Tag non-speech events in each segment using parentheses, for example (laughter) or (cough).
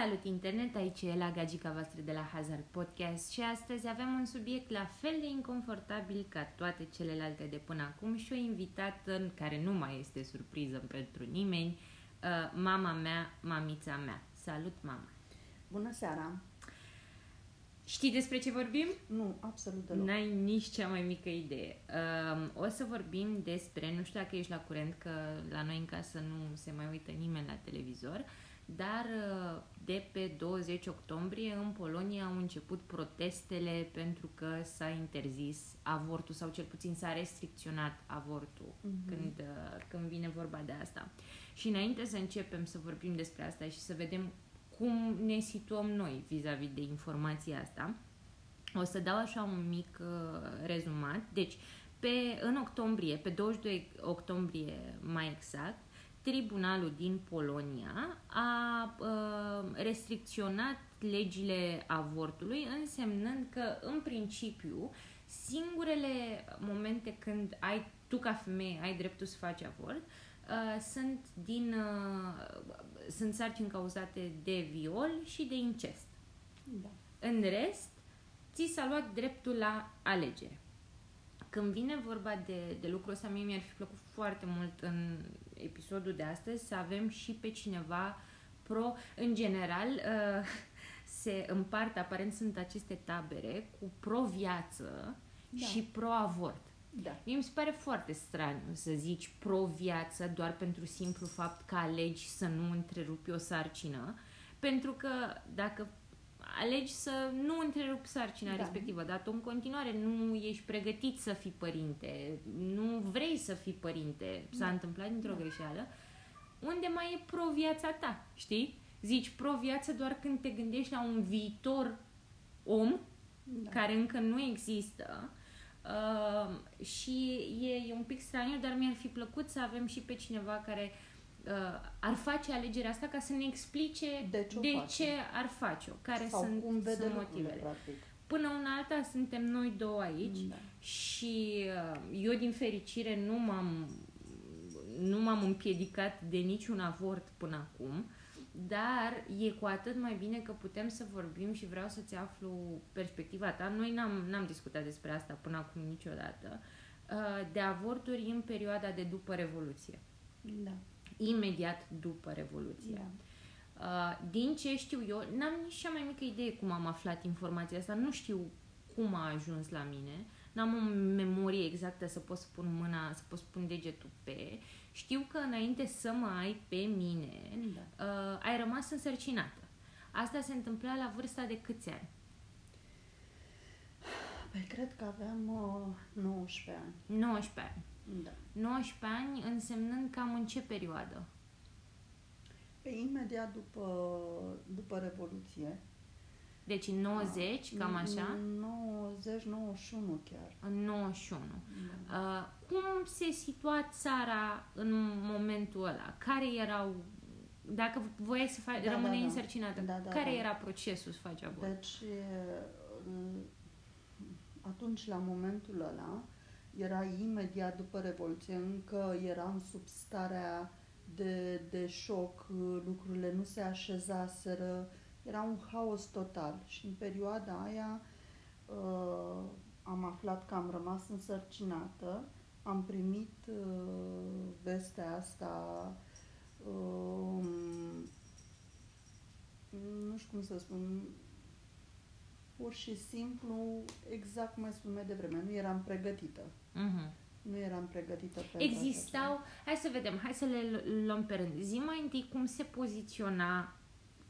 Salut internet, aici e la gagica voastră de la Hazard Podcast și astăzi avem un subiect la fel de inconfortabil ca toate celelalte de până acum și o invitată care nu mai este surpriză pentru nimeni, uh, mama mea, mamița mea. Salut, mama! Bună seara! Știi despre ce vorbim? Nu, absolut deloc. N-ai nici cea mai mică idee. Um, o să vorbim despre, nu știu dacă ești la curent, că la noi în casă nu se mai uită nimeni la televizor, dar uh, de pe 20 octombrie în Polonia au început protestele pentru că s-a interzis avortul sau cel puțin s-a restricționat avortul Mhm. când, uh, când vine vorba de asta. Și înainte să începem să vorbim despre asta și să vedem cum ne situăm noi vis-a-vis de informația asta, o să dau așa un mic uh, rezumat. Deci, pe, în octombrie, pe 22 octombrie mai exact, Tribunalul din Polonia a uh, restricționat legile avortului, însemnând că, în principiu, singurele momente când ai tu ca femeie ai dreptul să faci avort uh, sunt din uh, sunt sarcini cauzate de viol și de incest. Da. În rest, ți s-a luat dreptul la alegere. Când vine vorba de, de lucrul ăsta, mie mi-ar fi plăcut foarte mult în episodul de astăzi să avem și pe cineva pro... În general, uh, (laughs) se împart, aparent sunt aceste tabere cu pro-viață Da. și pro-avort. Da. Mie mi se pare foarte straniu să zici pro-viață doar pentru simplu fapt că alegi să nu întrerupi o sarcină, pentru că dacă alegi să nu întrerupi sarcina Da. respectivă, dar tu în continuare nu ești pregătit să fii părinte, nu vrei să fii părinte, s-a Da. întâmplat dintr-o Da. greșeală, unde mai e pro-viața ta, știi? Zici pro-viață doar când te gândești la un viitor om da. care încă nu există uh, și e, e un pic straniu, dar mi-ar fi plăcut să avem și pe cineva care uh, ar face alegerea asta ca să ne explice De ce o de face. ce ar face-o, care Sau sunt, cum vede sunt lucrurile, motivele. practic. Până una alta suntem noi două aici Da. și uh, eu din fericire nu m-am nu m-am împiedicat de niciun avort până acum, dar e cu atât mai bine că putem să vorbim și vreau să-ți aflu perspectiva ta. Noi n-am, n-am discutat despre asta până acum niciodată, uh, de avorturi în perioada de după Revoluție, Da. Imediat după Revoluție. Da. Uh, din ce știu eu, n-am nici cea mai mică idee cum am aflat informația asta, nu știu cum a ajuns la mine, n-am o memorie exactă să pot să pun mâna, să pot să pun degetul pe. Știu că înainte să mă ai pe mine, Da. uh, ai rămas însărcinată. Asta se întâmpla la vârsta de câți ani? Păi cred că aveam uh, 19 ani. 19 ani. Da. 19 ani însemnând cam în ce perioadă? Pe imediat după, după Revoluție. Deci în 90, cam așa? 90, 91 chiar. În 91. Da. Uh, cum se situa țara în momentul ăla? Care erau, dacă voiai să faci, Da, rămâneai da, da. însărcinată, Da, da, care da. era procesul să faci avort? Deci, uh, atunci, la momentul ăla, era imediat după Revoluție, încă eram sub starea de, de șoc, uh, lucrurile nu se așezaseră, era un haos total. Și în perioada aia uh, am aflat că am rămas însărcinată, am primit uh, vestea asta um, nu știu cum să spun, pur și simplu, exact cum ai spus mai devreme, nu eram pregătită. Mhm. Nu eram pregătită pentru așa Existau, hai să vedem, hai să le lu- luăm pe rând. Zi mai întâi cum se poziționa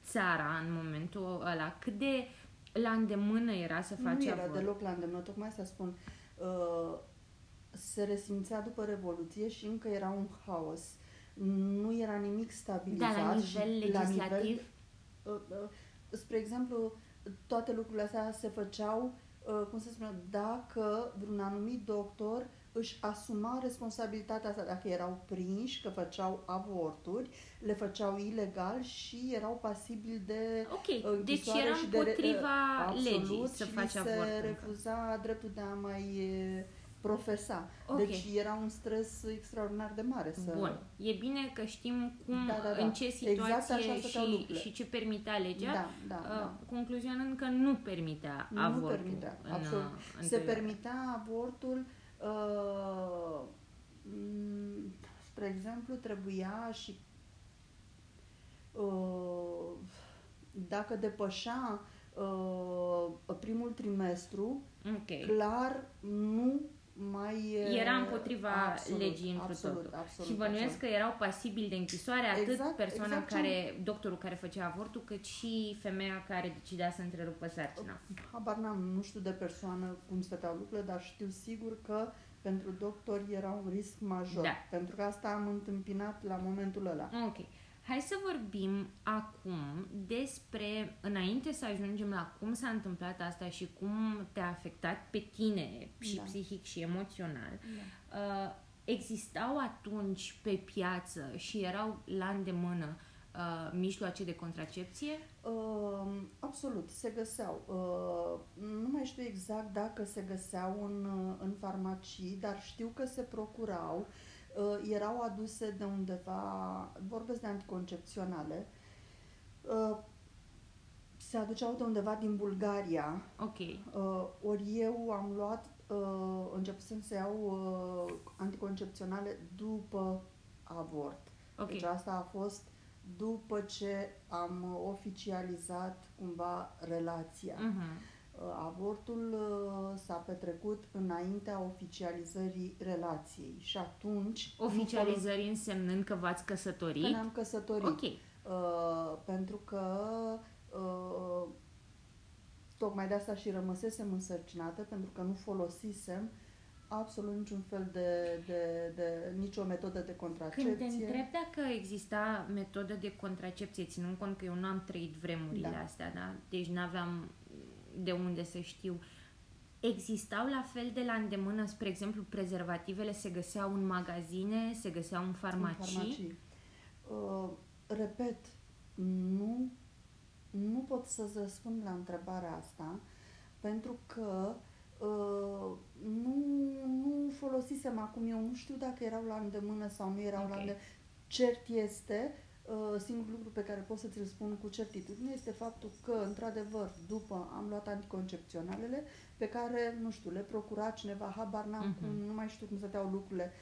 țara în momentul ăla, cât de la îndemână era să ceva. faci Nu era avort. deloc la îndemână, tocmai să spun. Uh, se resimțea după Revoluție și încă era un haos. Nu era nimic stabilizat. Da, la și nivel la legislativ? nivel, uh, uh, spre exemplu, toate lucrurile astea se făceau, uh, cum să spun, dacă vreun anumit doctor își asuma responsabilitatea asta, dacă erau prinși că făceau avorturi, le făceau ilegal și erau pasibili de Ok, deci închisoare era și de re- împotriva absolut, legii să și faci li avort. se încă. refuza dreptul de a mai e, profesa. Ok. Deci era un stres extraordinar de mare să... Bun. E bine că știm cum, Da, da, da. în ce Exact situație așa stăteau și, lucrurile. și ce permitea legea, Da, da, uh, da. concluzionând că nu permitea Nu avortul. permitea, în, absolut. uh, în Se perioada. permitea avortul, uh, m, spre exemplu, trebuia și uh, dacă depășea uh, primul trimestru, Ok. clar nu mai e- Era împotriva absolut, legii întru absolut, totul. absolut, și bănuiesc absolut. că erau pasibili de închisoare atât Exact, persoana exact ce- care, doctorul care făcea avortul, cât și femeia care decidea să întrerupă sarcina. Habar n-am, nu știu de persoană cum stăteau lucrurile, dar știu sigur că pentru doctori era un risc major. Da. Pentru că asta am întâmpinat la momentul ăla. Ok. Hai să vorbim acum despre, înainte să ajungem la cum s-a întâmplat asta și cum te-a afectat pe tine și Da. psihic și emoțional. Uh, existau atunci pe piață și erau la îndemână uh, mijloace de contracepție? Uh, absolut, se găseau. Uh, nu mai știu exact dacă se găseau în, uh, în farmacii, dar știu că se procurau. Uh, erau aduse de undeva, vorbesc de anticoncepționale, uh, se aduceau de undeva din Bulgaria, Ok. Uh, ori eu am luat, uh, începusem să iau uh, anticoncepționale după avort. Ok. Deci asta a fost după ce am uh, oficializat cumva relația. Mhm. Uh, avortul uh, s-a petrecut înaintea oficializării relației și atunci... nu Oficializării însemnând că v-ați folos- Că căsătorit? ne-am căsătorit. Ok. Uh, pentru că uh, tocmai de asta și rămăsesem însărcinată, pentru că nu folosisem absolut niciun fel de, de, de nicio metodă de contracepție. Când te întreb dacă exista metodă de contracepție, ținând cont că eu nu am trăit vremurile Da. astea, da? deci nu aveam de unde să știu, existau la fel de la îndemână, spre exemplu, prezervativele se găseau în magazine, se găseau în farmacii? În farmacii. Uh, repet, nu, nu pot să-ți răspund la întrebarea asta, pentru că uh, nu, nu folosisem acum, eu nu știu dacă erau la îndemână sau nu erau Ok. la îndemână. Cert este, uh, singurul lucru pe care pot să ți-l spun cu certitudine este faptul că, într-adevăr, după am luat anticoncepționalele pe care, nu știu, le procura cineva, habar n-am Mhm. cum, nu mai știu cum stăteau lucrurile,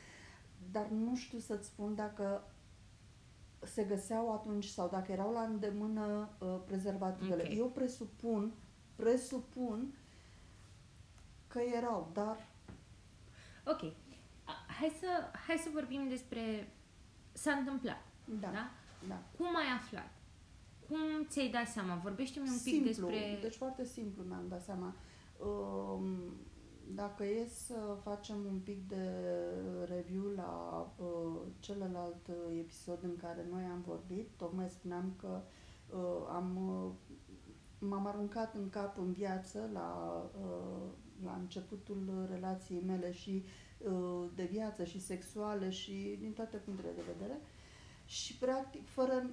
dar nu știu să-ți spun dacă se găseau atunci sau dacă erau la îndemână uh, prezervativele. Ok. Eu presupun, presupun că erau, dar Ok. A- Hai să, hai să vorbim despre... S-a întâmplat, da, da? Da. Cum ai aflat? Cum ți-ai dat seama? Vorbește-mi un pic simplu, despre... deci foarte simplu mi-am dat seama. Um, dacă e să facem un pic de review la uh, celălalt uh, episod în care noi am vorbit, tocmai spuneam că uh, am, uh, m-am aruncat în cap în viață la, uh, la începutul relației mele și uh, de viață și sexuale și din toate punctele de vedere și practic fără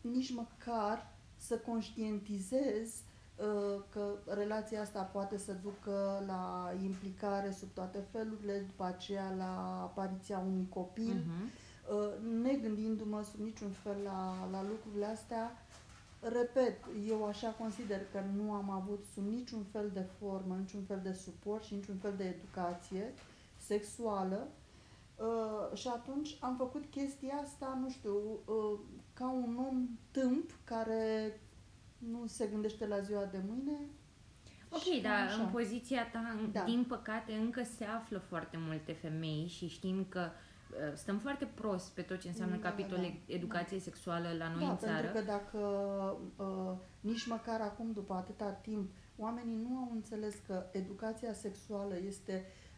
nici măcar să conștientizez uh, că relația asta poate să ducă la implicare sub toate felurile, după aceea la apariția unui copil, Mhm. uh, negândindu-mă sub niciun fel la, la lucrurile astea. Repet, eu așa consider că nu am avut sub niciun fel de formă, niciun fel de suport și niciun fel de educație sexuală Uh, și atunci am făcut chestia asta, nu știu, uh, ca un om tâmp care nu se gândește la ziua de mâine. și Ok, cam dar așa. în poziția ta, Da. din păcate, încă se află foarte multe femei și știm că uh, stăm foarte prost pe tot ce înseamnă Da, capitol da, educație sexuală la noi da, în țară. pentru că dacă uh, nici măcar acum, după atâta timp, oamenii nu au înțeles că educația sexuală este uh,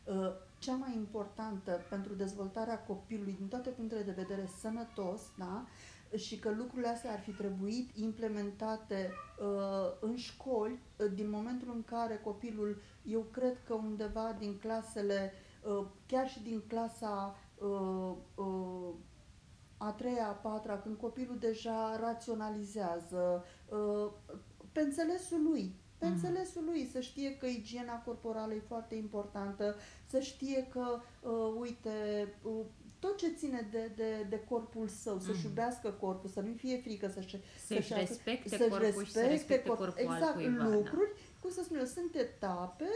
cea mai importantă pentru dezvoltarea copilului din toate punctele de vedere sănătos, da? și că lucrurile astea ar fi trebuit implementate uh, în școli uh, din momentul în care copilul, eu cred că undeva din clasele, uh, chiar și din clasa uh, uh, a treia, a patra, când copilul deja raționalizează, uh, pe înțelesul lui, pe Mhm. înțelesul lui, să știe că igiena corporală e foarte importantă, să știe că, uh, uite, uh, tot ce ține de, de, de corpul său, să-și Mhm. iubească corpul, să nu fie frică să-și, Să-și să-și respecte să-și corpul și să respecte corp- corpul exact, altcuiva. da. lucruri, cum să spun eu, sunt etape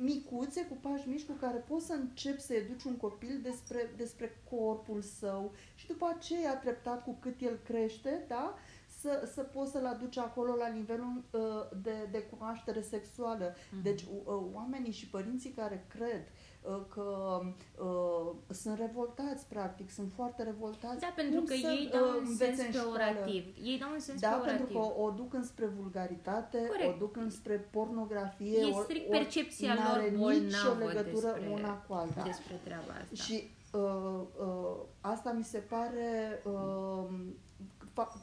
micuțe, cu pași mici, cu care poți să începi să educi un copil despre, despre corpul său și după aceea, treptat, cu cât el crește, da, să, să poți să-l aduci acolo la nivelul uh, de, de cunoaștere sexuală. Mhm. Deci uh, oamenii și părinții care cred uh, că uh, sunt revoltați, practic, sunt foarte revoltați. Da, pentru cum că să, ei dau uh, un învețe sens în școală. peorativ. Ei dau un sens Da, peorativ. pentru că o, o duc înspre vulgaritate, Corect. o duc înspre pornografie, E o- strict o- percepția n-are lor nicio bolnavă legătură despre, una cu alta. despre treaba asta. Și uh, uh, asta mi se pare... Uh, fa-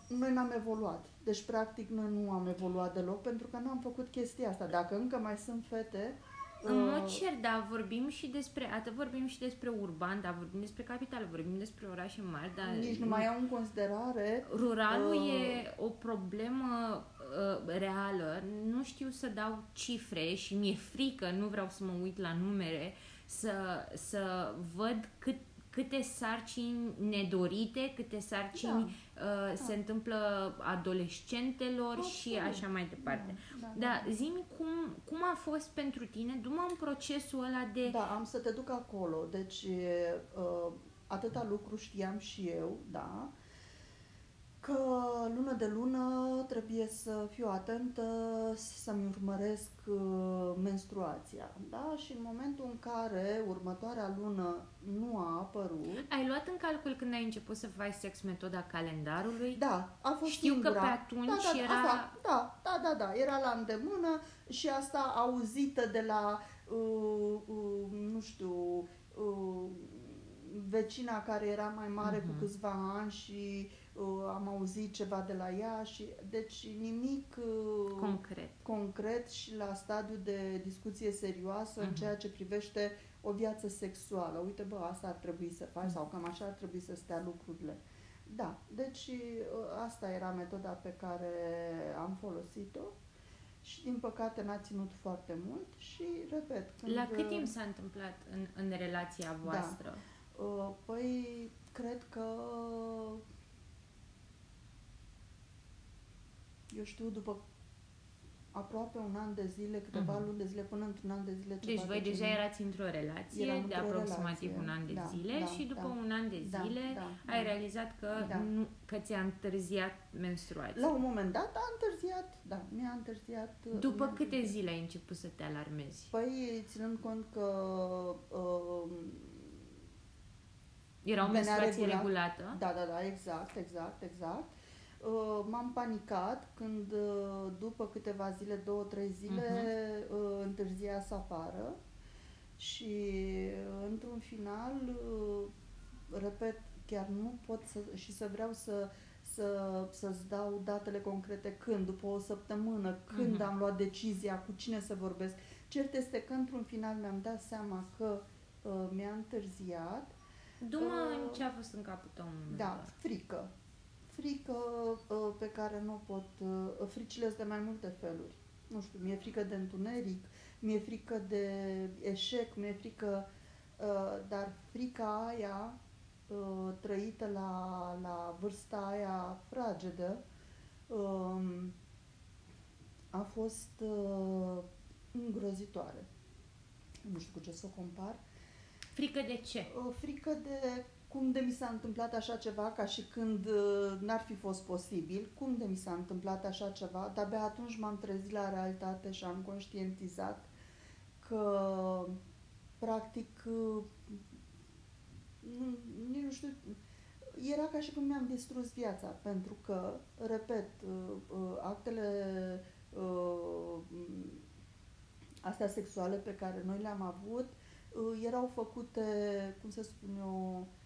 noi n-am evoluat. Deci, practic, noi nu am evoluat deloc pentru că n-am făcut chestia asta. Dacă încă mai sunt fete... În mod uh, cert, da, vorbim și despre, atât vorbim și despre urban, da, vorbim despre capitală, vorbim despre orașe mari, dar nici nu mai iau în considerare ruralul uh, e o problemă uh, reală. Nu știu să dau cifre și mi-e frică, nu vreau să mă uit la numere, să, să văd cât câte sarcini nedorite, câte sarcini Da, uh, se întâmplă adolescentelor și Absolut. așa mai departe. Da, Da, zi-mi cum, cum a fost pentru tine, după în procesul ăla de... Da, am să te duc acolo. Deci, e, uh, atâta lucru știam și eu, da, că lună de lună trebuie să fiu atentă să-mi urmăresc uh, menstruația, da? Și în momentul în care următoarea lună nu a apărut, Ai luat în calcul când ai început să faci sex metoda calendarului? da, a fost Știu singura. că pe atunci da, da, era... Asta, da, da, da, da, era la îndemână și asta auzită de la, uh, uh, nu știu, uh, vecina care era mai mare Mhm. cu câțiva ani și uh, am auzit ceva de la ea și deci nimic uh, Concret. concret și la stadiu de discuție serioasă în Mhm. ceea ce privește o viață sexuală. Uite, bă, asta ar trebui să faci sau cam așa ar trebui să stea lucrurile. Da, deci ă, asta era metoda pe care am folosit-o și din păcate n-a ținut foarte mult și, repet, când... La cât timp s-a întâmplat în, în relația voastră? Uh, Păi, cred că eu știu, după aproape un an de zile, câteva Mhm. luni de zile, până într-un an de zile ceva Deci voi de deja genul. erați într-o relație Eram de într-o aproximativ relație, un an de da, zile da, și după da. un an de Da, zile da, ai da. realizat că, Da. nu, că ți-a întârziat menstruația. La un moment dat a întârziat, da, mi-a întârziat. După mi-a câte întârziat. zile ai început să te alarmezi? Păi, ținând cont că uh, Era o venea menstruație regulat. regulată? Da, da, da, exact, exact, exact. Uh, m-am panicat când uh, după câteva zile, două, trei zile, uh, întârzia să apară și uh, într-un final, uh, repet, chiar nu pot să, și să vreau să, să, să-ți dau datele concrete când, după o săptămână, când Mhm. am luat decizia, cu cine să vorbesc. Cert este că într-un final mi-am dat seama că uh, mi-a întârziat Du-mă Uh, în ce a fost în capul tău în momentul da, ăla. frică. Frică uh, pe care nu o pot... Uh, fricile sunt de mai multe feluri. Nu știu, mi-e frică de întuneric, mi-e frică de eșec, mi-e frică... Uh, dar frica aia, uh, trăită la, la vârsta aia fragedă, um, a fost uh, îngrozitoare. Nu știu cu ce să o compar. Frică de ce? O frică de cum de mi s-a întâmplat așa ceva, ca și când uh, n-ar fi fost posibil, cum de mi s-a întâmplat așa ceva, dar abia atunci m-am trezit la realitate și am conștientizat că, practic, uh, nu, nici nu știu, era ca și cum mi-am distrus viața, pentru că, repet, uh, uh, actele uh, astea sexuale pe care noi le-am avut uh, erau făcute, cum să spun eu, uh,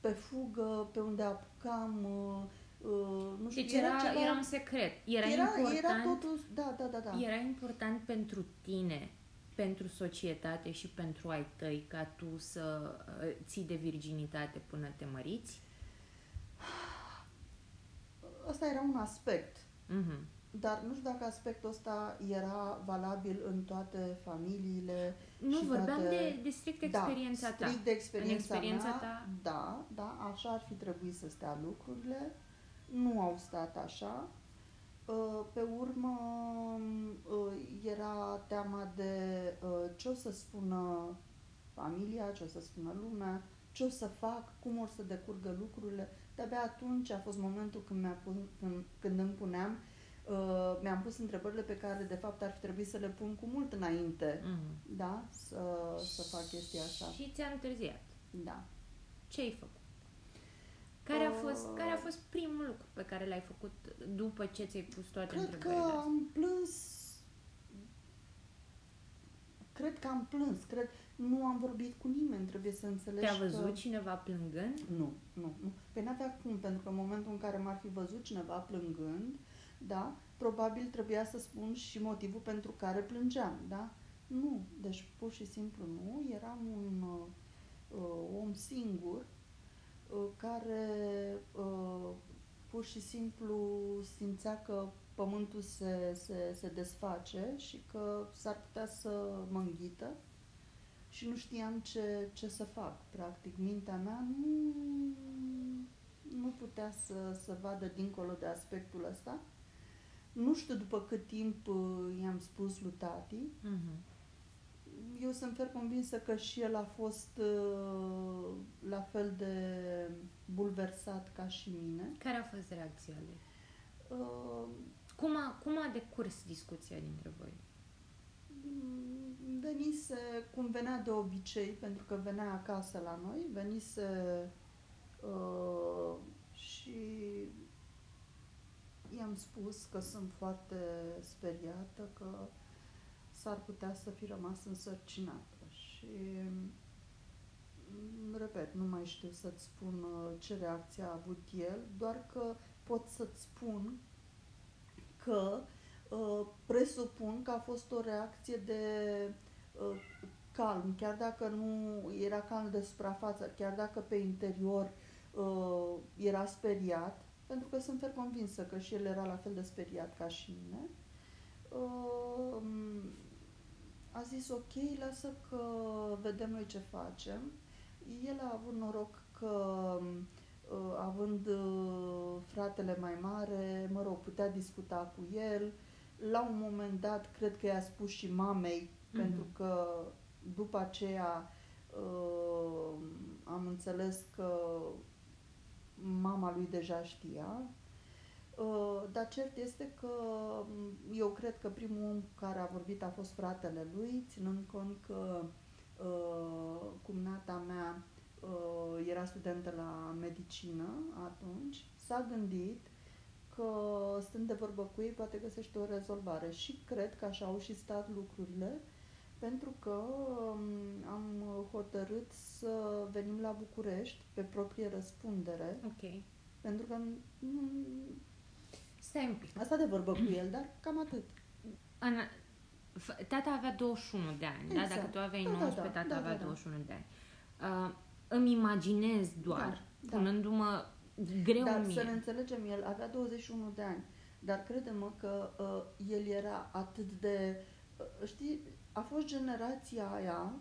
pe fugă, pe unde apucam, uh, uh, nu știu, Deci era, ceva, era un secret. Era, era, important, era totul, da, da, da, da. era important pentru tine, pentru societate și pentru ai tăi ca tu să uh, ții de virginitate până te măriți? Ăsta era un aspect. Mhm. Dar nu știu dacă aspectul ăsta era valabil în toate familiile. Nu, și vorbeam toate... de, de strict experiența da, ta. strict de experiența, În experiența mea, ta. Da, da, așa ar fi trebuit să stea lucrurile. Nu au stat așa. Uh, Pe urmă uh, era teama de uh, ce o să spună familia, ce o să spună lumea, ce o să fac, cum o să decurgă lucrurile. De-abia atunci a fost momentul când, mi-a pun, când, când îmi puneam, uh, mi-am pus întrebările pe care de fapt ar fi trebuit să le pun cu mult înainte, Mm. da, să, să fac chestia asta. Și ți-a întârziat. Da. Ce ai făcut? Care a, Uh, fost, care a fost primul lucru pe care l-ai făcut după ce ți-ai pus toate Cred că întrebările astea? am plâns Cred că am plâns, cred, nu am vorbit cu nimeni, trebuie să înțelegi Te-a văzut că... cineva plângând? Nu, nu, nu. Păi n-avea cum, pentru că în momentul în care m-ar fi văzut cineva plângând, da, probabil trebuia să spun și motivul pentru care plângeam, da? Nu, deci pur și simplu nu, eram un uh, uh, om singur uh, care uh, pur și simplu simțea că pământul se, se, se desface și că s-ar putea să mă înghită și nu știam ce, ce să fac, practic. Mintea mea nu, nu putea să, să vadă dincolo de aspectul ăsta. Nu știu după cât timp uh, i-am spus lui tati. Mm-hmm. Eu sunt fer convinsă că și el a fost uh, la fel de bulversat ca și mine. Care a fost reacția lui? Uh, Cum a, cum a decurs discuția dintre voi? Mm, venise cum venea de obicei, pentru că venea acasă la noi, venise uh, și i-am spus că sunt foarte speriată, că s-ar putea să fi rămas însărcinată și mm, repet, nu mai știu să-ți spun uh, ce reacție a avut el, doar că pot să-ți spun că uh, presupun că a fost o reacție de uh, calm, chiar dacă nu era calm de suprafață, chiar dacă pe interior uh, era speriat, pentru că sunt fer convinsă că și el era la fel de speriat ca și mine. Uh, a zis ok, lasă că vedem noi ce facem. El a avut noroc că uh, având uh, fratele mai mare, mă rog, putea discuta cu el. La un moment dat, cred că i-a spus și mamei, Mhm. pentru că după aceea uh, am înțeles că mama lui deja știa. Uh, dar cert este că m, eu cred că primul om care a vorbit a fost fratele lui, ținând cont că uh, cumnata mea uh, era studentă la medicină atunci, s-a gândit că stând de vorbă cu ei poate găsește o rezolvare și cred că așa au și stat lucrurile pentru că um, am hotărât să venim la București pe proprie răspundere Ok. pentru că nu, Stai un pic. asta de vorbă cu el, dar cam atât. Ana, f- tata avea 21 de ani, da? Exact. Dacă tu aveai Da, da, 19, da, tata da, avea da, da. 21 de ani. Uh, îmi imaginez doar, Da, da. punându-mă greu Dar mie. să ne înțelegem, el avea 21 de ani, dar crede-mă că uh, el era atât de... Uh, știi, a fost generația aia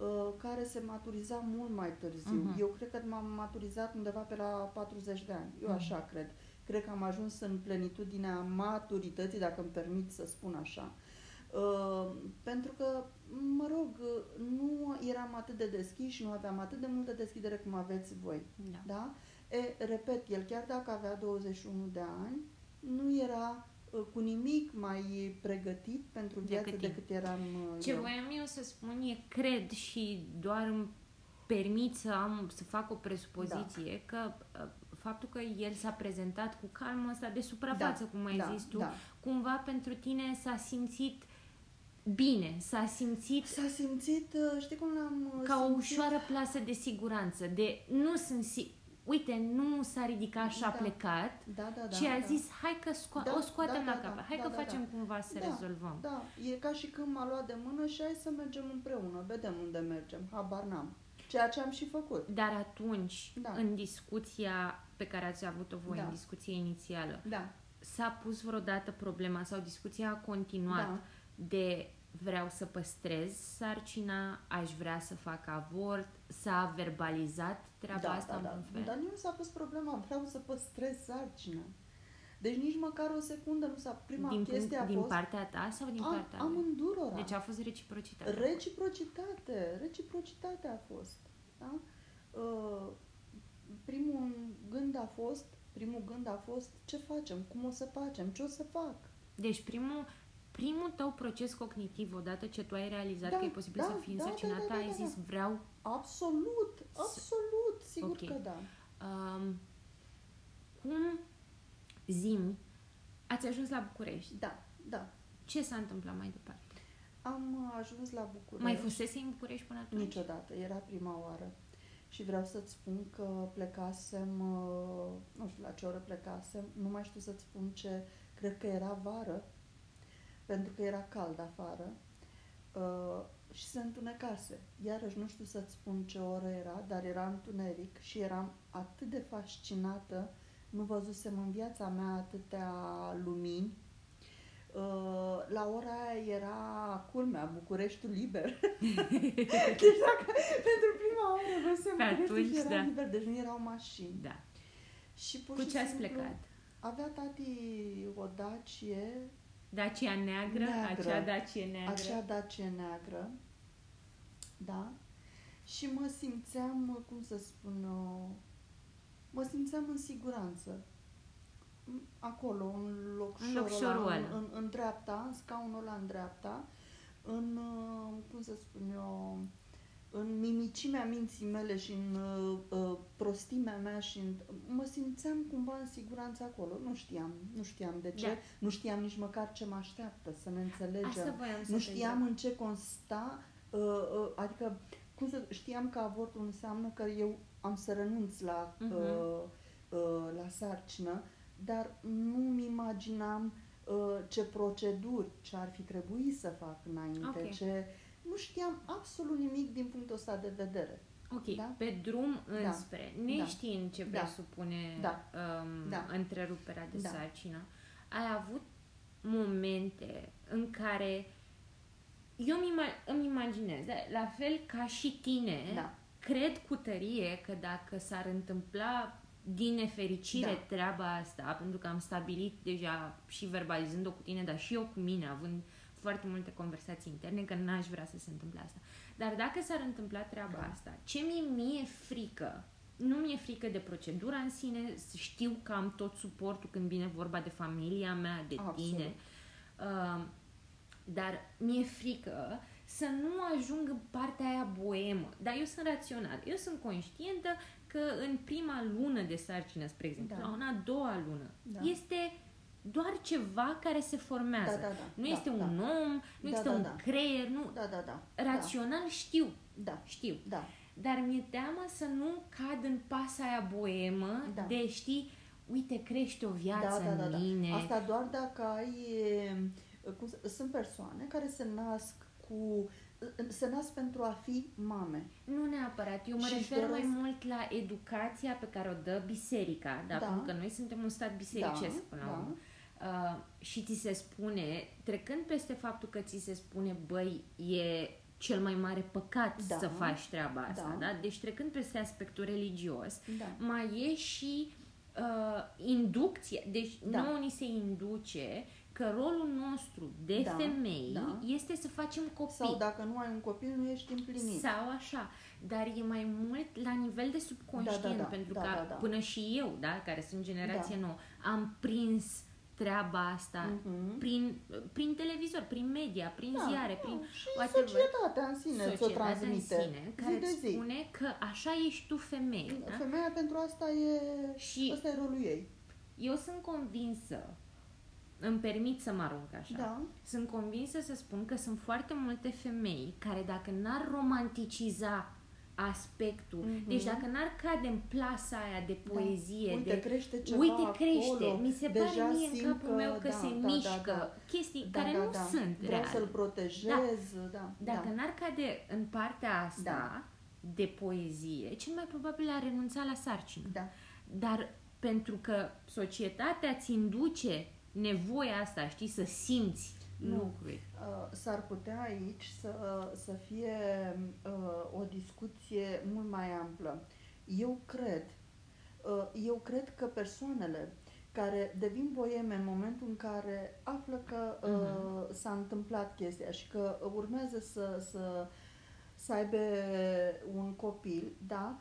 uh, care se maturiza mult mai târziu. Mhm. Eu cred că m-am maturizat undeva pe la 40 de ani. Eu Mhm. așa cred. Cred că am ajuns în plenitudinea maturității, dacă îmi permit să spun așa. Uh, pentru că, mă rog, uh, nu eram atât de deschiși, nu aveam atât de multă deschidere cum aveți voi. Da. Da? E, repet, el chiar dacă avea 21 de ani, nu era uh, cu nimic mai pregătit pentru viață Decât decât, tine. eram uh, Ce eu. voiam eu să spun e, cred și doar îmi permit să am să fac o presupoziție că uh, faptul că el s-a prezentat cu calmul ăsta de suprafață, cum ai da, zis tu, Da. cumva pentru tine s-a simțit bine, s-a simțit S-a simțit, uh, știi cum l-am uh, ca o simțit? ușoară plasă de siguranță, de nu sunt si- Uite, nu s-a ridicat și a Da. plecat, Da, da, da. ci a da. zis, hai că sco- Da, o scoatem da, la da, capăt, da, hai da, că da, facem da. cumva să Da, rezolvăm. Da, e ca și când m-a luat de mână și hai să mergem împreună, vedem unde mergem, habar n-am. Ceea ce am și făcut. Dar atunci, Da. în discuția pe care ați avut-o voi, Da. în discuție inițială, Da. s-a pus vreodată problema sau discuția a continuat Da. de vreau să păstrez sarcina, aș vrea să fac avort, s-a verbalizat treaba da, asta da, în da. vreun fel? Dar nu s-a pus problema, vreau să păstrez sarcina. Deci nici măcar o secundă nu s-a... Prima din, chestie punct, a din fost... partea ta sau din am, partea lui? amândurora. Deci a fost reciprocitate. Reciprocitate, reciprocitate a fost. Da? Uh, primul gând a fost, primul gând a fost ce facem, cum o să facem, ce o să fac. Deci primul, primul tău proces cognitiv, odată ce tu ai realizat Da, că e posibil da, să fii da, însărcinată, da, da, ai da, zis da. vreau Absolut, absolut, sigur Ok. că da. Um, cum zimi, ați ajuns la București. Da, da. Ce s-a întâmplat mai departe? Am uh, ajuns la București. Mai fusese în București până atunci? Niciodată, era prima oară. Și vreau să-ți spun că plecasem, uh, nu știu la ce oră plecasem, nu mai știu să-ți spun ce, cred că era vară, pentru că era cald afară uh, și se întunecase. Iarăși nu știu să-ți spun ce oră era, dar era întuneric și eram atât de fascinată, nu văzusem în viața mea atâtea lumini. Uh, la ora aia era culmea, Bucureștiul liber. (laughs) deci dacă pentru prima oară văzusem Pe Bucureștiul atunci, și era da. liber, deci nu erau mașini. Da. Și pur Cu și ce ați simplu plecat? Avea tati o Dacie, Dacia neagră, Neagră. acea Dacia neagră. acea Dacie neagră, da? Și mă simțeam, cum să spun, uh, mă simțeam în siguranță. Acolo, în locșorul, În locșorul ăla, ăla. în, în, în dreapta, în scaunul ăla în dreapta, în, uh, cum să spun eu, în mimicimea minții mele și în uh, uh, prostimea mea și în, mă simțeam cumva în siguranță acolo. Nu știam, nu știam de ce, Da. nu știam nici măcar ce mă așteaptă, să ne înțelegem. Asta voiam să Nu te știam întreb. în ce consta, uh, uh, adică cum să, știam că avortul înseamnă că eu am să renunț la, Mhm. uh, uh, la sarcină, dar nu-mi imaginam uh, ce proceduri, ce ar fi trebuit să fac înainte, Ok. ce... Nu știam absolut nimic din punctul ăsta de vedere. Ok, Da? pe drum înspre, neștiind ce Da. presupune Da. Um, Da. întreruperea de Da. sarcină, ai avut momente în care eu îmi, ima- îmi imaginez, da, la fel ca și tine, Da. cred cu tărie că dacă s-ar întâmpla din nefericire Da. treaba asta, pentru că am stabilit deja și verbalizând-o cu tine, dar și eu cu mine, având foarte multe conversații interne, că n-aș vrea să se întâmple asta. Dar dacă s-ar întâmpla treaba Da. asta, ce mi-e mie frică, nu mi-e frică de procedura în sine, știu că am tot suportul când vine vorba de familia mea, de Absolut. tine, uh, dar mi-e frică să nu ajung în partea aia boemă. Dar eu sunt rațional. Eu sunt conștientă că în prima lună de sarcină, spre exemplu, Da. la una a doua lună, Da. este doar ceva care se formează. Da, da, da. Nu Da, este da. un om, nu Da, este da, un da. creier, nu. Da, da, da. Rațional știu, Da, știu. da. Dar mi-e teamă să nu cad în pasa aia boemă Da. de, știi, uite, crește o viață da, da, da, da. în mine. Asta doar dacă ai... e, Cum să, sunt persoane care se nasc cu se nasc pentru a fi mame. Nu neapărat. Eu mă Și își refer mai doresc- mult la educația pe care o dă biserica, da? Da. pentru că noi suntem un stat bisericesc până la da. urmă. Uh, și ți se spune, trecând peste faptul că ți se spune, băi, e cel mai mare păcat Da. să faci treaba asta, Da. da? Deci trecând peste aspectul religios, Da. mai e și uh, inducție. Deci Da. nouă ni se induce că rolul nostru de Da, femei da. este să facem copii. Sau dacă nu ai un copil, nu ești împlinit. Sau așa, dar e mai mult la nivel de subconștient, Da, da, da, pentru da, că da, da. până și eu, da, care sunt generație Da. nouă, am prins treaba asta Mhm. prin, prin televizor, prin media, prin Da, ziare, da, prin și whatever. societatea în sine ți-o societatea în transmite sine, care zi de îți zi. spune că așa ești tu femeie. Da? Femeia pentru asta e... Și- Asta e rolul ei. Eu sunt convinsă, îmi permit să mă arunc așa, Da. sunt convinsă să spun că sunt foarte multe femei care dacă n-ar romanticiza aspectul, Mhm. deci dacă n-ar cade în plasa aia de poezie, Uite, de crește ceva uite crește, acolo. mi se Deja pare mie în simt capul meu că da, se da, mișcă, da, da. chestii Da, care da, nu da. sunt Vreau reale. să-l protejez, da. Dacă da. n-ar cade în partea asta Da. de poezie, cel mai probabil ar renunța la sarcină. Da. Dar pentru că societatea ți induce nevoia asta, știi, să simți Nu. lucruri. Uh, S-ar putea aici să, să fie uh, o discuție mult mai amplă. Eu cred, uh, eu cred că persoanele care devin boeme în momentul în care află că uh, s-a întâmplat chestia și că urmează să, să, să aibă un copil, da,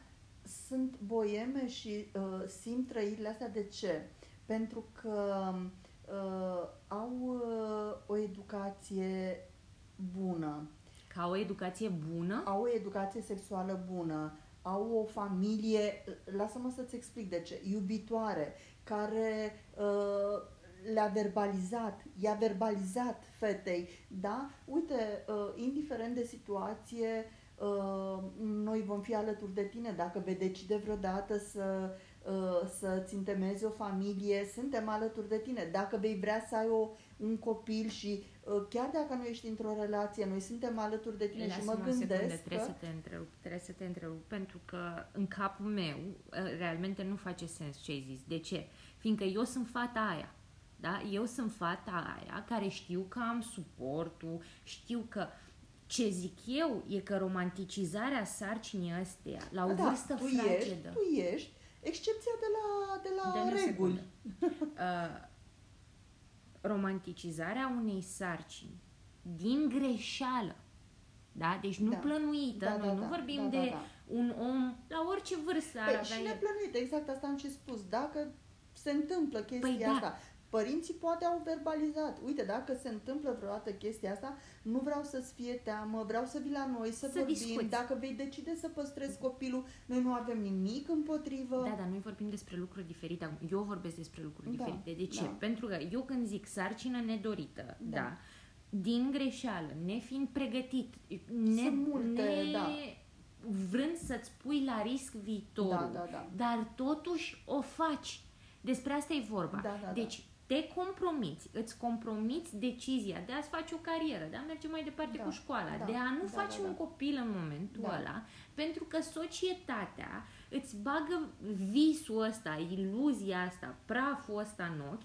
sunt boeme și uh, simt trăirile astea. De ce? Pentru că uh, au uh, o educație bună, Ca o educație bună, au o educație sexuală bună, au o familie, lasă-mă să-ți explic de ce, iubitoare, care uh, le-a verbalizat, i-a verbalizat fetei, da? Uite, uh, indiferent de situație, uh, noi vom fi alături de tine. Dacă vei decide vreodată să uh, să-ți întemezi o familie, suntem alături de tine. Dacă vei vrea să ai o, un copil și uh, chiar dacă nu ești într-o relație, noi suntem alături de tine și mă Lasă-mă o secundă, gândesc trebuie că... să te întrerup, trebuie să te întrerup pentru că în capul meu uh, realmente nu face sens ce ai zis. De ce? Fiindcă eu sunt fata aia. Da? Eu sunt fata aia care știu că am suportul, știu că ce zic eu e că romanticizarea sarcinii astea la o Da, vârstă tu fragedă ești, tu ești excepția de la, de la Dă-mi o reguli. secundă. (laughs) Uh, romanticizarea unei sarcini din greșeală, da? Deci nu Da. plănuită, Da, noi da, nu da, vorbim da, de da, da. un om la orice vârstă ar Păi, avea și el. neplănuit, exact asta am și spus. Dacă se întâmplă chestia Păi da. asta, părinții poate au verbalizat. Uite, dacă se întâmplă vreodată chestia asta, nu vreau să-ți fie teamă, vreau să vii la noi, să, Să vorbim. discuți. Dacă vei decide să păstrezi copilul, noi nu avem nimic împotrivă. Da, dar noi vorbim despre lucruri diferite. acum. Eu vorbesc despre lucruri Da, diferite. De ce? da. Pentru că eu când zic sarcină nedorită, da, Da. din greșeală, nefiind pregătit, ne, Sunt multe, ne da. vrând să-ți pui la risc viitorul, Da, da, da. dar totuși o faci. Despre asta e vorba. Da, da, da. deci te compromiți, îți compromiți decizia de a-ți face o carieră, de a merge mai departe Da, cu școala, da, de a nu da, face da, un da. copil în momentul Da. ăla, pentru că societatea îți bagă visul ăsta, iluzia asta, praful ăsta în ochi,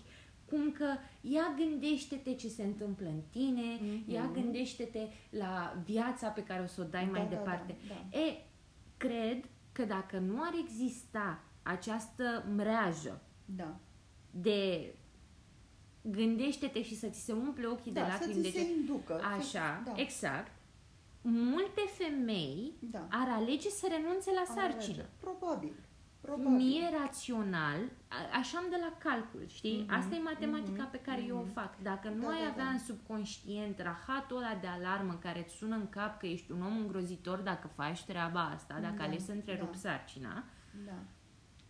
cum că ia gândește-te ce se întâmplă în tine, Mhm. ia gândește-te la viața pe care o să o dai Da, mai da, departe. da, da. E, cred că dacă nu ar exista această mreajă Da. de gândește-te și să ți se umple ochii de Da, să lacrimi ți de se ce... inducă. Așa, da. exact. Multe femei Da. ar alege să renunțe la Ar sarcină. alege. Probabil. Probabil. Mie rațional, a- așa am de la calcul, știi? Mhm, Asta e matematica mhm, pe care eu o mhm. fac. Dacă nu Da, ai da, avea da. în subconștient rahatul ăla de alarmă care îți sună în cap că ești un om îngrozitor dacă faci treaba asta, dacă Da, alegi să întrerupi da. sarcina, Da.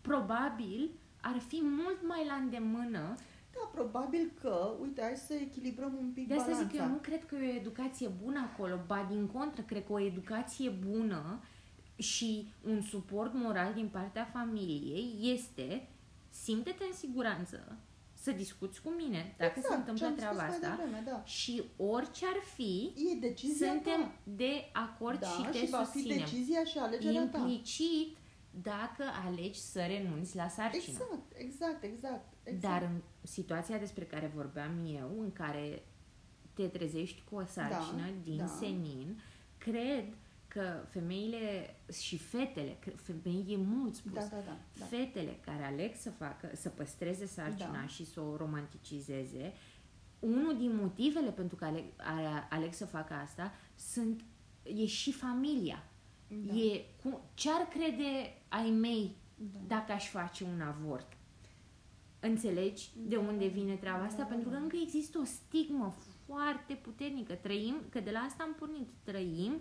probabil ar fi mult mai la îndemână. Da, probabil că, uite, hai să echilibrăm un pic De asta balanța. zic că eu nu cred că e o educație bună acolo, ba din contră, cred că o educație bună și un suport moral din partea familiei este simte-te în siguranță să discuți cu mine dacă exact, se întâmplă ce-am treaba spus asta Mai devreme, da. și orice ar fi, E decizia suntem ta. de acord da, și te și va fi susținem. decizia și alegerea ta. Implicit dacă alegi să renunți la sarcină. Exact, exact, exact. Exact. Dar în situația despre care vorbeam eu, în care te trezești cu o sarcină Da, din da. senin, cred că femeile și fetele, că femei e mult spus, Da, da, da. da. fetele care aleg să facă, să păstreze sarcina Da. și să o romanticizeze, unul din motivele pentru care aleg, a- aleg să facă asta sunt, e și familia. Da. E cu, ce-ar crede ai mei Da. dacă aș face un avort. Înțelegi de Da. unde vine treaba asta? Da, Pentru că da. încă există o stigmă foarte puternică. Trăim, că de la asta am pornit, trăim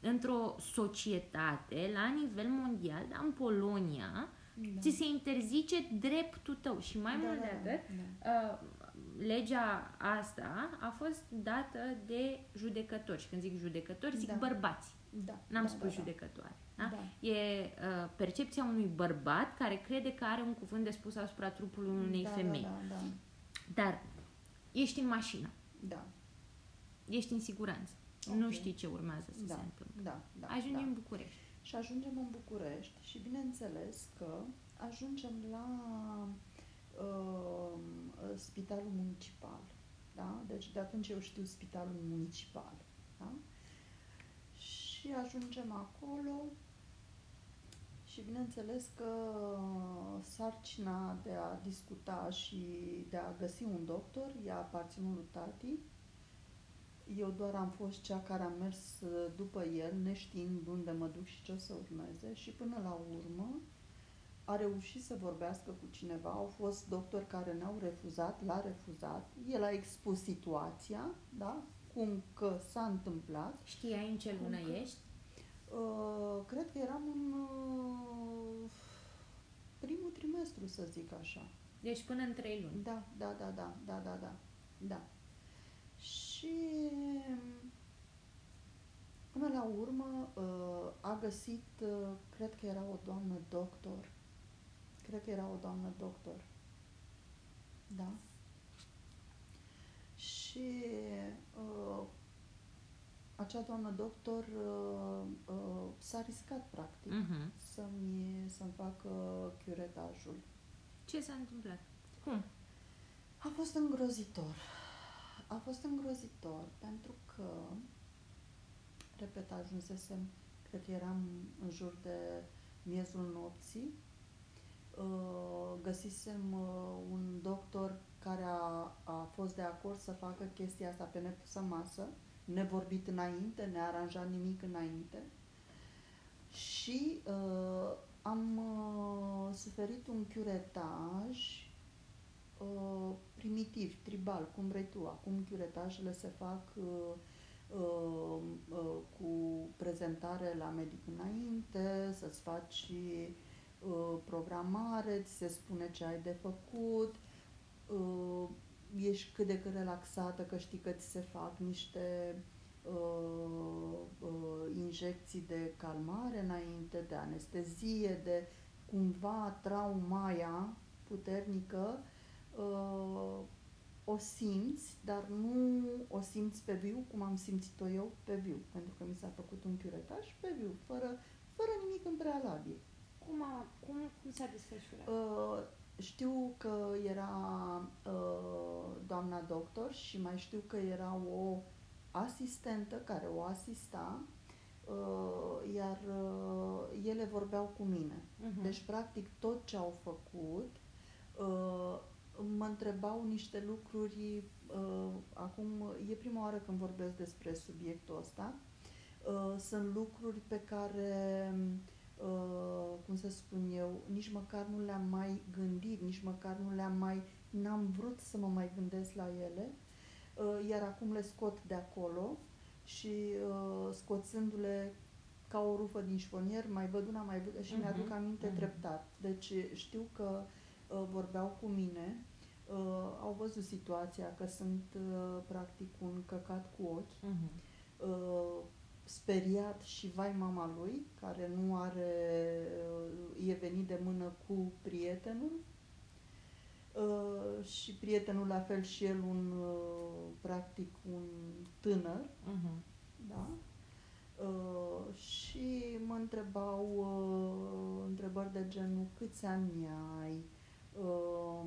într-o societate la nivel mondial, dar în Polonia, Da. ți se interzice dreptul tău și mai Da, mult da, de da, atât, da. uh, legea asta a fost dată de judecători și când zic judecători zic Da. bărbați, Da, n-am da, spus da, da. judecătoare. Da? Da. E uh, percepția unui bărbat care crede că are un cuvânt de spus asupra trupului unei da, femei. Da, da, Dar ești în mașină, da, ești în siguranță, Ok. nu știi ce urmează să da, se întâmple. da, da, Ajungi da. în București. Și ajungem în București și bineînțeles că ajungem la uh, spitalul municipal. Da? Deci de atunci eu știu spitalul municipal. Da? Și ajungem acolo și bineînțeles că sarcina de a discuta și de a găsi un doctor i-a aparținut lui tati. Eu doar am fost cea care a mers după el, neștiind unde mă duc și ce o să urmeze și până la urmă a reușit să vorbească cu cineva. Au fost doctori care ne-au refuzat, l-a refuzat. El a expus situația, da? Cum că s-a întâmplat. Știai în ce lună că... ești? Uh, cred că eram în uh, primul trimestru, să zic așa. Deci până în trei luni. Da, da, da, da, da, da, da. da. Și până la urmă uh, a găsit, uh, cred că era o doamnă doctor, cred că era o doamnă doctor, da? Și uh, acea doamnă doctor uh, uh, s-a riscat, practic, uh-huh. să-mi, să-mi facă curetajul. Ce s-a întâmplat? Cum? A fost îngrozitor. A fost îngrozitor pentru că, repet, ajunsesem, cred că eram în jur de miezul nopții, uh, găsisem uh, un doctor care a, a fost de acord să facă chestia asta pe nepusă masă, nevorbit înainte, nearanjat nimic înainte. Și uh, am uh, suferit un curetaj uh, primitiv, tribal, cum vrei tu. Acum curetajele se fac uh, uh, uh, cu prezentare la medic înainte, să-ți faci uh, programare, ți se spune ce ai de făcut, uh, ești cât de cât relaxată, că știi că ți se fac niște uh, uh, injecții de calmare înainte, de anestezie, de cumva traumaia puternică, uh, o simți, dar nu o simți pe viu cum am simțit-o eu pe viu, pentru că mi s-a făcut un curetaj pe viu, fără, fără nimic în prealabil. Cum, a, cum, cum s-a desfășurat? Uh, știu că era uh, doamna doctor și mai știu că era o asistentă care o asista, uh, iar uh, ele vorbeau cu mine. Uh-huh. Deci, practic, tot ce au făcut, uh, mă întrebau niște lucruri. Uh, acum, e prima oară când vorbesc despre subiectul ăsta. Uh, sunt lucruri pe care uh, Uh, cum să spun eu, nici măcar nu le-am mai gândit, nici măcar nu le-am mai, n-am vrut să mă mai gândesc la ele, uh, iar acum le scot de acolo și uh, scoțându-le ca o rufă din șfonier, mai văd una, mai văd și uh-huh. mi-aduc aminte uh-huh. treptat. Deci știu că uh, vorbeau cu mine, uh, au văzut situația că sunt uh, practic un căcat cu ochi. Uh-huh. Uh, speriat și vai mama lui, care nu are, uh, e venit de mână cu prietenul uh, și prietenul la fel și el un, uh, practic, un tânăr, uh-huh. da? Uh, și mă întrebau uh, întrebări de genul câți ani ai, uh,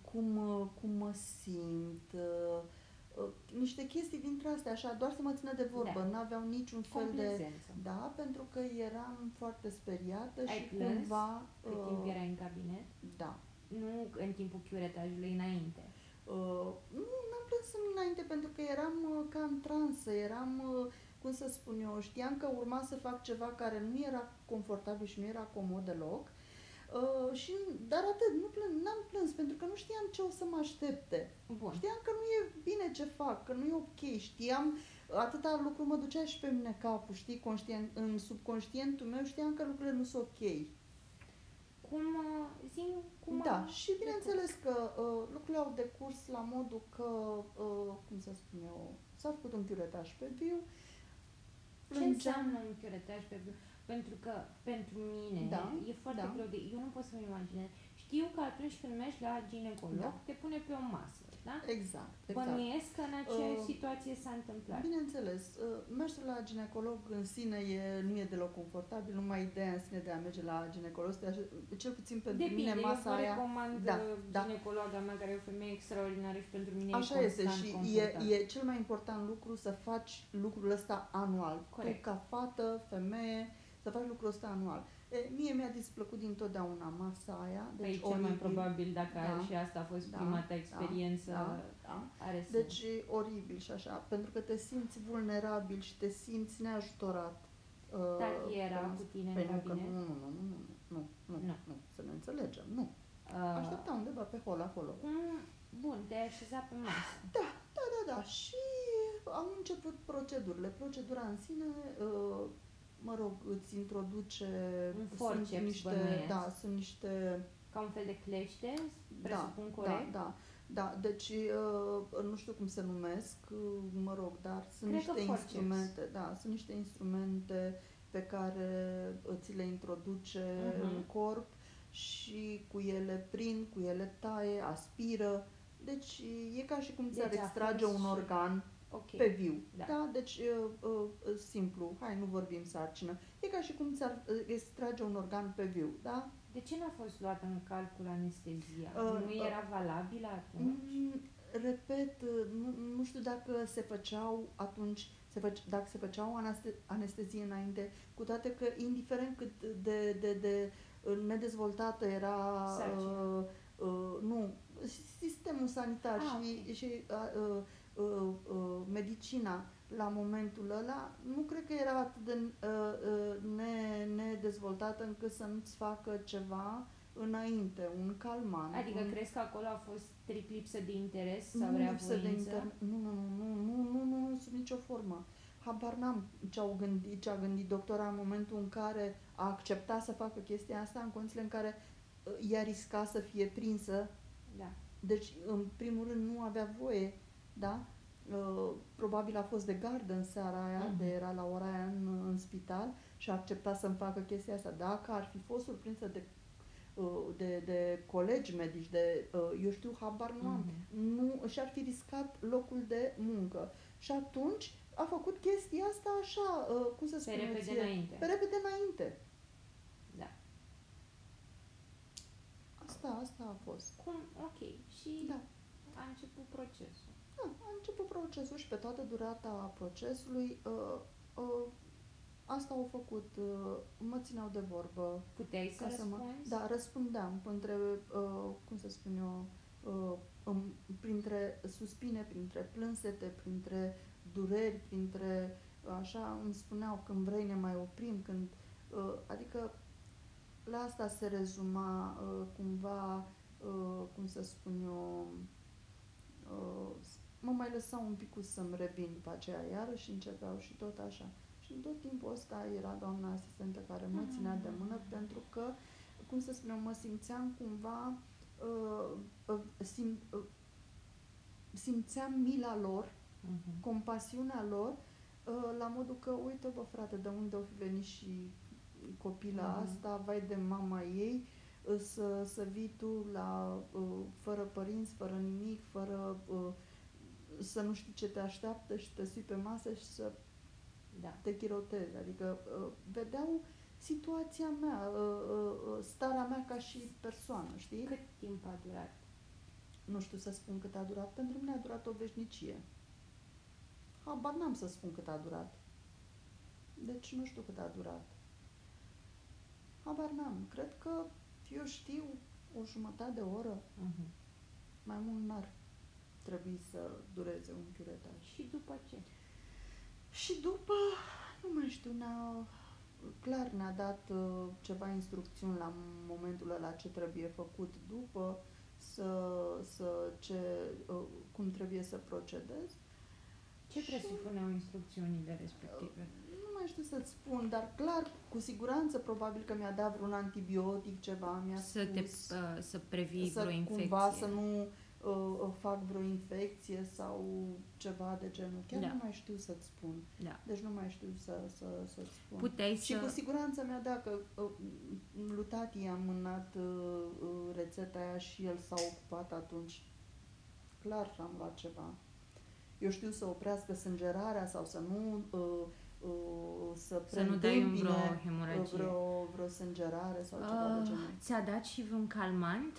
cum, cum mă simt, uh, Uh, niște chestii dintre astea, așa, doar să mă țină de vorbă, da. n-aveau niciun fel de... Da, pentru că eram foarte speriată Ai și plâns cumva... cât uh, timp erai în cabinet? Da. Nu în timpul curetajului, înainte? Uh, nu, n-am plâns înainte pentru că eram uh, ca în transă, eram, uh, cum să spun eu, știam că urma să fac ceva care nu era confortabil și nu era comod deloc Uh, și, dar atât, nu plân, n-am plâns pentru că nu știam ce o să mă aștepte. Bun. Știam că nu e bine ce fac, că nu e ok. Știam, atâta lucru mă ducea și pe mine capul, știi, conștient, în subconștientul meu știam că lucrurile nu sunt ok. Cum, uh, zi, cum Da, și bineînțeles că uh, lucrurile au decurs la modul că, uh, cum să spun eu, s-a făcut un chiuretaj pe viu. Ce înseamnă un chiuretaj pe viu? Pentru că pentru mine da, e foarte da. greu de... Eu nu pot să-mi imaginez. Știu că atunci când mergi la ginecolog, da. te pune pe o masă. asta. Exact, exact. Bănuiesc că în aceeași Uh, situație s-a întâmplat. Bineînțeles, uh, mersul la ginecolog în sine e, nu e deloc confortabil, numai ideea în sine de a merge la ginecolog, este așa- cel puțin pentru Depinde, mine eu masa vă aia... recomand Da, uh, da. ginecologa mea, care e o femeie extraordinară și pentru mine Așa e este constant și e, confortabil. e cel mai important lucru să faci lucrul ăsta anual. Corect. Tu ca fată, femeie, să faci lucrul ăsta anual. E, mie mi-a displăcut dintotdeauna masa aia. Deci Păi cel mai oribil. probabil, dacă Da. și asta a fost Da, prima ta da, experiență, Da, da. are sens. Deci e oribil și așa, pentru că te simți vulnerabil și te simți neajutorat. Uh, Tati era pe- cu tine Păi în nu, că cabinet? nu, nu, nu, nu, nu, nu, nu, Nu. nu, să ne înțelegem, nu. Uh, Aștepta undeva pe hol acolo. cum, bun, te-ai așezat pe masă. (laughs) Da, da, da, și au început procedurile. Procedura în sine, uh, mă rog, îți introduce... Un sunt forceps, niște, bănuiesc. Da, sunt niște... Ca un fel de clește, presupun da, corect? Da, da, da, deci uh, nu știu cum se numesc, uh, mă rog, dar sunt Cred că niște forceps. instrumente, da, sunt niște instrumente pe care uh, ți le introduce Mhm. în corp și cu ele prind, cu ele taie, aspiră. Deci e ca și cum ți-ar Deci a extrage fost un și- organ Ok. pe viu. Da. Da, deci uh, uh, simplu, hai nu vorbim sarcină. E ca și cum ți-ar uh, extrage un organ pe viu, da? De ce n-a fost luată în calcul anestezia? Uh, nu uh, era valabilă atunci? Mm, repet, nu, nu știu dacă se făceau atunci, se făce, dacă se făceau aneste, anestezie înainte, cu toate că indiferent cât de, de, de uh, nedezvoltată era Sarcina. uh, uh, nu, sistemul sanitar Ah, și, ok. și uh, uh, uh, uh, medicina la momentul ăla, nu cred că era atât de uh, uh, ne, nedezvoltată încât să nu-ți facă ceva înainte, un calmant. Adică un, crezi că acolo a fost strict lipsă de interes sau nu rea lipsă de voință? inter... Nu, nu, nu, nu, nu, nu, nu, nu, sub nicio formă. Habar n-am ce, au gândit, ce a gândit doctora în momentul în care a acceptat să facă chestia asta, în condițiile în care uh, ea risca să fie prinsă. Da. Deci, în primul rând, nu avea voie, da? Uh, probabil a fost de gardă în seara aia, Mhm. de era la ora aia în, în spital și a acceptat să-mi facă chestia asta. Dacă ar fi fost surprinsă de, uh, de, de colegi medici, de, uh, eu știu, habar nu am, Mhm. nu și-ar fi riscat locul de muncă. Și atunci a făcut chestia asta așa, uh, cum să Pe spun repede ție, înainte. pe repede înainte. Da. Asta, asta a fost. Cum? Ok. Și Da. a început procesul. Da, a început procesul și pe toată durata procesului uh, uh, asta au făcut, uh, mă țineau de vorbă. Puteai să Ca să mă, răspunzi? da, răspundeam între, uh, cum să spun eu, uh, um, printre suspine, printre plânsete, printre dureri, printre, așa, îmi spuneau când vrei ne mai oprim, când, uh, adică la asta se rezuma uh, cumva, uh, cum să spun eu, uh, mă mai lăsau un pic să-mi revin după aceea iară și începeau și tot așa. Și în tot timpul ăsta era doamna asistentă care mă ținea de mână pentru că, cum să spun eu, mă simțeam cumva, uh, uh, sim, uh, simțeam mila lor, Mhm. compasiunea lor, uh, la modul că, uite bă frate, de unde o fi venit și copila Mhm. asta, vai de mama ei, uh, să, să vii tu la, uh, fără părinți, fără nimic, fără uh, să nu știi ce te așteaptă și te sui pe masă și să Da. te chirotezi. Adică uh, vedeau situația mea, uh, uh, uh, starea mea ca și persoană, știi? Cât timp a durat? Nu știu să spun cât a durat. Pentru mine a durat o veșnicie. Habar n-am să spun cât a durat. Deci nu știu cât a durat. Habar n-am. Cred că, eu știu, o jumătate de oră, Mhm. mai mult n-ar trebui să dureze un chiuretaj. Și după ce? Și după, nu mai știu, ne-a, clar ne-a dat uh, ceva instrucțiuni la momentul ăla ce trebuie făcut după, să, să ce, uh, cum trebuie să procedez. Ce Și- presupuneau instrucțiunile respective? Nu mai știu să-ți spun, dar clar, cu siguranță, probabil că mi-a dat vreun antibiotic, ceva, mi-a Să te spus uh, să previi să vreo infecție. cumva să nu uh, fac vreo infecție sau ceva de genul. Chiar Da. nu mai știu să-ți spun. Da. Deci nu mai știu să, să, să-ți spun. Puteai Și să cu siguranță mi-a dat că uh, lui tati am mânat uh, uh, rețeta aia și el s-a ocupat atunci clar am luat ceva. Eu știu să oprească sângerarea sau să nu uh, uh, să, să nu dai în vreo uh, hemoragie. vreo, vreo sângerare sau ceva de Uh, genul. ți-a dat și vreun calmant?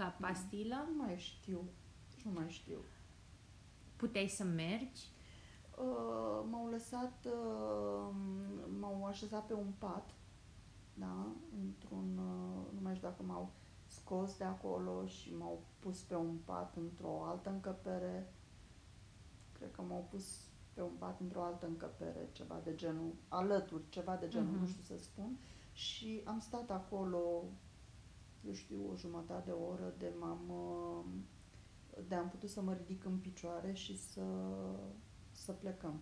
Ca pastilă? Nu mai știu. Nu mai știu. Puteai să mergi? Uh, m-au lăsat, uh, m-au așezat pe un pat, da, într-un, uh, nu mai știu dacă m-au scos de acolo și m-au pus pe un pat într-o altă încăpere. Cred că m-au pus pe un pat într-o altă încăpere, ceva de genul, alături, ceva de genul, Mhm. nu știu să spun. Și am stat acolo, eu știu, o jumătate de oră de m-am, uh, de am putut să mă ridic în picioare și să, să plecăm.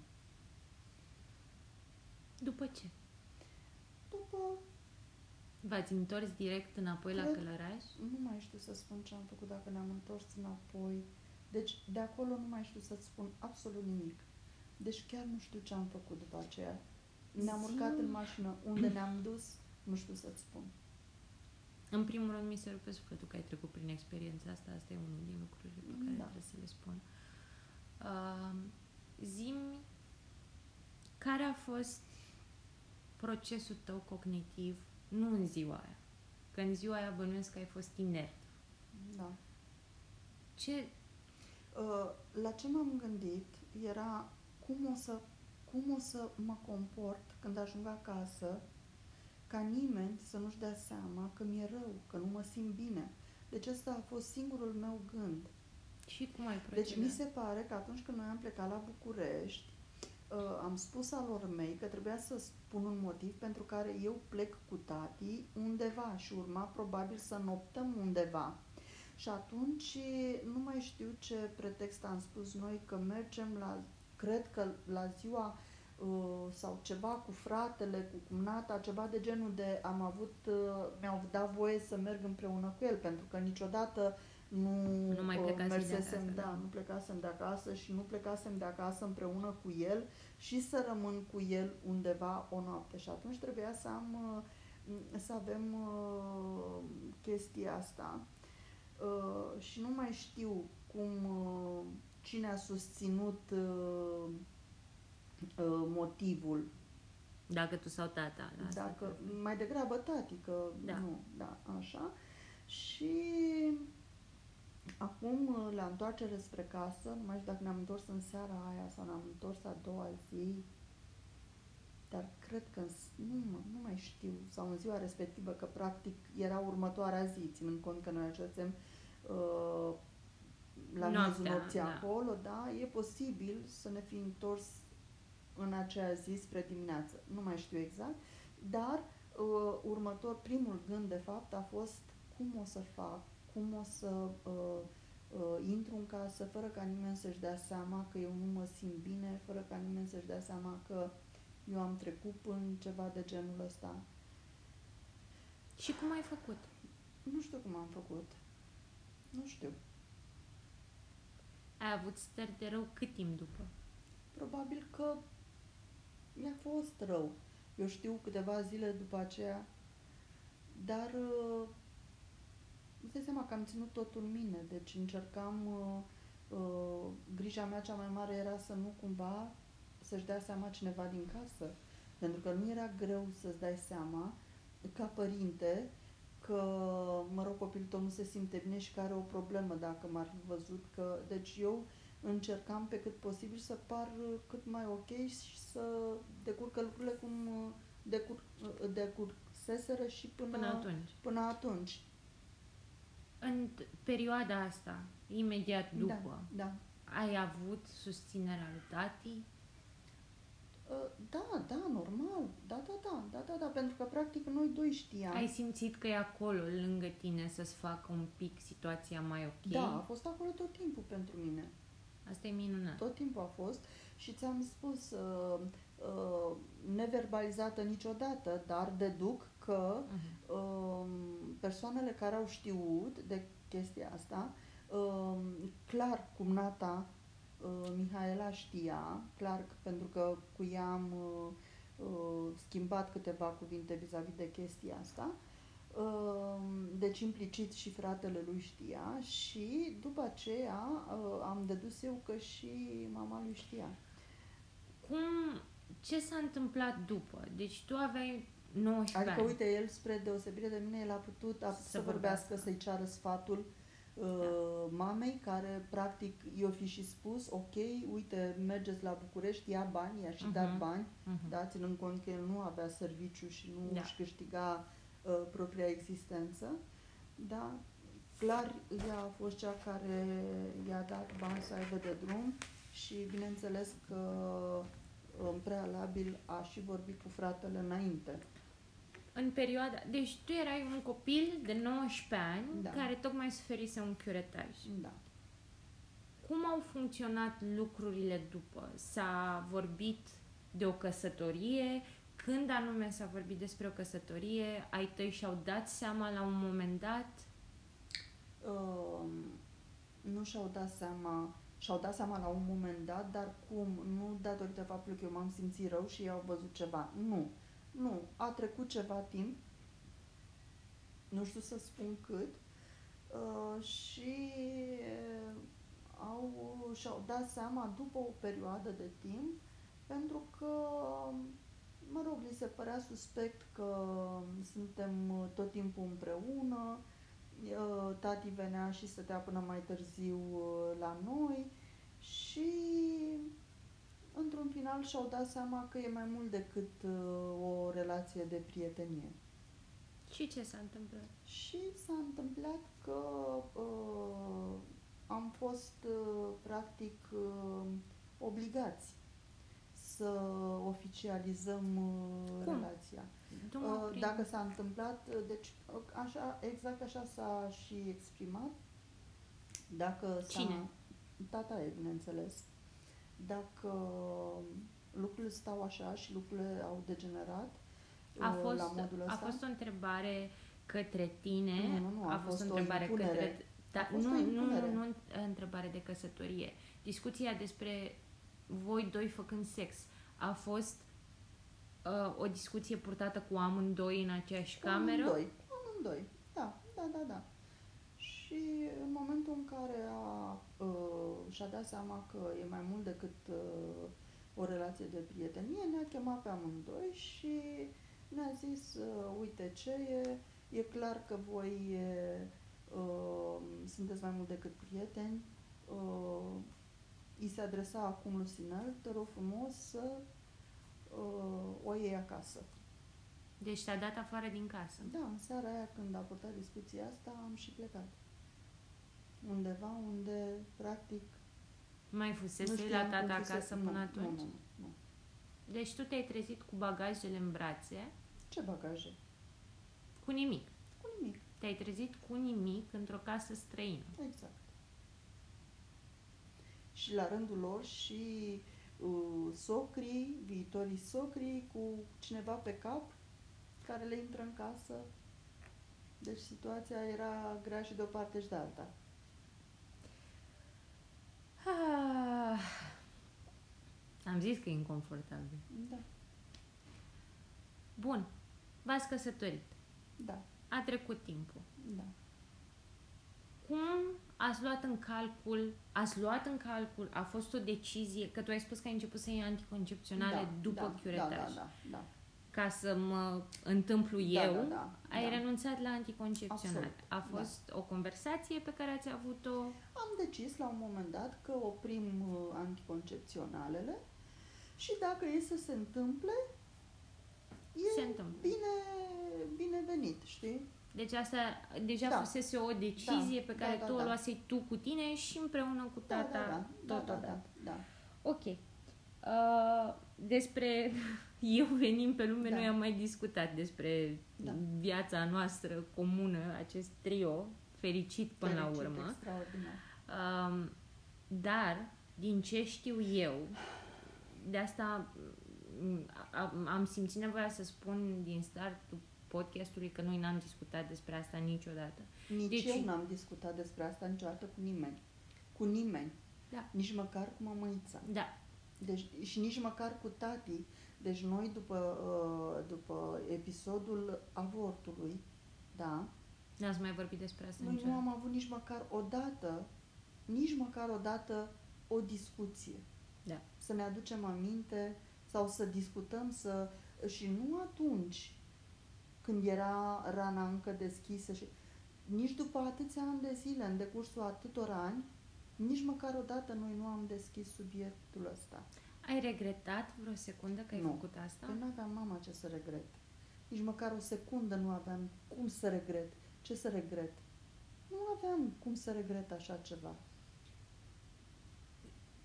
După ce? După, V-ați întors direct înapoi la Cred- Călăraș? nu mai știu să spun ce am făcut dacă ne-am întors înapoi. Deci, de acolo nu mai știu să-ți spun absolut nimic. Deci chiar nu știu ce am făcut după aceea. Ne-am Zi-mi. urcat în mașină. Unde ne-am dus, nu știu să-ți spun. În primul rând, mi se rupe sufletul că ai trecut prin experiența asta. Asta e unul din lucrurile pe care Da. trebuie să le spun. Uh, zimi care a fost procesul tău cognitiv, nu în ziua aia. Că în ziua aia bănuiesc că ai fost inert. Da. Ce Uh, La ce m-am gândit era cum o să, cum o să mă comport când ajung acasă ca nimeni să nu-și dea seama că mi-e rău, că nu mă simt bine. Deci ăsta a fost singurul meu gând. și cum ai procedat? Deci mi se pare că atunci când noi am plecat la București, uh, am spus alor mei că trebuia să spun un motiv pentru care eu plec cu tati undeva și urma probabil să noptăm undeva. Și atunci nu mai știu ce pretext am spus noi că mergem la, cred că la ziua uh, sau ceva cu fratele, cu cumnata, ceva de genul de am avut, uh, mi-au dat voie să merg împreună cu el, pentru că niciodată nu, Nu mai uh, plecasei de mersesem, acasă, da, da. nu plecasem de acasă și nu plecasem de acasă împreună cu el și să rămân cu el undeva o noapte. Și atunci trebuia să am, uh, să avem uh, chestia asta. Uh, și nu mai știu cum, uh, cine a susținut uh, uh, motivul. Dacă tu sau tata. la asta Dacă, cred. mai degrabă tati, că Da. nu, da, așa. Și acum, uh, la întoarcere spre casă, nu mai știu dacă ne-am întors în seara aia sau ne-am întors a doua zi, dar cred că în, s- nu, mă- nu mai știu, sau în ziua respectivă, că practic era următoarea zi, ținând cont că noi ajunsem uh, la Noaptea, miezul nopții da. acolo, da, e posibil să ne fi întors în aceea zi spre dimineață. Nu mai știu exact, dar uh, următor, primul gând de fapt a fost cum o să fac, cum o să uh, uh, intru în casă fără ca nimeni să-și dea seama că eu nu mă simt bine, fără ca nimeni să-și dea seama că eu am trecut în ceva de genul ăsta. Și cum ai făcut? Nu știu cum am făcut. Nu știu. Ai avut stări de rău cât timp după? Probabil că mi-a fost rău. Eu știu câteva zile după aceea, dar uh, îți dai seama că am ținut totul în mine, deci încercam, uh, uh, grija mea cea mai mare era să nu cumva să-și dea seama cineva din casă. Pentru că nu era greu să-ți dai seama, ca părinte, că, mă rog, copilul tău nu se simte bine și că are o problemă dacă m-ar fi văzut că... Deci eu încercam pe cât posibil să par uh, cât mai ok și să decurcă lucrurile cum uh, decur, uh, decurseseră și până, Până atunci. Până atunci. În t- perioada asta, imediat după, Da, da. ai avut susținerea lui tati? Uh, Da, da, normal. Da, da, da, da, da, da, pentru că practic noi doi știam. Ai simțit că e acolo, lângă tine, să-ți facă un pic situația mai ok? Da, a fost acolo tot timpul pentru mine. Asta e minunat. Tot timpul a fost și ți-am spus, uh, uh, neverbalizată niciodată, dar deduc că Mhm. um, persoanele care au știut de chestia asta, um, clar cumnata uh, Mihaela știa, clar că- pentru că cu ea am uh, uh, schimbat câteva cuvinte vis-a-vis de chestia asta, Uh, deci implicit și fratele lui știa și după aceea uh, am dedus eu că și mama lui știa. Cum, ce s-a întâmplat după? Deci tu aveai 19 Adică, ani. uite, el, spre deosebire de mine, el a putut a, să, Să vorbească, vorbească. să-i ceară sfatul uh, mamei, care, practic, i-o fi și spus, ok, uite, mergeți la București, ia bani, i-a și Mhm. dat bani, Mhm. da, ținând cont că el nu avea serviciu și nu Da. își câștiga uh, propria existență, da, clar, ea a fost cea care i-a dat bani să aibă de drum și, bineînțeles că în prealabil a și vorbit cu fratele înainte. În perioada... Deci tu erai un copil de 19 ani Da. care tocmai suferise un curetaj. Da. Cum au funcționat lucrurile după? S-a vorbit de o căsătorie? Când anume s-a vorbit despre o căsătorie? Ai tăi și-au dat seama la un moment dat? uh, nu și-au dat seama, și-au dat seama la un moment dat, dar cum? Nu datorită faptului că eu m-am simțit rău și ei au văzut ceva. Nu. Nu. A trecut ceva timp, nu știu să spun cât, uh, și uh, au, și-au dat seama după o perioadă de timp, pentru că, mă rog, li se părea suspect că suntem uh, tot timpul împreună, Uh, tati venea și stătea până mai târziu uh, la noi și într-un final și-au dat seama că e mai mult decât uh, o relație de prietenie. Și ce s-a întâmplat? Și s-a întâmplat că uh, am fost uh, practic uh, obligați să oficializăm uh, Cum? relația. Du-mă Uh, prin- Dacă s-a întâmplat, uh, deci uh, așa, exact așa s-a și exprimat. Dacă s-a, Cine? Tata e, bineînțeles. Dacă lucrurile stau așa și lucrurile au degenerat A uh, fost, la modul ăsta, a fost o întrebare către tine? Nu, nu, nu, a fost o o întrebare impunere. către... Da, A fost nu, o nu, impunere. nu, nu întrebare de căsătorie. Discuția despre voi doi făcând sex a fost uh, o discuție purtată cu amândoi în aceeași cameră? Amândoi, amândoi, da, da, da, da. Și în momentul în care a, uh, și-a dat seama că e mai mult decât uh, o relație de prietenie, ne-a chemat pe amândoi și ne-a zis, uh, uite ce e, e clar că voi e, uh, sunteți mai mult decât prieteni, uh, îi se adresa acum Lucinel, te rog frumos să uh, o iei acasă. Deci te-a dat afară din casă. Da, în seara aia când a purtat discuția asta am și plecat. Undeva unde, practic, Mai nu fusese știam la cum tata fusese- acasă nu, până atunci? Nu, nu, nu. Deci tu te-ai trezit cu bagajele în brațe, Ce bagaje? cu nimic. Cu nimic, Te-ai trezit cu nimic într-o casă străină. exact. Și la rândul lor și uh, socrii, viitorii socrii, cu cineva pe cap, care le intră în casă. Deci situația era grea și de o parte și de alta. Ah, am zis că e inconfortabil. Da, Bun, v-ați căsătorit. da, A trecut timpul. da. Cum ați luat în calcul, ați luat în calcul, a fost o decizie, că tu ai spus că ai început să iei anticoncepționale da, după da, curetaj. Da, da, da, da. Ca să mă întâmplu Da, eu, da, da, ai da. renunțat la anticoncepționale. Absolut, A fost o conversație pe care ați avut-o... Am decis la un moment dat că oprim uh, anticoncepționalele și dacă e să se întâmple, e Se întâmplă. bine, binevenit, știi? Deci asta deja Da. fusese o decizie Da, pe care da, da, tu o da. luasei tu cu tine și împreună cu tata da, da, da, totodată. da, da, da. Ok. Uh, despre (laughs) eu venim pe lume, Da. noi am mai discutat despre Da. viața noastră comună, acest trio fericit până Fericit, la urmă. Extraordinar. Um, dar, din ce știu eu, de asta m, am, am simțit nevoia să spun din startul podcastului că noi n-am discutat despre asta niciodată. Nici Deci- eu n-am discutat despre asta niciodată cu nimeni. Cu nimeni. Da. Nici măcar cu mămăița. Da, Deci, și nici măcar cu tati. Deci noi după, uh, după episodul avortului, Da. N-ați mai vorbit despre asta Noi nu am avut nici măcar o dată, nici măcar o dată o discuție. Da. Să ne aducem aminte sau să discutăm să... Și nu atunci când era rana încă deschisă și nici după atâția ani de zile, în decursul atâtor ani, nici măcar o dată noi nu am deschis subiectul ăsta. Ai regretat vreo secundă că ai Nu. făcut asta? Păi nu aveam mama ce să regret. Nici măcar o secundă nu aveam cum să regret. Ce să regret? Nu aveam cum să regret așa ceva.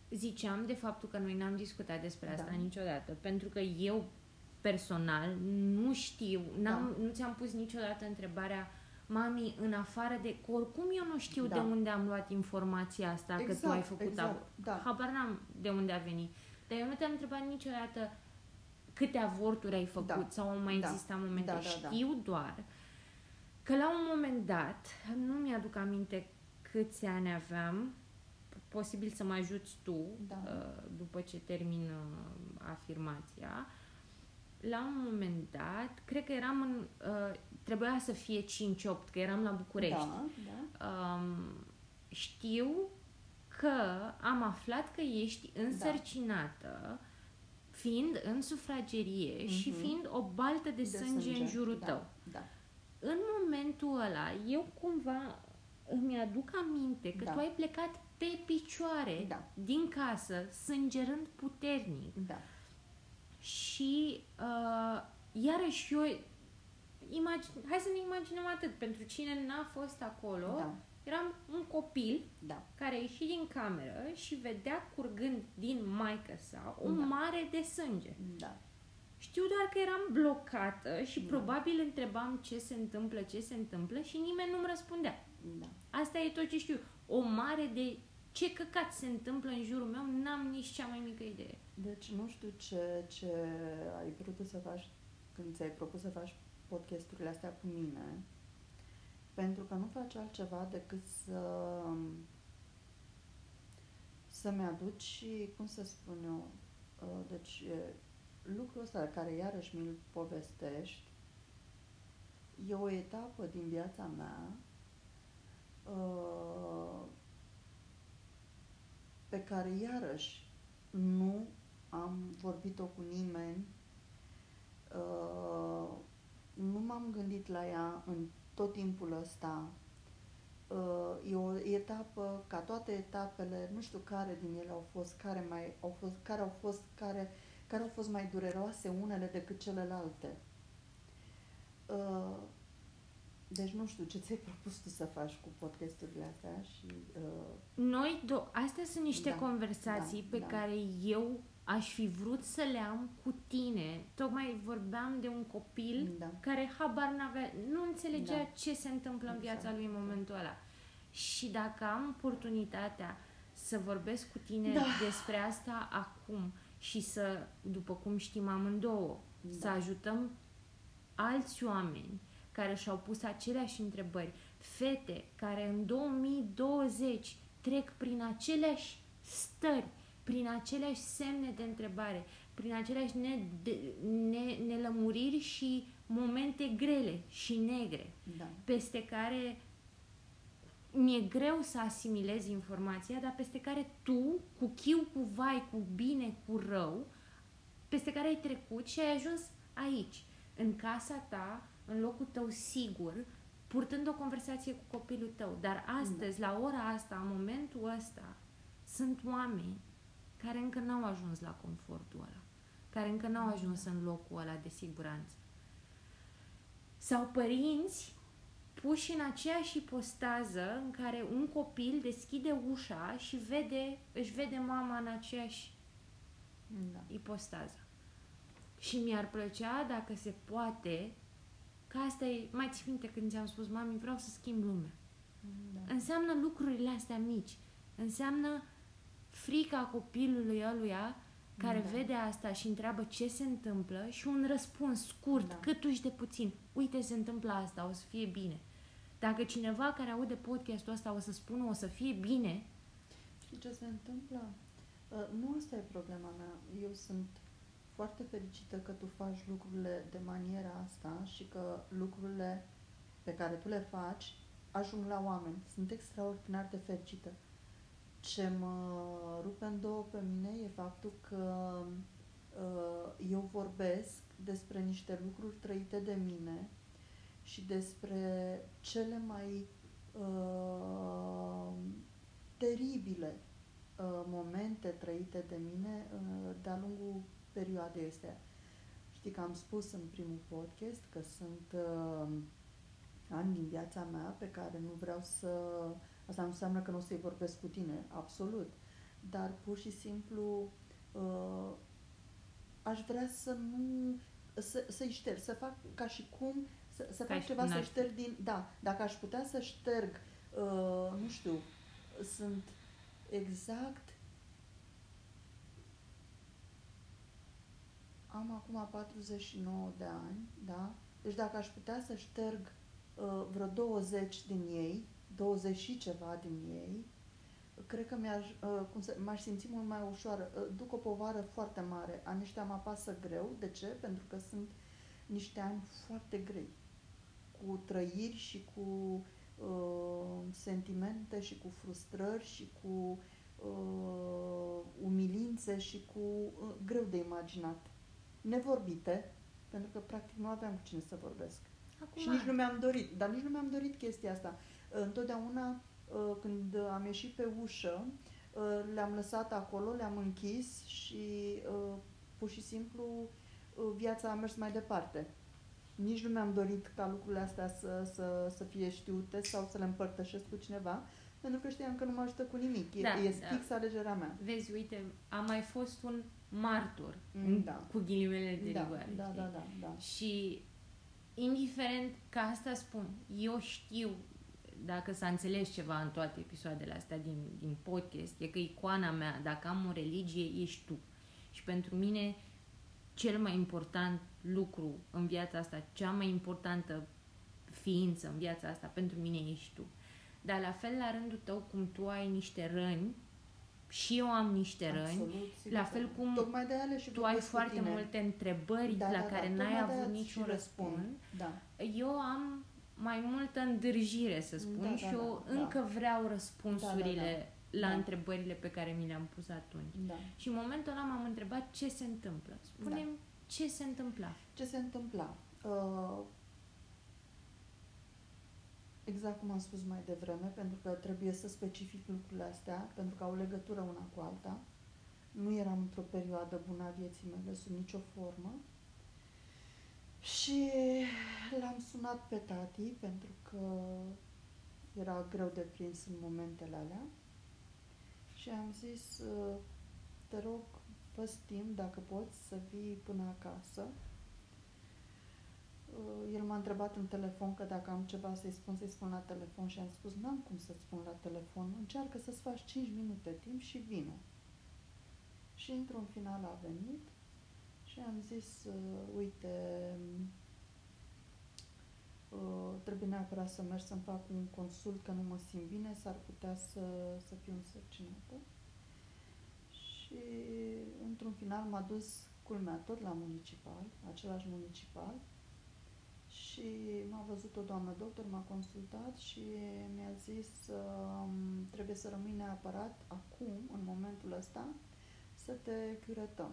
Ziceam de faptul că noi n-am discutat despre asta Da. niciodată, pentru că eu personal nu știu, n-am, nu ți-am pus niciodată întrebarea Mami, în afară de... că Oricum eu nu știu Da. de unde am luat informația asta, că tu ai făcut exact, abort. da. Habar n-am de unde a venit. Dar eu nu te-am întrebat niciodată câte avorturi ai făcut Da. sau au mai Da. existat momente. Da, da, da. Știu doar că la un moment dat, nu mi-aduc aminte câți ani aveam, posibil să mă ajuți tu Da. uh, după ce termin uh, afirmația, la un moment dat, cred că eram în... Uh, trebuia să fie 5-8, că eram la București. Da, da. Um, știu că am aflat că ești însărcinată fiind în sufragerie și Mhm. fiind o baltă de, sânge, în jurul da, tău. Da. În momentul ăla, eu cumva îmi aduc aminte că Da. tu ai plecat pe picioare Da. din casă, sângerând puternic Da. Și uh, iarăși eu imagine, hai să ne imaginăm atât, pentru cine n-a fost acolo, Da. eram un copil Da. care a ieșit din cameră și vedea curgând din maică sa un Da. mare de sânge. Da. Știu doar că eram blocată și Da. probabil întrebam ce se întâmplă, ce se întâmplă și nimeni nu-mi răspundea. Da. Asta e tot ce știu. O mare de ce căcat se întâmplă în jurul meu, n-am nici cea mai mică idee. Deci nu știu ce, ce ai vrut tu să faci când ți-ai propus să faci podcasturile astea cu mine, pentru că nu faci altceva decât să să-mi aduci, cum să spun eu, uh, deci e, lucrul ăsta care iarăși mi-l povestești, e o etapă din viața mea uh, pe care iarăși nu am vorbit-o cu nimeni, uh, nu m-am gândit la ea în tot timpul ăsta. Uh, e o etapă, ca toate etapele, nu știu care din ele au fost, care mai au fost, care au fost, care, care au fost mai dureroase unele decât celelalte. Uh, deci nu știu ce ți-ai propus tu să faci cu podcasturile astea și uh, Noi, do- astea sunt niște Da, conversații da, pe da. care eu aș fi vrut să le am cu tine. Tocmai vorbeam de un copil da. care habar n-avea, nu înțelegea Da. ce se întâmplă în viața Exact. lui în momentul ăla. Și dacă am oportunitatea să vorbesc cu tine Da. despre asta acum și să, după cum știm amândouă, Da. să ajutăm alți oameni care și-au pus aceleași întrebări, fete care în 2020 trec prin aceleași stări, prin aceleași semne de întrebare, prin aceleași ne, de, ne, nelămuriri și momente grele și negre, Da. peste care mi-e greu să asimilez informația, dar peste care tu, cu chiu, cu vai, cu bine, cu rău, peste care ai trecut și ai ajuns aici, în casa ta, în locul tău sigur, purtând o conversație cu copilul tău. Dar astăzi, la ora asta, în momentul ăsta, sunt oameni care încă n-au ajuns la confortul ăla, care încă n-au ajuns în locul ăla de siguranță. Sau părinți puși în aceeași ipostază în care un copil deschide ușa și vede, își vede mama în aceeași Da. ipostază. Și mi-ar plăcea, dacă se poate, că asta e, mai ții minte când ți-am spus, mami, vreau să schimb lumea. Da. Înseamnă lucrurile astea mici. Înseamnă frica copilului ăluia care Da. vede asta și întreabă ce se întâmplă și un răspuns scurt, Da. câtuși de puțin. Uite, se întâmplă asta, o să fie bine. Dacă cineva care aude podcastul ăsta o să spună o să fie bine, Știi ce se întâmplă? Uh, Nu asta e problema mea. Eu sunt foarte fericită că tu faci lucrurile de maniera asta și că lucrurile pe care tu le faci ajung la oameni. Sunt extraordinar de fericită. Ce mă rupe în două pe mine e faptul că uh, eu vorbesc despre niște lucruri trăite de mine și despre cele mai uh, teribile uh, momente trăite de mine uh, de-a lungul perioadei astea. Știi că am spus în primul podcast că sunt uh, ani din viața mea pe care nu vreau să... Asta nu înseamnă că nu o să-i vorbesc cu tine, absolut. Dar pur și simplu uh, aș vrea să nu... Să, să-i șterg, să fac ca și cum să, să fac ceva să șterg din... Da, dacă aș putea să șterg, uh, nu știu, sunt exact am acum 49 de ani, da? Deci dacă aș putea să șterg uh, vreo 20 din ei, 20 și ceva din ei, cred că mi-aș, uh, cum să, m-aș simți mult mai ușoară. Uh, duc o povară foarte mare. Anii ăștia mă apasă greu. De ce? Pentru că sunt niște ani foarte grei. Cu trăiri și cu uh, sentimente și cu frustrări și cu uh, umilințe și cu uh, greu de imaginat nevorbite, pentru că practic nu aveam cu cine să vorbesc. Acum. Și nici nu mi-am dorit, dar nici nu mi-am dorit chestia asta. Întotdeauna uh, când am ieșit pe ușă, uh, le-am lăsat acolo, le-am închis și uh, pur și simplu viața a mers mai departe. Nici nu mi-am dorit ca lucrurile astea să, să, să fie știute sau să le împărtășesc cu cineva, pentru că știam că nu mă ajută cu nimic. E, da, e da. fix alegerea mea. Vezi, uite, a mai fost un martor, mm, da. cu ghilimele de da, rigoare. Da, da, da, da. Și indiferent că asta spun, eu știu dacă s-a înțeles ceva în toate episoadele astea din, din podcast, e că icoana mea, dacă am o religie, ești tu. Și pentru mine, cel mai important lucru în viața asta, cea mai importantă ființă în viața asta, pentru mine ești tu. Dar la fel, la rândul tău, cum tu ai niște răni, și eu am niște răni, Absolut, la fel cum Tocmai de ale și tu ai foarte tine. multe întrebări da, la da, care da, n-ai avut niciun răspuns. Da. Eu am mai multă îndârjire, să spun, da, și da, eu da, încă da. vreau răspunsurile da, da, da. la da. întrebările pe care mi le-am pus atunci. Da. Și în momentul ăla m-am întrebat ce se întâmplă. Spune-mi da. ce se întâmpla. Ce se întâmpla? Uh, Exact cum am spus mai devreme, pentru că trebuie să specific lucrurile astea, pentru că au legătură una cu alta. Nu eram într-o perioadă bună a vieții mele, sub nicio formă. Și l-am sunat pe tati, pentru că era greu de prins în momentele alea. Și am zis, te rog, fă timp, dacă poți, să vii până acasă Uh, el m-a întrebat în telefon că dacă am ceva să-i spun, să-i spun la telefon și am spus, n-am cum să-ți spun la telefon, încearcă să-ți faci 5 minute timp și vină. Și într-un final a venit și am zis, uh, uite, uh, trebuie neapărat să merg să-mi fac un consult, că nu mă simt bine, s-ar putea să, să fiu însărcinată. Și într-un final m-a dus culmea tot la municipal, același municipal, și m-a văzut o doamnă doctor, m-a consultat și mi-a zis uh, trebuie să rămâi neapărat acum, în momentul ăsta, să te curetăm.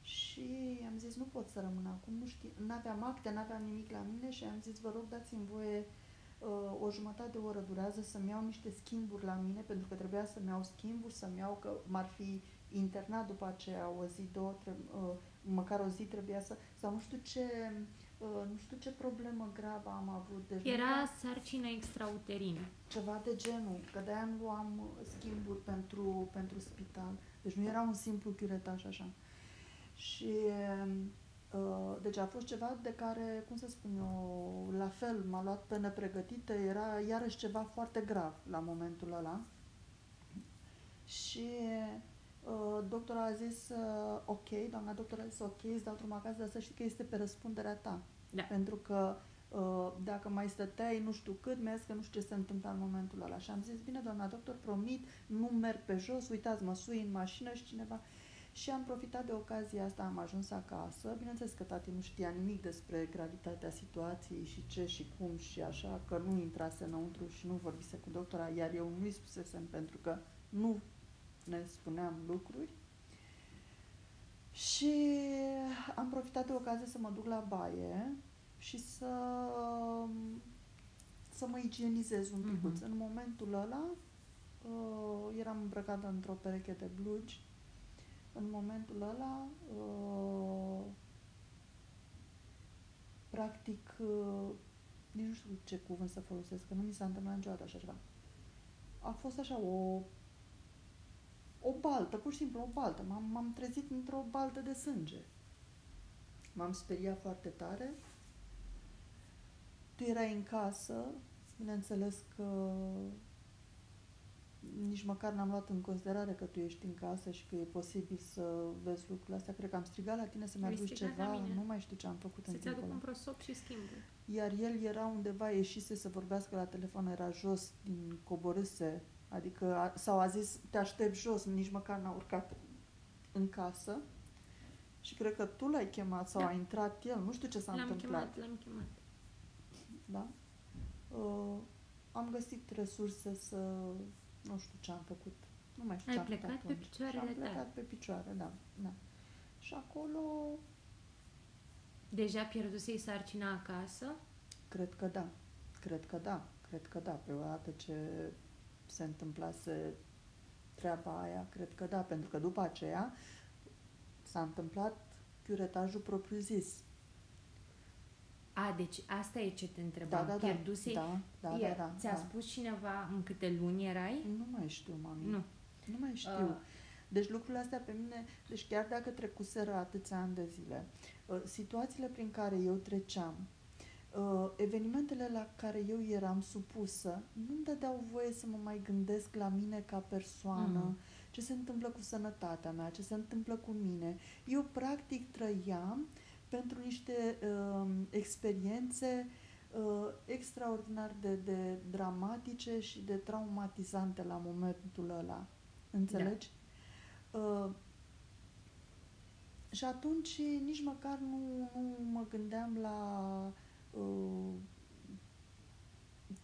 Și am zis, nu pot să rămân acum, nu știu, n-aveam acte, n-aveam nimic la mine și am zis, vă rog, dați-mi voie uh, o jumătate de oră durează să-mi iau niște schimburi la mine, pentru că trebuia să-mi iau schimburi, să-mi iau că m-ar fi internat după aceea o zi, două, tre- uh, măcar o zi trebuia să, sau nu știu ce, uh, nu știu ce problemă gravă am avut. Deci Era sarcină extrauterină. Ceva de genul, că de-aia nu luam schimburi pentru, pentru spital. Deci nu era un simplu curetaj așa. Și uh, deci a fost ceva de care, cum să spun eu, la fel, m-a luat pe nepregătită, era iarăși ceva foarte grav la momentul ăla. Și Uh, doctorul a zis uh, ok, doamna doctor a zis ok, îți dau drumul acasă, dar să știi că este pe răspunderea ta. Da. Pentru că uh, dacă mai stăteai nu știu cât, mi că nu știu ce se întâmplă în momentul ăla. Și am zis, bine, doamna doctor, promit, nu merg pe jos, uitați, mă sui în mașină și cineva... Și am profitat de ocazia asta, am ajuns acasă. Bineînțeles că tati nu știa nimic despre gravitatea situației și ce și cum și așa, că nu intrase înăuntru și nu vorbise cu doctora, iar eu nu-i spusesem pentru că nu ne spuneam lucruri. Și am profitat de ocazie să mă duc la baie și să, să mă igienizez un pic. Mhm. În momentul ăla uh, eram îmbrăcată într-o pereche de blugi. În momentul ăla uh, practic uh, nici nu știu ce cuvânt să folosesc, că nu mi s-a întâmplat niciodată așa ceva. A fost așa o o baltă, pur și simplu o baltă. M-am, m-am trezit într-o baltă de sânge. M-am speriat foarte tare. Tu erai în casă, bineînțeles că nici măcar n-am luat în considerare că tu ești în casă și că e posibil să vezi lucrurile astea. Cred că am strigat la tine să-mi Ai aduci strigat la ceva, mine. nu mai știu ce am făcut în Să-ți timpul aduc ăla. un prosop și schimbul. Iar el era undeva, ieșise să vorbească la telefon, era jos din coborâse, adică, a, sau a zis, te aștept jos, nici măcar n-a urcat în casă. Și cred că tu l-ai chemat sau Da. a intrat el, nu știu ce s-a L-am întâmplat. chemat, l-am chemat. Da? Uh, am găsit resurse să, nu știu ce am făcut. Nu mai știu Ai ce am făcut plecat pe atunci. picioarele Și am tale. plecat pe picioare, da. da. Și acolo, Deja pierdusei sarcina acasă? Cred că da. Cred că da. Cred că da. Pe odată ce se întâmplase treaba aia, cred că da. Pentru că după aceea s-a întâmplat chiuretajul propriu-zis. A, deci asta e ce te întrebam. Da, da, da. Pierdusei... Da, da, da, Iar da. Ți-a da. spus cineva în câte luni erai? Nu mai știu, mami. Nu. Nu mai știu. Uh. Deci lucrurile astea pe mine, deci chiar dacă trecuseră atâția ani de zile, uh, situațiile prin care eu treceam, uh, evenimentele la care eu eram supusă, nu-mi dădeau voie să mă mai gândesc la mine ca persoană, Mhm. ce se întâmplă cu sănătatea mea, ce se întâmplă cu mine. Eu practic trăiam pentru niște uh, experiențe uh, extraordinar de, de dramatice și de traumatizante la momentul ăla. Înțelegi? Uh, și atunci nici măcar nu, nu mă gândeam la uh,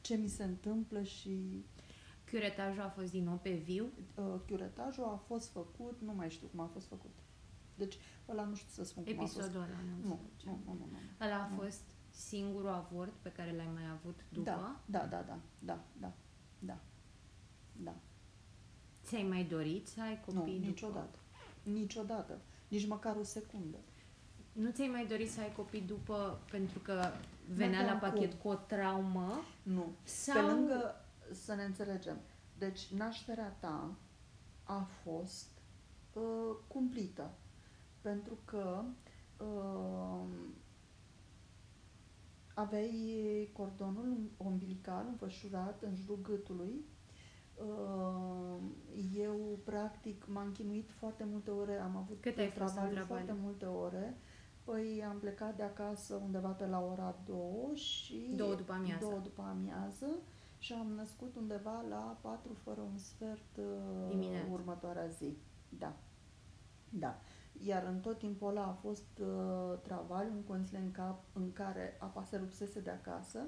ce mi se întâmplă și Curetajul a fost din nou pe viu? uh, chiuretajul a fost făcut, nu mai știu cum a fost făcut. Deci, ăla nu știu să spun cum a fost. Episodul ăla, nu, Nu, înțelegem. nu, nu, nu, nu. Ăla a Nu. fost singurul avort pe care l-ai mai avut după? Da, da, da, da, da, da, da, da. Ți-ai mai dorit să ai Nu, copii după? niciodată. Niciodată. Nici măcar o secundă. Nu ți-ai mai dorit să ai copii după pentru că venea la N-aveam pachet cum. cu o traumă? Nu. Sau... Pe lângă, să ne înțelegem, deci nașterea ta a fost uh, cumplită. Pentru că uh, aveai cordonul umbilical înfășurat în jurul gâtului. Uh, eu, practic, m-am chinuit foarte multe ore, am avut Cât ai fost în travaliu travaliu? foarte multe ore. Păi am plecat de acasă undeva pe la ora 2 și... Două după amiază. Două după amiază și am născut undeva la 4 fără un sfert uh, Dimineața. următoarea zi. Da. Da. Iar în tot timpul ăla a fost uh, travaliu în condițiile în, cap, în care apa se rupsese de acasă,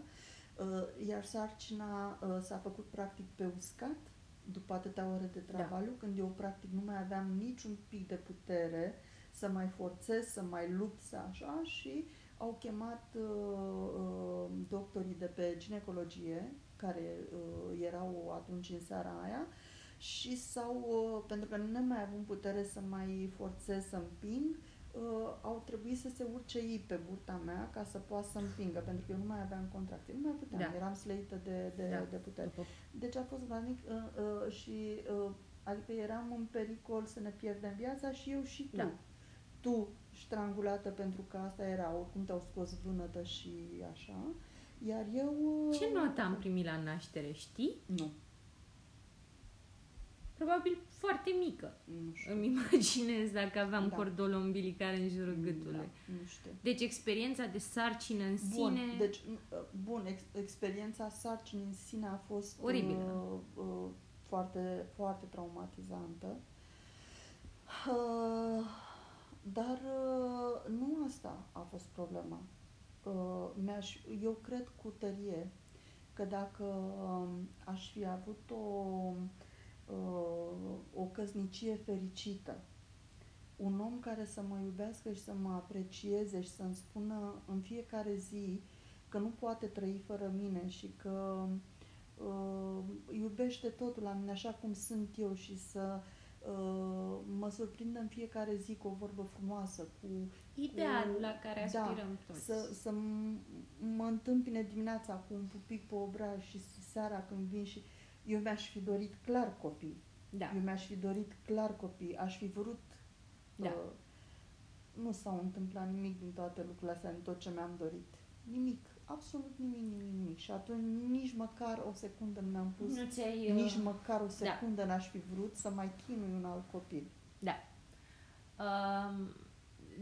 uh, iar sarcina uh, s-a făcut practic pe uscat după atâtea ore de travaliu, când eu practic nu mai aveam niciun pic de putere să mai forțez, să mai lupt, să așa și au chemat uh, uh, doctorii de pe ginecologie, care uh, erau atunci în seara aia, și sau uh, pentru că nu mai avut putere să mai forțez să împing, uh, au trebuit să se urce ei pe burta mea ca să poată să împingă, pentru că eu nu mai aveam contracție. Nu mai puteam, Da. eram slăită de, de, Da. de putere. După... Deci a fost groaznic uh, uh, și uh, adică eram în pericol să ne pierdem viața și eu și tu. Da. Tu strangulată pentru că asta era, oricum te-au scos vânătă și așa, iar eu... uh, Ce notă am primit la naștere, știi? Nu, Probabil foarte mică. nu știu. Îmi imaginez dacă aveam Da. cordol umbilical în jurul gâtului. Da, nu știu. Deci experiența de sarcină în Bun, sine... deci, uh, bun, ex- experiența sarcinii în sine a fost Oribilă. Uh, uh, foarte, foarte traumatizantă. Uh, dar uh, nu asta a fost problema. Uh, mi-aș, eu cred cu tărie că dacă um, aș fi avut o, uh, o căsnicie fericită, un om care să mă iubească și să mă aprecieze și să-mi spună în fiecare zi că nu poate trăi fără mine și că uh, iubește totul la mine așa cum sunt eu și să uh, mă surprindă în fiecare zi cu o vorbă frumoasă, cu... Idealul cu, la care aspirăm da, toți. Să, să mă întâmpine dimineața cu un pupic pe obraj și seara când vin și... Eu mi-aș fi dorit clar copii. Da. Eu mi-aș fi dorit clar copii. Aș fi vrut... Da. Uh, nu s-au întâmplat nimic din toate lucrurile astea, din tot ce mi-am dorit. Nimic. Absolut nimic, nimic, nimic. Și atunci nici măcar o secundă nu mi-am pus, Nu ți-ai... nici uh, măcar o secundă n-aș fi vrut să mai chinui un alt copil. Da. Um,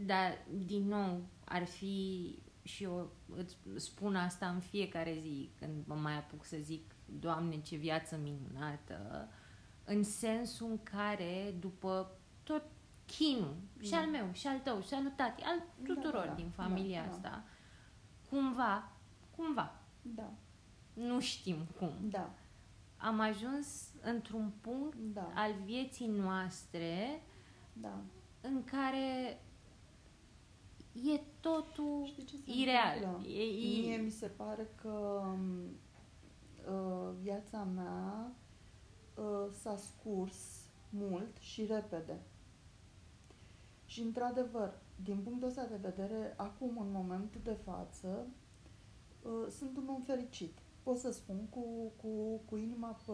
dar, din nou, ar fi și eu îți spun asta în fiecare zi când mă mai apuc să zic Doamne, ce viață minunată în sensul în care după tot chinul și Da. al meu, și al tău, și al lui tati, al tuturor da, da, din da, familia da. asta cumva, cumva, Da, nu știm cum da, am ajuns într-un punct da, al vieții noastre da. în care e totul Știi ce se ireal. întâmplă? E, e, Mie mi se pare că uh, viața mea uh, s-a scurs mult și repede. Și într-adevăr, din punctul ăsta de vedere, acum, în momentul de față, uh, sunt un om fericit. Pot să spun cu, cu, cu, inima pe,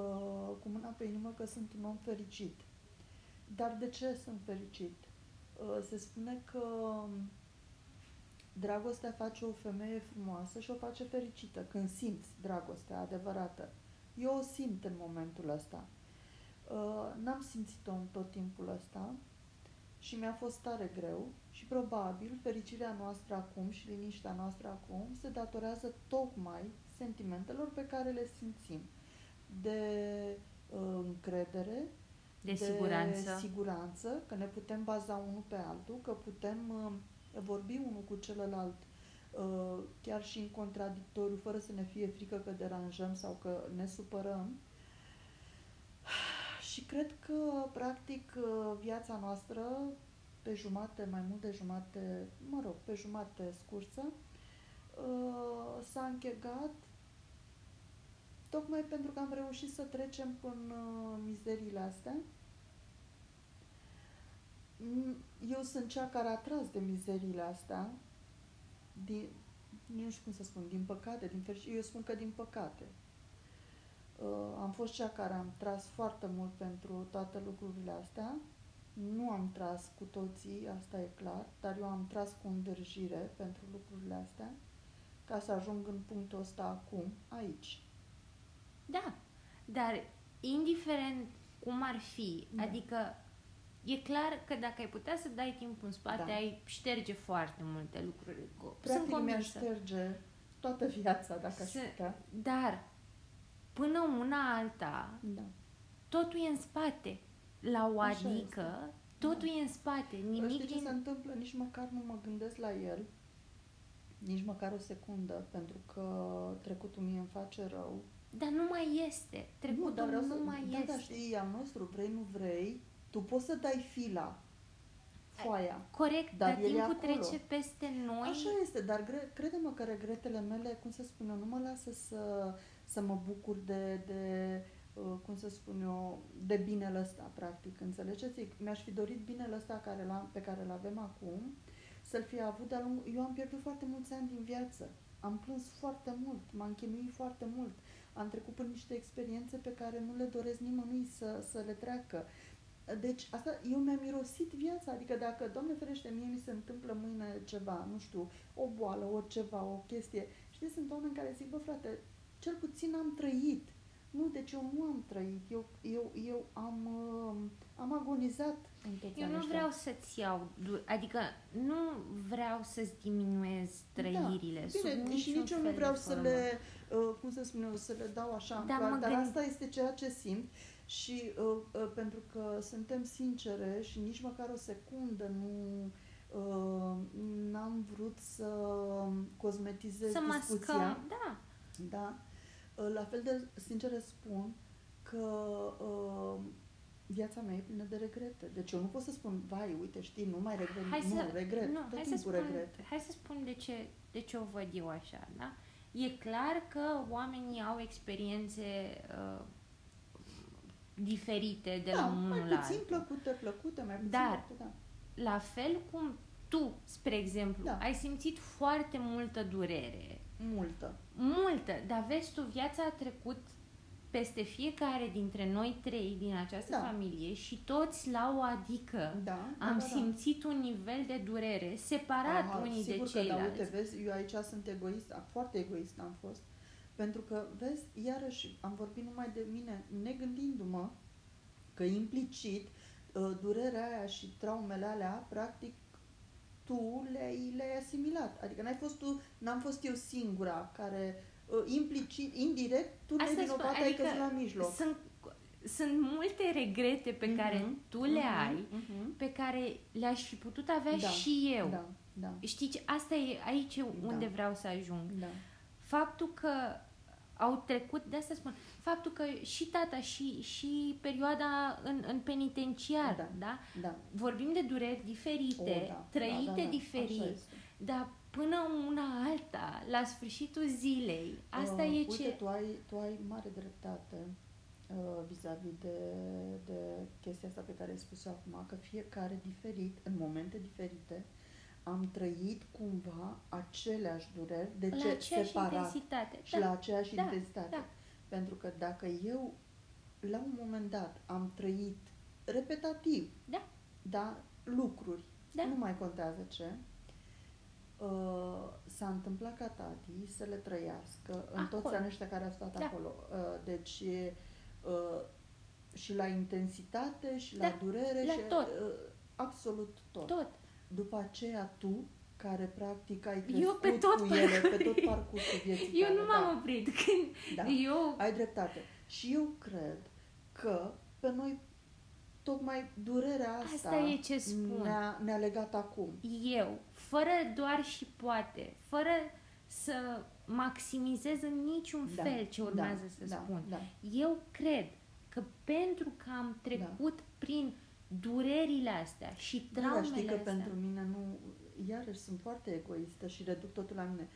cu mâna pe inimă că sunt un om fericit. Dar de ce sunt fericit? Uh, se spune că dragostea face o femeie frumoasă și o face fericită când simți dragostea adevărată. Eu o simt în momentul ăsta. Uh, N-am simțit-o în tot timpul ăsta și mi-a fost tare greu și probabil fericirea noastră acum și liniștea noastră acum se datorează tocmai sentimentelor pe care le simțim de uh, încredere, de siguranță. siguranță, că ne putem baza unul pe altul, că putem uh, vorbi unul cu celălalt uh, chiar și în contradictoriu, fără să ne fie frică că deranjăm sau că ne supărăm. (sighs) Și cred că, practic, uh, viața noastră, pe jumate, mai mult de jumate, mă rog, pe jumate scursă, uh, s-a închegat tocmai pentru că am reușit să trecem până mizeriile astea. Mm, Eu sunt cea care a tras de mizeriile astea, din, nu știu cum să spun, din păcate, din fericire, eu spun că din păcate. Uh, am fost cea care am tras foarte mult pentru toate lucrurile astea. Nu am tras cu toții, asta e clar, dar eu am tras cu îndârjire pentru lucrurile astea, ca să ajung în punctul ăsta acum, aici. Da, dar indiferent cum ar fi, Da. adică e clar că dacă ai putea să dai timp în spate, Da. ai șterge foarte multe lucruri. Sunt Practic mi-aș convinsă. șterge toată viața, dacă aș Să- putea. Dar, până una alta, Da. totul e în spate. La o Așa adică, totul e în spate. Nimic Știi ce din... se întâmplă? Nici măcar nu mă gândesc la el, nici măcar o secundă, pentru că trecutul mie îmi face rău. Dar nu mai este. Trecutul dar vreau nu să, mai da, este. da, știi, al nostru, vrei, nu vrei, tu poți să dai fila, foaia. Corect, Dar dar, el e timpul acolo. trece peste noi. Așa este, dar gre- crede-mă că regretele mele, cum să spun eu, nu mă lasă să, să mă bucur de, de uh, cum să spun eu, de binele ăsta, practic, înțelegeți? Mi-aș fi dorit binele ăsta care l-am, pe care îl avem acum, să-l fi avut de-a lungul... Eu am pierdut foarte mulți ani din viață. Am plâns foarte mult, m-am chinuit foarte mult. Am trecut prin niște experiențe pe care nu le doresc nimănui să, să le treacă. Deci, asta, eu mi-am mirosit viața, adică dacă, Doamne ferește, mie mi se întâmplă mâine ceva, nu știu, o boală, o ceva, o chestie, știți, sunt oameni care zic, bă frate, cel puțin am trăit, Nu, deci eu nu am trăit. Eu, eu, eu am, uh, am agonizat în toți Eu nu ăștia. vreau să-ți iau, du- adică nu vreau să-ți diminuez trăirile Da, sub bine, niciun și nici eu fel nu vreau de să formă. le, uh, cum să spun eu, să le dau așa, Da, clar, mă dar gând- asta este ceea ce simt și uh, uh, pentru că suntem sincere și nici măcar o secundă nu uh, n-am vrut să cosmetizez Să discuția. mascăm, da, Da. Uh, La fel de sincer spun că uh, viața mea e plină de regrete. Deci eu nu pot să spun, vai, uite, știi, nu mai regret, hai nu, să, regret, nu, tot hai să timpul spun, regret. hai să spun de ce, de ce o văd eu așa, da? E clar că oamenii au experiențe uh, diferite de da, la unul mai la puțin altul. plăcute, plăcute, mai puțin Dar- plăcute, da. La fel cum tu, spre exemplu, Da. ai simțit foarte multă durere, Multă. multă, dar vezi tu, viața a trecut peste fiecare dintre noi trei din această Da. familie și toți la o adică Da, da, am da, da. simțit un nivel de durere separat Aha, unii de sigur ceilalți. Că, da, uite, vezi, eu aici sunt egoist, foarte egoist am fost, pentru că, vezi, iarăși am vorbit numai de mine, negândindu-mă că implicit uh, durerea aia și traumele alea, practic, tu le-ai, le-ai asimilat. Adică n-ai fost tu, n-am fost eu singura care, uh, implicit, indirect, tu Asta nevinovat spun, ai adică căzut la mijloc. Sunt, sunt multe regrete pe care Mhm, tu le mhm, ai, mhm. pe care le-aș fi putut avea Da, și eu. Da, da, Știi, ce- asta e aici e unde Da. vreau să ajung. da. Faptul că au trecut, de asta spun, faptul că și tata și, și perioada în, în penitenciar, Da. da. da. Vorbim de dureri diferite, O, da, trăite da, da, da, diferit, așa este. dar până una alta, la sfârșitul zilei, asta Uh, e uite, ce... tu ai, tu ai mare dreptate uh, vis-a-vis de, de chestia asta pe care ai spus-o acum, că fiecare diferit, în momente diferite, am trăit cumva aceleași dureri, de la ce aceeași separat intensitate. și la aceeași da, intensitate. da. Pentru că dacă eu, la un moment dat, am trăit repetativ, Da. da, lucruri, Da. nu mai contează ce, uh, s-a întâmplat ca tati să le trăiască în Acolo. toți anii ăștia care au stat Da. acolo. Uh, deci, uh, și la intensitate, și Da, la durere, la și tot. Uh, absolut tot. Tot. După aceea tu, care practic ai Eu crescut pe tot cu ele, pe tot parcursul vieții Eu tale, nu m-am da. oprit. Când (laughs) Da. eu... Ai dreptate. Și eu cred că pe noi tocmai durerea asta, Asta e ce spun. Ne-a, ne-a legat acum. eu, fără doar și poate, fără să maximizez în niciun Da, fel ce urmează da, să da, spun. Da. Eu cred că pentru că am trecut prin durerile astea și Da, dar traumele știi că astea, pentru mine nu, iarăși sunt foarte egoistă și reduc totul la mine.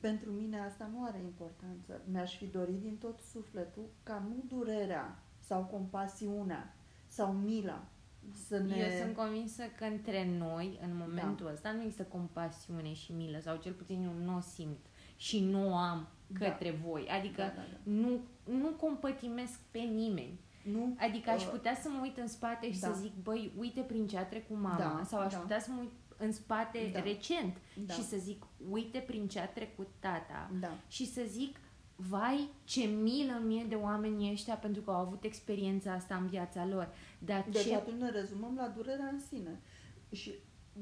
Pentru mine asta nu are importanță. Mi-aș fi dorit din tot sufletul ca nu durerea sau compasiunea sau mila să ne... Eu sunt convinsă că între noi, în momentul da. ăsta, nu există compasiune și milă, sau cel puțin eu nu o simt și nu o am Da. către voi. Adică Da, da, da. nu, nu compătimesc pe nimeni. Nu? Adică aș Uh, putea să mă uit în spate și da. să zic, băi, uite prin ce a trecut mama, Da, sau aș da. putea să mă uit în spate Da. recent Da. și să zic, uite prin ce a trecut tata Da. și să zic, vai, ce milă mie de oamenii ăștia pentru că au avut experiența asta în viața lor. Dar Deci ce atunci ne rezumăm la durerea în sine. Și,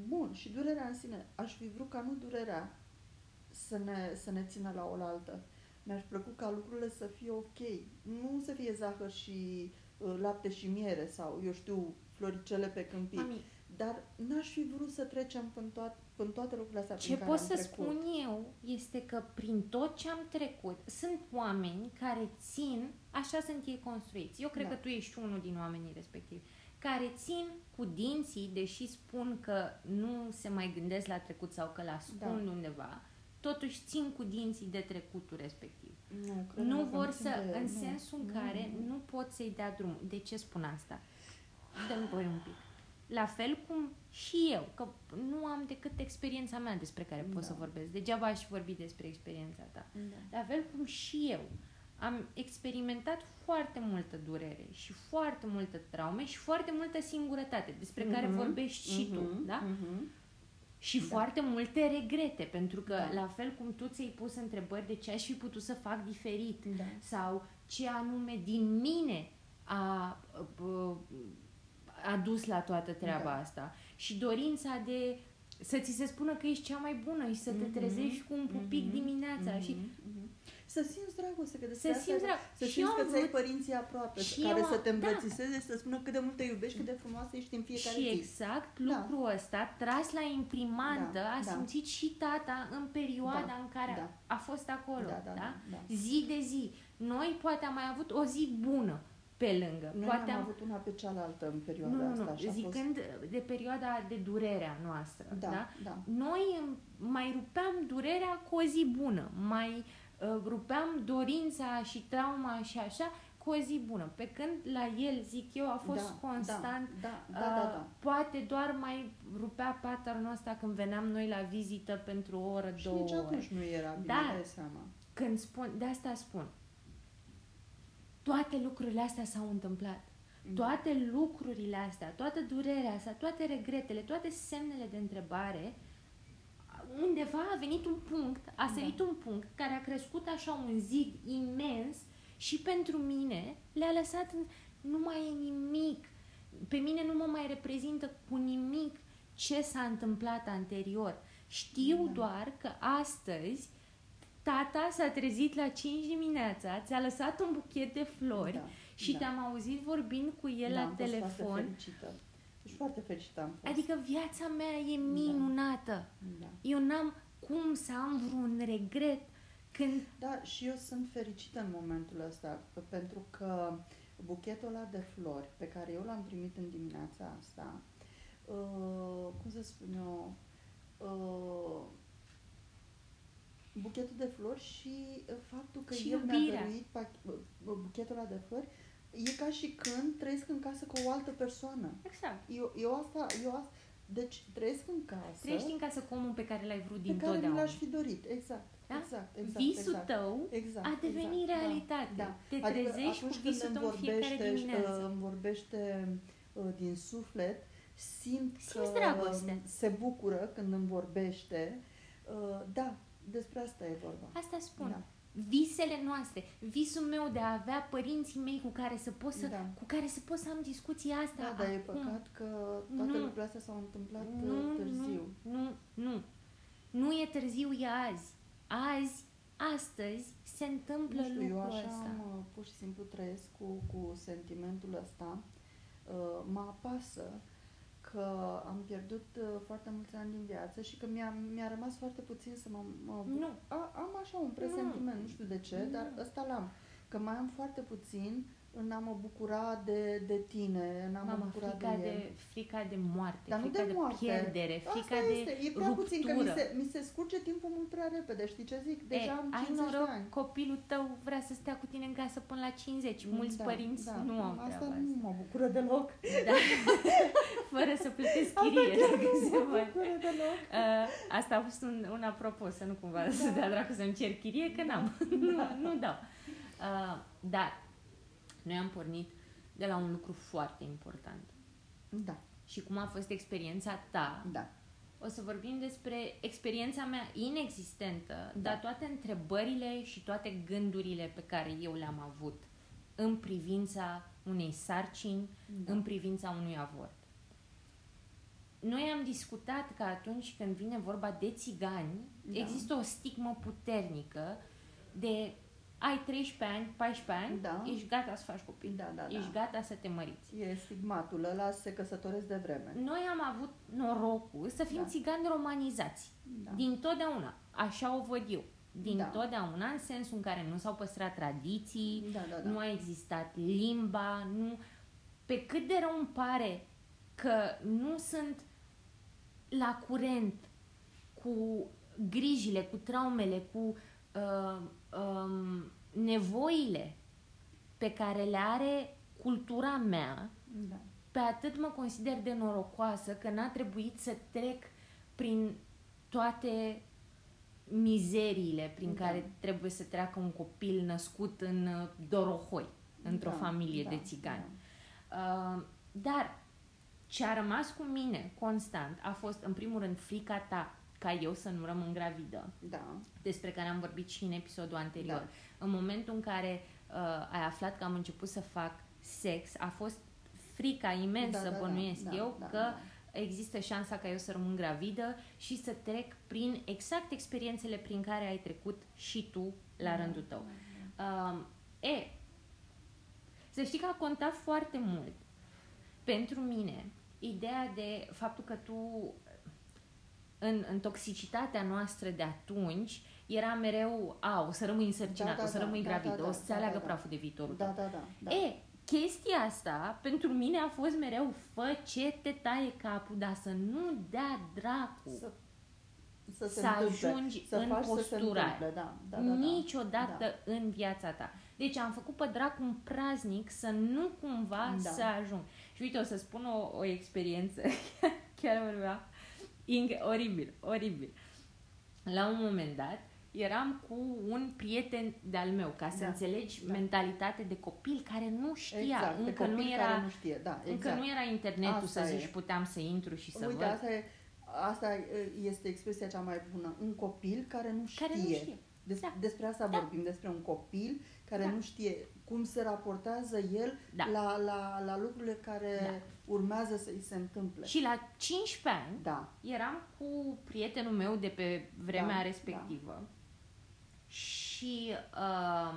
bun, și durerea în sine. Aș fi vrut ca nu durerea să ne, să ne țină la oaltă. Mi-aș plăcut ca lucrurile să fie ok. Nu să fie zahăr și uh, lapte și miere sau, eu știu, floricele pe câmpii. Mami, Dar n-aș fi vrut să trecem până, toat, până toate lucrurile astea Ce prin care pot am să trecut. spun eu este că prin tot ce am trecut, sunt oameni care țin, așa sunt ei construiți. Eu cred Da. că tu ești unul din oamenii respectivi, care țin cu dinții, deși spun că nu se mai gândesc la trecut sau că l-ascund Da. undeva, totuși țin cu dinții de trecutul respectiv. Nu, cred nu că vor țin să, de- în nu, sensul în nu, care nu. nu pot să-i dea drum. De ce spun asta? Dă-mi voi un pic. La fel cum și eu, că nu am decât experiența mea despre care pot Da. să vorbesc. Degeaba aș vorbi despre experiența ta. Da. La fel cum și eu am experimentat foarte multă durere și foarte multă traume și foarte multă singurătate, despre care Mhm, vorbești și tu, mhm, da? mhm. Și Da. foarte multe regrete, pentru că Da. la fel cum tu ți-ai pus întrebări de ce aș fi putut să fac diferit Da. sau ce anume din mine a, a, a dus la toată treaba Da. asta și dorința de să ți se spună că ești cea mai bună și să te Mhm. trezești cu un pupic Mhm. dimineața Mhm. și Mhm. Să simți dragoste, că despre să asta simți e- drag. Să și simți eu că am ți-ai vrut părinții aproape, Și care eu să am- te da. îmbrățișeze și să spună cât de mult te iubești, cât de frumoasă ești în fiecare și zi. exact Da. lucrul ăsta, tras la imprimantă, Da, a da. simțit și tata în perioada Da, în care da. a fost acolo. Da, da, da, da. Zi de zi. Noi poate am mai avut o zi bună pe lângă. Noi poate am avut una pe cealaltă în perioada Nu, nu, asta. nu. și a fost- Zicând de perioada de durerea noastră. Da, da? da. Noi mai rupeam durerea cu o zi bună, mai uh, rupeam dorința și trauma și așa cu o zi bună. Pe când la el, zic eu, a fost da, constant, Da, da, uh, da, da, da. poate doar mai rupea patternul ăsta când veneam noi la vizită pentru o oră, Și două nici ore. atunci nu era bine, Da. dai seama. Când spun, de asta spun, toate lucrurile astea s-au întâmplat. Toate lucrurile astea, toată durerea asta, toate regretele, toate semnele de întrebare, undeva a venit un punct, a sărit un punct care a crescut așa un zid imens și pentru mine le-a lăsat, în- nu mai e nimic. Pe mine nu mă mai reprezintă cu nimic ce s-a întâmplat anterior. Știu Da. doar că astăzi tata s-a trezit la 5 dimineața, ți-a lăsat un buchet de flori Da, și da. te-am auzit vorbind cu el da, la am fost telefon. Foarte fericită. Deci foarte fericită am fost. Adică viața mea e minunată. Da. Eu n-am cum să am vreun regret când... Da, și eu sunt fericită în momentul ăsta, p- pentru că buchetul ăla de flori pe care eu l-am primit în dimineața asta, uh, cum să spun eu, uh, buchetul de flori și uh, faptul că Și el mi-a iubirea. dăruit pach- uh, buchetul ăla de flori, e ca și când trăiesc în casă cu o altă persoană. Exact. Eu, eu asta, eu asta, deci trăiesc în casă Trăiești în casă cu omul pe care l-ai vrut pe din care mi totdeauna. l-aș fi dorit, exact. Da? Exact, exact, Visul exact. tău Exact, a devenit exact, da, realitate. Da, Te Adică trezești cu atunci când visul îmi tău în fiecare vorbește, dimineață. uh, îmi vorbește uh, din suflet, simt Simți că dragoste. se bucură când îmi vorbește. Uh, Da, despre asta e vorba. Asta spun. Da. Visele noastre, visul meu de a avea părinții mei cu care să pot să, Da. cu care să pot să am discuția asta Da, dar e acum. păcat că toate Nu. lucrurile astea s-au întâmplat uh, Nu, târziu. nu, nu, nu. Nu e târziu, e azi. Azi, astăzi, se întâmplă Nu știu, eu lucrul așa ăsta. am, uh, pur și simplu trăiesc cu, cu sentimentul ăsta. Uh, mă apasă că am pierdut uh, foarte mulți ani din viață și că mi-a, mi-a rămas foarte puțin să mă... mă Nu. A, am așa un presentiment, nu știu de ce, Nu. dar ăsta l-am. Că mai am foarte puțin în a mă bucura de, de tine, în a mă Mama, bucura frica de, de, el. frica de moarte, Dar nu frica de de, moarte. pierdere, frica Asta de este, e prea puțin, că mi ruptură. se, mi se scurge timpul mult prea repede, știi ce zic? Deja e, am ai 50 noroc, de ani. copilul tău vrea să stea cu tine în casă până la 50. Mulți Da, părinți da. nu au Asta treaba nu asta. mă bucură deloc. Da. (laughs) Fără să plătesc Asta chirie, chiar dacă nu se mă poate. bucură deloc. Uh, asta a fost un, un apropo, să nu cumva da. să dea dracu să-mi cer chirie, că n-am. (laughs) nu, nu dau. Uh, dar noi am pornit de la un lucru foarte important. Da, Și cum a fost experiența ta, da. o să vorbim despre experiența mea inexistentă, Da. dar toate întrebările și toate gândurile pe care eu le-am avut în privința unei sarcini, Da. în privința unui avort. Noi am discutat că atunci când vine vorba de țigani, Da. există o stigmă puternică de ai 13 ani, 14 ani, Da. ești gata să faci copii. Da, da, Ești da. gata să te măriți. E stigmatul ăla, se căsătoresc de vreme. Noi am avut norocul să fim Da. țigani romanizați. Da. Din totdeauna. Așa o văd eu. Din Da. totdeauna, în sensul în care nu s-au păstrat tradiții, Da, da, da. nu a existat limba, nu... Pe cât de rău îmi pare că nu sunt la curent cu grijile, cu traumele, cu uh, um, nevoile pe care le are cultura mea, Da. pe atât mă consider de norocoasă că n-a trebuit să trec prin toate mizeriile prin Da. care trebuie să treacă un copil născut în uh, Dorohoi, într-o Da, familie da, de țigani. da. Uh, dar Ce a rămas cu mine constant a fost, în primul rând, frica ta ca eu să nu rămân gravidă, Da. despre care am vorbit și în episodul anterior. Da. În momentul în care uh, ai aflat că am început să fac sex, a fost frica imensă, Da, da, da, bănuiesc da, eu, da, că da. există șansa ca eu să rămân gravidă și să trec prin exact experiențele prin care ai trecut și tu la Da, rândul tău. da, Um, e, să știi că a contat foarte mult pentru mine ideea de faptul că tu în, în toxicitatea noastră de atunci era mereu, a, o să rămâi însărcinat, Da, da, o să da, rămâi da, gravidă, da, da, o să-ți da, aleagă da, da. praful de viitorul Da, tău. da, da. da. E, chestia asta pentru mine a fost mereu fă ce te taie capul, dar să nu dea dracu. Să, să, se Să întâmple, ajungi să în faci să se postura aia. întâmple, da, da, da, da. Niciodată în viața ta. Deci am făcut pe dracu un praznic să nu cumva Da. să ajung. Și uite, o să spun o, o experiență, (laughs) chiar vorbea, Inge, oribil, oribil. La un moment dat, eram cu un prieten de-al meu, ca să Da, înțelegi da. mentalitate de copil care nu știa, Exact, de încă, copil nu era, care nu știe, da, exact. încă nu era internetul Asta să e. zici puteam să intru și să Uite, văd. asta, e, asta este expresia cea mai bună. Un copil care nu știe. Care nu știe. Des, Da. Despre asta Da. vorbim, despre un copil care Da. nu știe cum se raportează el Da. la, la, la lucrurile care urmează să-i se întâmple. Și la 15 ani, Da, eram cu prietenul meu de pe vremea Da, respectivă și uh,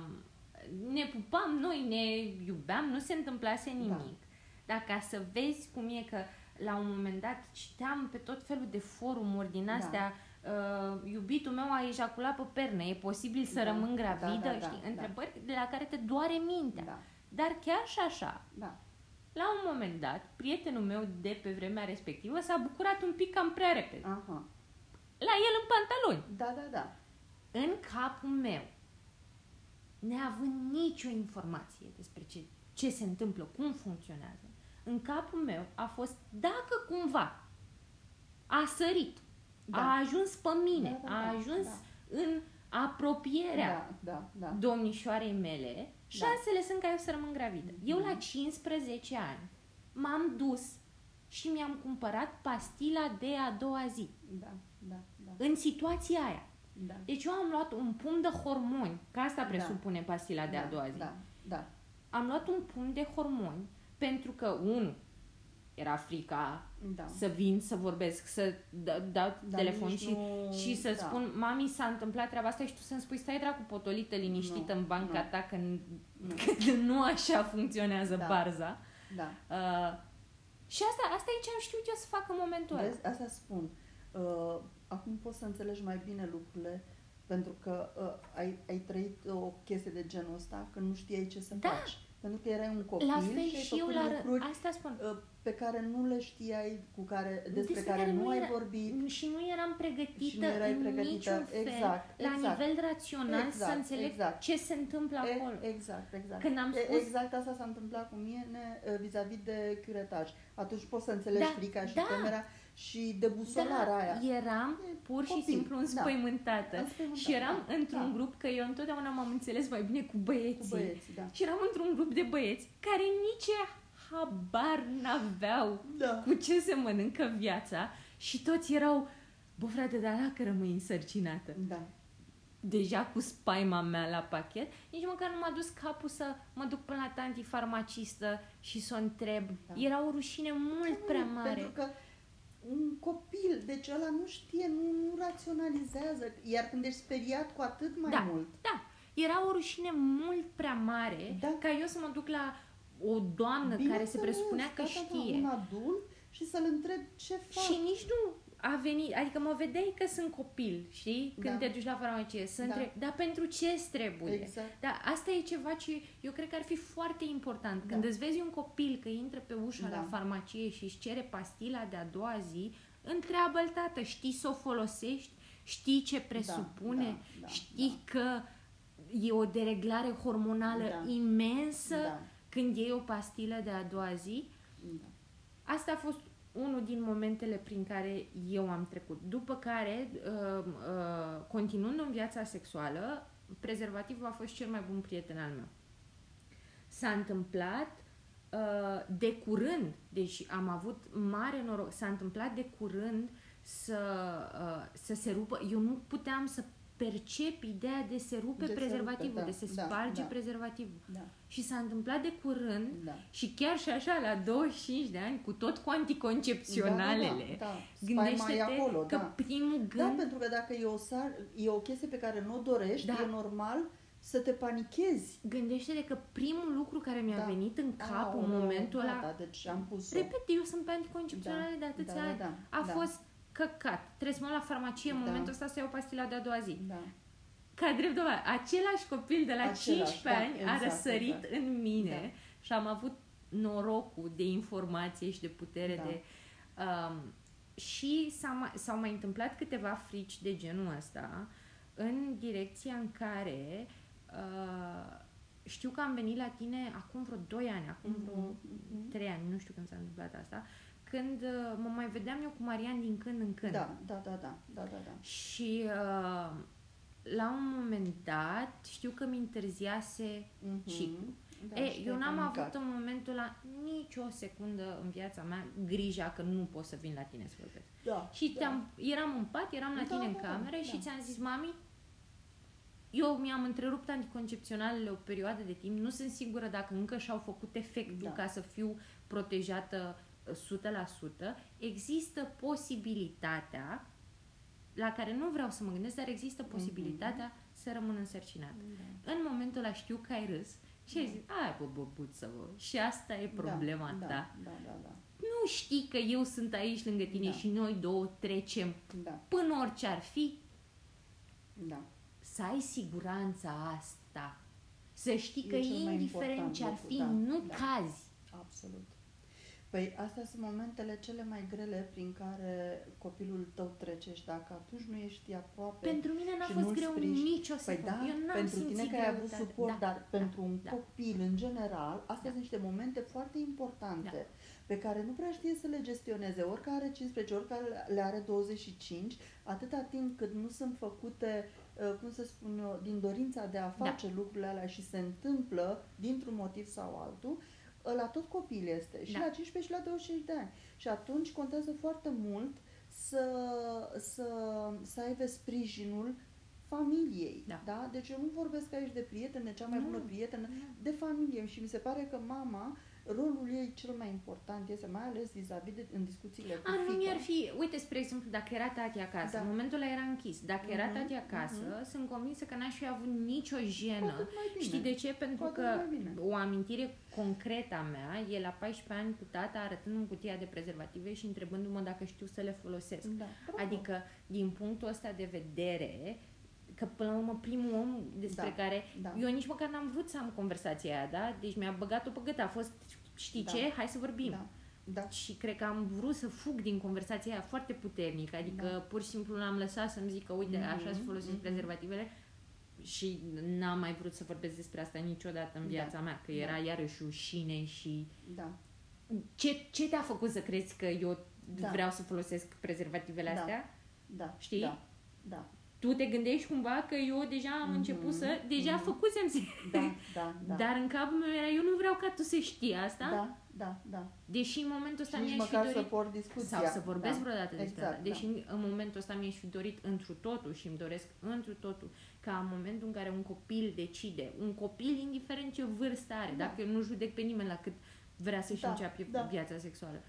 ne pupam noi, ne iubeam, nu se întâmplase nimic. Dar ca să vezi cum e că la un moment dat citeam pe tot felul de forumuri din Da. Astea uh, iubitul meu a ejaculat pe pernă, e posibil să Da, rămân da, gravidă, da, da, știi? da. Întrebări de la care te doare mintea. da, Dar chiar și așa, da. la un moment dat, prietenul meu de pe vremea respectivă s-a bucurat un pic cam prea repede. Aha. La el în pantaloni. Da, da, da. În capul meu, neavând nicio informație despre ce, ce se întâmplă, cum funcționează, în capul meu a fost dacă cumva a sărit, Da. a ajuns pe mine, Da, da, a da, ajuns da. în apropierea Da, da, da. domnișoarei mele, șansele sunt ca eu să rămân gravidă. Eu la 15 ani m-am dus și mi-am cumpărat pastila de a doua zi. Da, da, da. În situația aia. da. Deci eu am luat un pumn de hormoni, că asta presupune pastila de a da, doua zi. Da, da. Am luat un pumn de hormoni pentru că, unu, era frica da. să vin să vorbesc, să da- dau Da, telefon nici și, nu- și să da. spun, mami, s-a întâmplat treaba asta și tu să-mi spui, stai dracu potolită, liniștită Nu, în banca nu. ta, că, n- Nu. (laughs) că nu așa funcționează Da. barza. Da. Uh, și asta, asta e ce am știut eu să fac în momentul ăla. Vezi? Asta spun. Uh, acum poți să înțelegi mai bine lucrurile pentru că uh, ai, ai trăit o chestie de genul ăsta când nu știai ce să Da. faci. Pentru că erai un copil La fel și ai și eu făcut la rând. lucruri Asta spun. uh, pe care nu le știai, cu care, despre, care, care nu nu ai era- vorbit. Și nu eram pregătită Și nu erai în pregătită, niciun fel, exact, la exact. nivel rațional, Exact, să înțeleg exact. ce se întâmplă acolo. E, exact, exact. Când am E, spus- Exact asta s-a întâmplat cu mine uh, vis-a-vis de curetaj. Atunci poți să înțelegi Da, frica și da. temerea și debusolarea aia. eram E pur și copil, simplu da. înspăimântată. Înspăimântată, Și eram da, într-un da. grup, că eu întotdeauna m-am înțeles mai bine cu Cu băieții. băieții, da. Și eram într-un grup de băieți care nici habar n-aveau Da. cu ce se mănâncă viața și toți erau, bă frate, dar dacă rămâi însărcinată? Da. deja cu spaima mea la pachet, nici măcar nu m-a dus capul să mă duc până la tanti farmacistă și să o întreb. Da. Era o rușine mult prea mare. Pentru că un copil, deci ăla nu știe, nu, nu raționalizează, iar când ești speriat cu atât mai Da. mult. Da, era o rușine mult prea mare Da. ca eu să mă duc la o doamnă care se Bineînțeles, presupunea că da, da, da, știe. un adult și să-l întreb ce fac. Și nici nu a venit, adică mă vedeai că sunt copil, știi? Când Da. te duci la farmacie, să Da. întreb, dar pentru ce îți trebuie? Exact. Da, asta e ceva ce eu cred că ar fi foarte important. Când Da. îți vezi un copil că intră pe ușa Da. la farmacie și își cere pastila de a doua zi, întreabă-l tată, știi să o folosești? Știi ce presupune? da, da, știi că e o dereglare hormonală Da. imensă Da. când iei o pastilă de a doua zi? Da. Asta a fost unul din momentele prin care eu am trecut. După care, uh, uh, continuând în viața sexuală, prezervativul a fost cel mai bun prieten al meu. S-a întâmplat uh, de curând, deci am avut mare noroc, s-a întâmplat de curând să, uh, să se rupă, eu nu puteam să percep ideea de se rupe De se prezervativul, rupe, da, de se da, sparge da. prezervativul. Da, Și s-a întâmplat de curând da. și chiar și așa, la 25 de ani, cu tot cu anticoncepționalele, Da, da, da. gândește-te Spai mai acolo, că da. primul gând... Da, pentru că dacă e o, sar, e o chestie pe care nu o dorești, Da. e normal să te panichezi. Gândește-te că primul lucru care mi-a Da. venit în cap în Aoleu, momentul ăla... gata, deci am pus Repet, eu sunt pe anticoncepționale de atâția da, ani. da, A da. fost căcat. Trebuie să mă la farmacie în Da. momentul ăsta să iau pastila de a doua zi. Da. Ca drept dovadă, același copil de la Același, 15 da, ani a exact, răsărit exact. în mine Da. și am avut norocul de informație și de putere Da. de... Um, și s-a mai, s-au mai întâmplat câteva frici de genul ăsta în direcția în care uh, știu că am venit la tine acum vreo 2 ani, acum vreo Mhm, mhm. 3 ani, nu știu când s-a întâmplat asta, când uh, mă mai vedeam eu cu Marian din când în când. Da, da, da, da, da, da, da. Și uh, la un moment dat știu că mi întârziase Mhm. și Da, e, și eu te-ai n-am panicat. avut în momentul ăla nicio secundă în viața mea grija că nu pot să vin la tine să vorbesc. Da, Și da. te-am, eram în pat, eram la Da, tine în da, da, cameră și da. ți-am zis, mami, eu mi-am întrerupt anticoncepționalele o perioadă de timp, nu sunt sigură dacă încă și-au făcut efectul Da. ca să fiu protejată uh, 100%. Există posibilitatea, la care nu vreau să mă gândesc, dar există Mhm. posibilitatea să rămân însărcinată. Da. În momentul ăla știu că ai râs și ai zis, ai bă, băbuță, bă, și asta e problema da, ta. Da, da, da, Nu știi că eu sunt aici lângă tine Da. și noi două trecem da, până orice ar fi, da. să ai siguranța asta. Să știi E că cel mai indiferent important ce ar lucru, fi, da, nu da. cazi. Absolut. Păi astea sunt momentele cele mai grele prin care copilul tău trece și dacă atunci nu ești aproape... Pentru mine n-a și fost nu-l greu sprijini. nicio Păi secundă. da, Eu n-am pentru simțit tine că ai avut greutate. suport, da, dar pentru un da. copil în general, astea Da. sunt niște momente foarte importante Da. pe care nu prea știe să le gestioneze, ori că are 15, ori că le are 25, atâta timp cât nu sunt făcute, uh, cum să spun eu, din dorința de a Da. face lucrurile alea și se întâmplă dintr-un motiv sau altul, la tot copil este, și Da. la 15 și la 25 de ani. Și atunci contează foarte mult să, să, să aibă sprijinul familiei. Da. Da? Deci eu nu vorbesc aici de prietene, cea mai Nu. bună prietenă, Nu. de familie și mi se pare că mama, rolul ei cel mai important este mai ales vis-a-vis de în discuțiile cu A, nu fiica. mi-ar fi... Uite, spre exemplu, dacă era tati acasă, Da. în momentul ăla era închis. Dacă era Mhm, tati acasă, sunt convinsă că n-aș fi avut nicio Cu jenă. atât mai bine. Știi de ce? Pentru Cu atât că mai bine. o amintire concretă a mea e la 14 ani cu tata arătând-mi cutia de prezervative și întrebându-mă dacă știu să le folosesc. Da, bravo. Adică, din punctul ăsta de vedere, că până la urmă primul om despre Da, care da. eu nici măcar n-am vrut să am conversația aia, da? Deci mi-a băgat-o pe gât, a fost, știi Da. ce? Hai să vorbim. Da, da. Și cred că am vrut să fug din conversația aia foarte puternic, adică Da. pur și simplu l-am lăsat să-mi zică, uite, Mhm, așa se folosesc mhm. prezervativele și n-am mai vrut să vorbesc despre asta niciodată în Da. viața mea, că Da. era iarăși rușine și da. ce, ce te-a făcut să crezi că eu Da. vreau să folosesc prezervativele Da. astea? Da, Știi? Da, da, Tu te gândești cumva că eu deja am Mhm, început să... Deja mhm. făcusem să... da, da, da. Dar în capul meu era, eu nu vreau ca tu să știi asta, Da, da, da. deși în momentul Și ăsta nici mi-aș fi măcar dorit... să port discuția. Sau să vorbesc da. vreodată despre Exact, asta. Deși în momentul ăsta mi-aș fi dorit întru totul și îmi doresc întru totul ca în momentul în care un copil decide, un copil indiferent ce vârstă are, Da. dacă eu nu judec pe nimeni la cât vrea să-și Da, înceapă da. viața sexuală.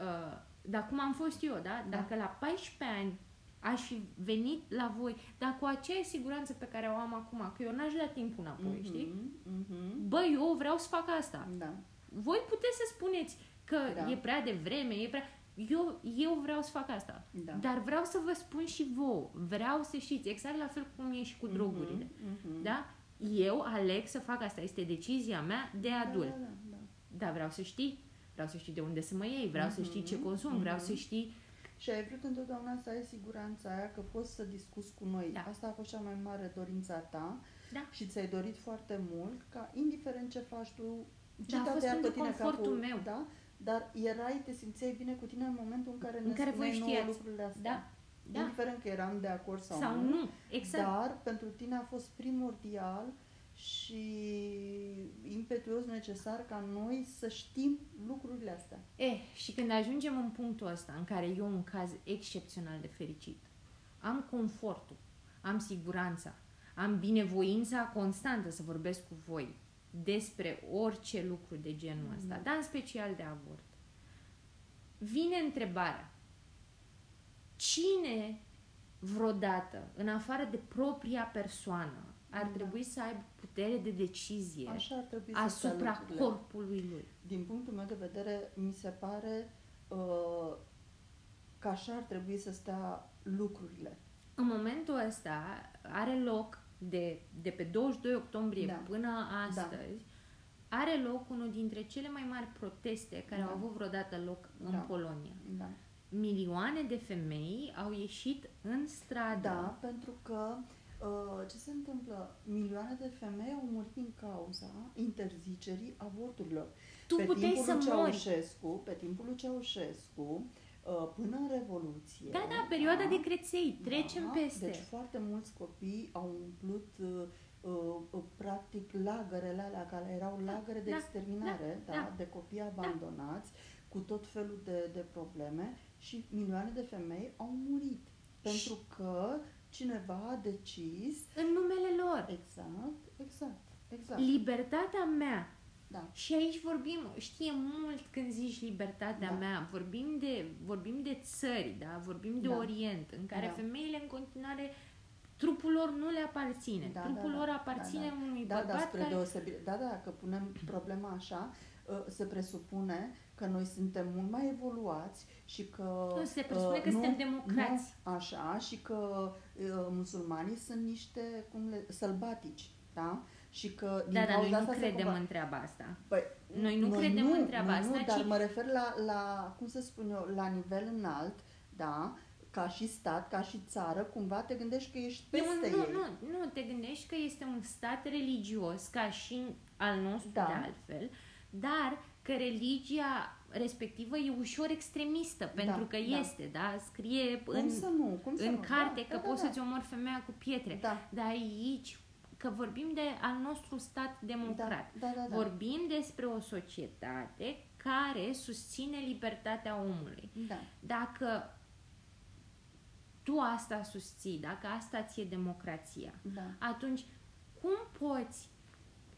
Uh, dar cum am fost eu, da? Da. Dacă la 14 ani aș fi venit la voi, dar cu aceeași siguranță pe care o am acum, că eu n-aș da timpul înapoi, Mhm, știi? mhm. Bă, eu vreau să fac asta. Da, Voi puteți să spuneți că Da. e prea devreme, e prea... Eu, eu vreau să fac asta. da. Dar vreau să vă spun și vouă. Vreau să știți, exact la fel cum e și cu drogurile. Mhm, mhm. Da? Eu aleg să fac asta. Este decizia mea de adult. Da, da, da, da. Dar vreau să știi. Vreau să știi de unde să mă iei. Vreau să știi ce Mhm, consum. Vreau să mhm. știi... Și ai vrut întotdeauna să ai siguranța aia că poți să discuți cu noi. Da. Asta a fost cea mai mare dorința ta Da. și ți-ai dorit foarte mult ca indiferent ce faci tu, ce Da, a te fost ia pe pentru tine confortul capul, meu. Da? Dar erai, te simțeai bine cu tine în momentul în care În ne care voi spuneai nouă știați. lucrurile astea. Da. Da. Indiferent că eram de acord sau, Sau nu. Exact. Dar pentru tine a fost primordial și impetuos necesar ca noi să știm lucrurile astea. Eh, și când ajungem în punctul ăsta, în care eu un caz excepțional de fericit, am confortul, am siguranța, am binevoința constantă să vorbesc cu voi despre orice lucru de genul ăsta, Mhm. dar în special de avort. Vine întrebarea, cine vreodată, în afară de propria persoană, ar Da. trebui să aibă putere de decizie Așa ar trebui să stea asupra lucrurile. corpului lui? Din punctul meu de vedere, mi se pare uh, că așa ar trebui să stea lucrurile. În momentul ăsta are loc de, de pe 22 octombrie Da. până astăzi, are loc unul dintre cele mai mari proteste care Da. au avut vreodată loc în Da. Polonia. Da. Milioane de femei au ieșit în stradă. Da, pentru că uh, ce se întâmplă? Milioane de femei au murit din cauza interzicerii avorturilor. Tu pe puteai timpul să lui mori. Ceaușescu, pe timpul lui Ceaușescu, uh, până în Revoluție. Da, da, perioada de creței, trecem da, peste. Deci foarte mulți copii au umplut uh, uh, uh, practic lagărele alea care erau lagăre de da, exterminare, da, da, da. de copii abandonați cu tot felul de, de probleme și milioane de femei au murit pentru că cineva a decis În numele lor. exact, exact, exact. Libertatea mea Da. Și aici vorbim, știe mult când zici libertatea Da. mea, vorbim de, vorbim de țări, da? vorbim de Da. Orient, în care Da. femeile în continuare trupul lor nu le aparține. Da, trupul da, lor da, aparține da, unui Da, da, bărbat spre care... deosebire. Da, da, dacă punem problema așa, uh, se presupune că noi suntem mult mai evoluați și că... Nu, se presupune uh, că suntem democrați. Nu, așa, și că uh, musulmanii sunt niște cum le, sălbatici, da? Și că din Da, dar noi cauza nu asta se credem cumva- în treaba asta. Păi, Noi nu credem în treaba noi asta, Nu, dar ci- mă refer la, la, cum să spun eu, la nivel înalt, da? Ca și stat, ca și țară, cumva te gândești că ești Nu, peste nu, ei. nu, nu, te gândești că este un stat religios, ca și al nostru Da. de altfel, dar că religia respectivă e ușor extremistă, pentru că da. este, da? Scrie Cum în, să nu? Cum să în nu? carte da, că da, poți da, să-ți omori femeia cu pietre. Da, Dar aici, că vorbim de al nostru stat democrat, da, da, da, da. vorbim despre o societate care susține libertatea omului. da. Dacă tu asta susții, dacă asta ție democrația, Da. atunci cum poți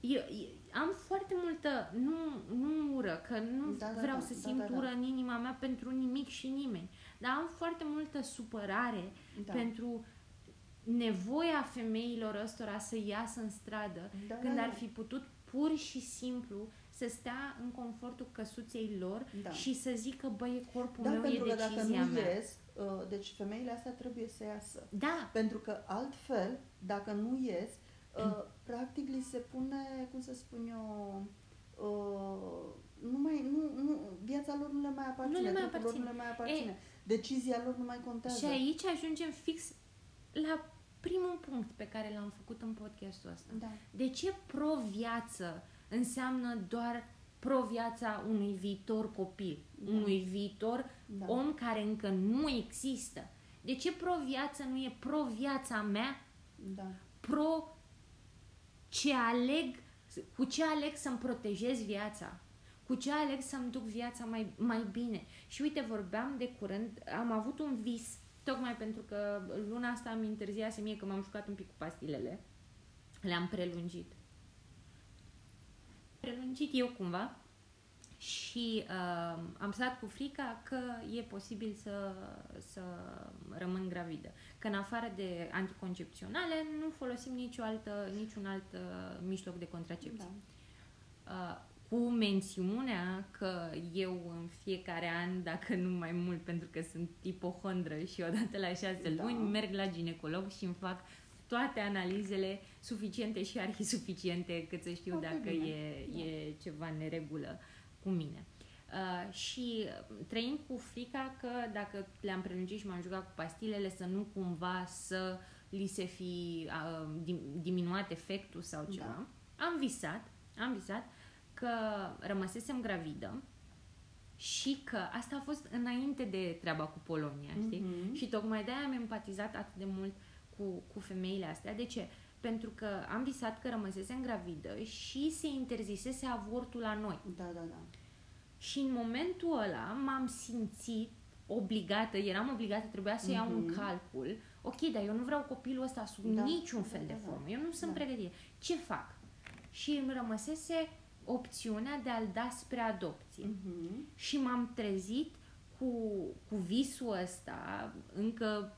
eu, eu, am foarte multă, nu, nu ură, că nu Da, da, vreau da, să da, simt da, da. ură în inima mea pentru nimic și nimeni, dar am foarte multă supărare Da. pentru nevoia femeilor ăstora să iasă în stradă, Da, când da, ar da. fi putut pur și simplu să stea în confortul căsuței lor Da. și să zică, băi, e corpul Da, meu, pentru e că dacă decizia nu mea. ies, uh, deci femeile astea trebuie să iasă. Da, Pentru că altfel, dacă nu ies, uh, practic li se pune, cum să spun eu, uh, nu mai, nu, nu, viața lor nu le mai aparține, Nu le mai trupul lor nu aparține. le mai aparține, decizia lor nu mai contează. Și aici ajungem fix la primul punct pe care l-am făcut în podcastul ăsta. Da, De ce pro-viață înseamnă doar pro-viața unui viitor copil, Da. unui viitor da. om care încă nu există? De ce pro-viață nu e pro-viața mea, da. pro ce aleg, cu ce aleg să-mi protejez viața? Cu ce aleg să-mi duc viața mai, mai bine? Și uite, vorbeam de curând, am avut un vis, tocmai pentru că luna asta am întârziase mie că m-am jucat un pic cu pastilele. Le-am prelungit. Prelungit eu cumva și uh, am stat cu frica că e posibil să, să rămân gravidă. Că în afară de anticoncepționale nu folosim nicio altă, niciun alt uh, mijloc de contracepție. da. Uh, cu mențiunea că eu în fiecare an, dacă nu mai mult, pentru că sunt ipohondră și odată la șase Da. luni, merg la ginecolog și îmi fac toate analizele suficiente și arhisuficiente cât să știu Foarte dacă bine. e, Da. e ceva în neregulă cu mine. Uh, și trăim cu frica că dacă le-am prelungit și m-am jucat cu pastilele, să nu cumva să li se fi uh, dim- diminuat efectul sau Da. ceva. Am visat, am visat că rămăsesem gravidă și că asta a fost înainte de treaba cu Polonia, știi? Mhm. Și tocmai de-aia am empatizat atât de mult cu, cu femeile astea. De ce? Pentru că am visat că rămăsesem gravidă și se interzisese avortul la noi. Da, da, da. Și în momentul ăla m-am simțit obligată, eram obligată, trebuia să iau un Mhm. calcul. Ok, dar eu nu vreau copilul ăsta sub Da, niciun da, fel de da, da. formă. Eu nu sunt Da. pregătită. Ce fac? Și îmi rămăsese opțiunea de a-l da spre adopție. Mhm. Și m-am trezit cu, cu visul ăsta, încă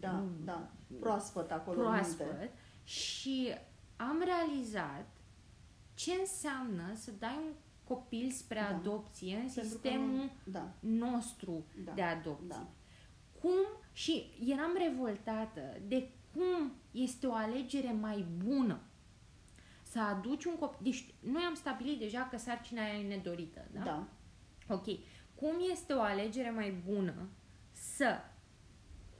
Da, Mm. da. Proaspăt acolo în minte. Proaspăt, și am realizat ce înseamnă să dai un copil spre Da. adopție în Pentru că sistemul nu- Da, nostru da. de adopție. Da. Cum, și eram revoltată de cum este o alegere mai bună să aduci un copil. Deci noi am stabilit deja că sarcina aia e nedorită, da? Da. Ok. Cum este o alegere mai bună să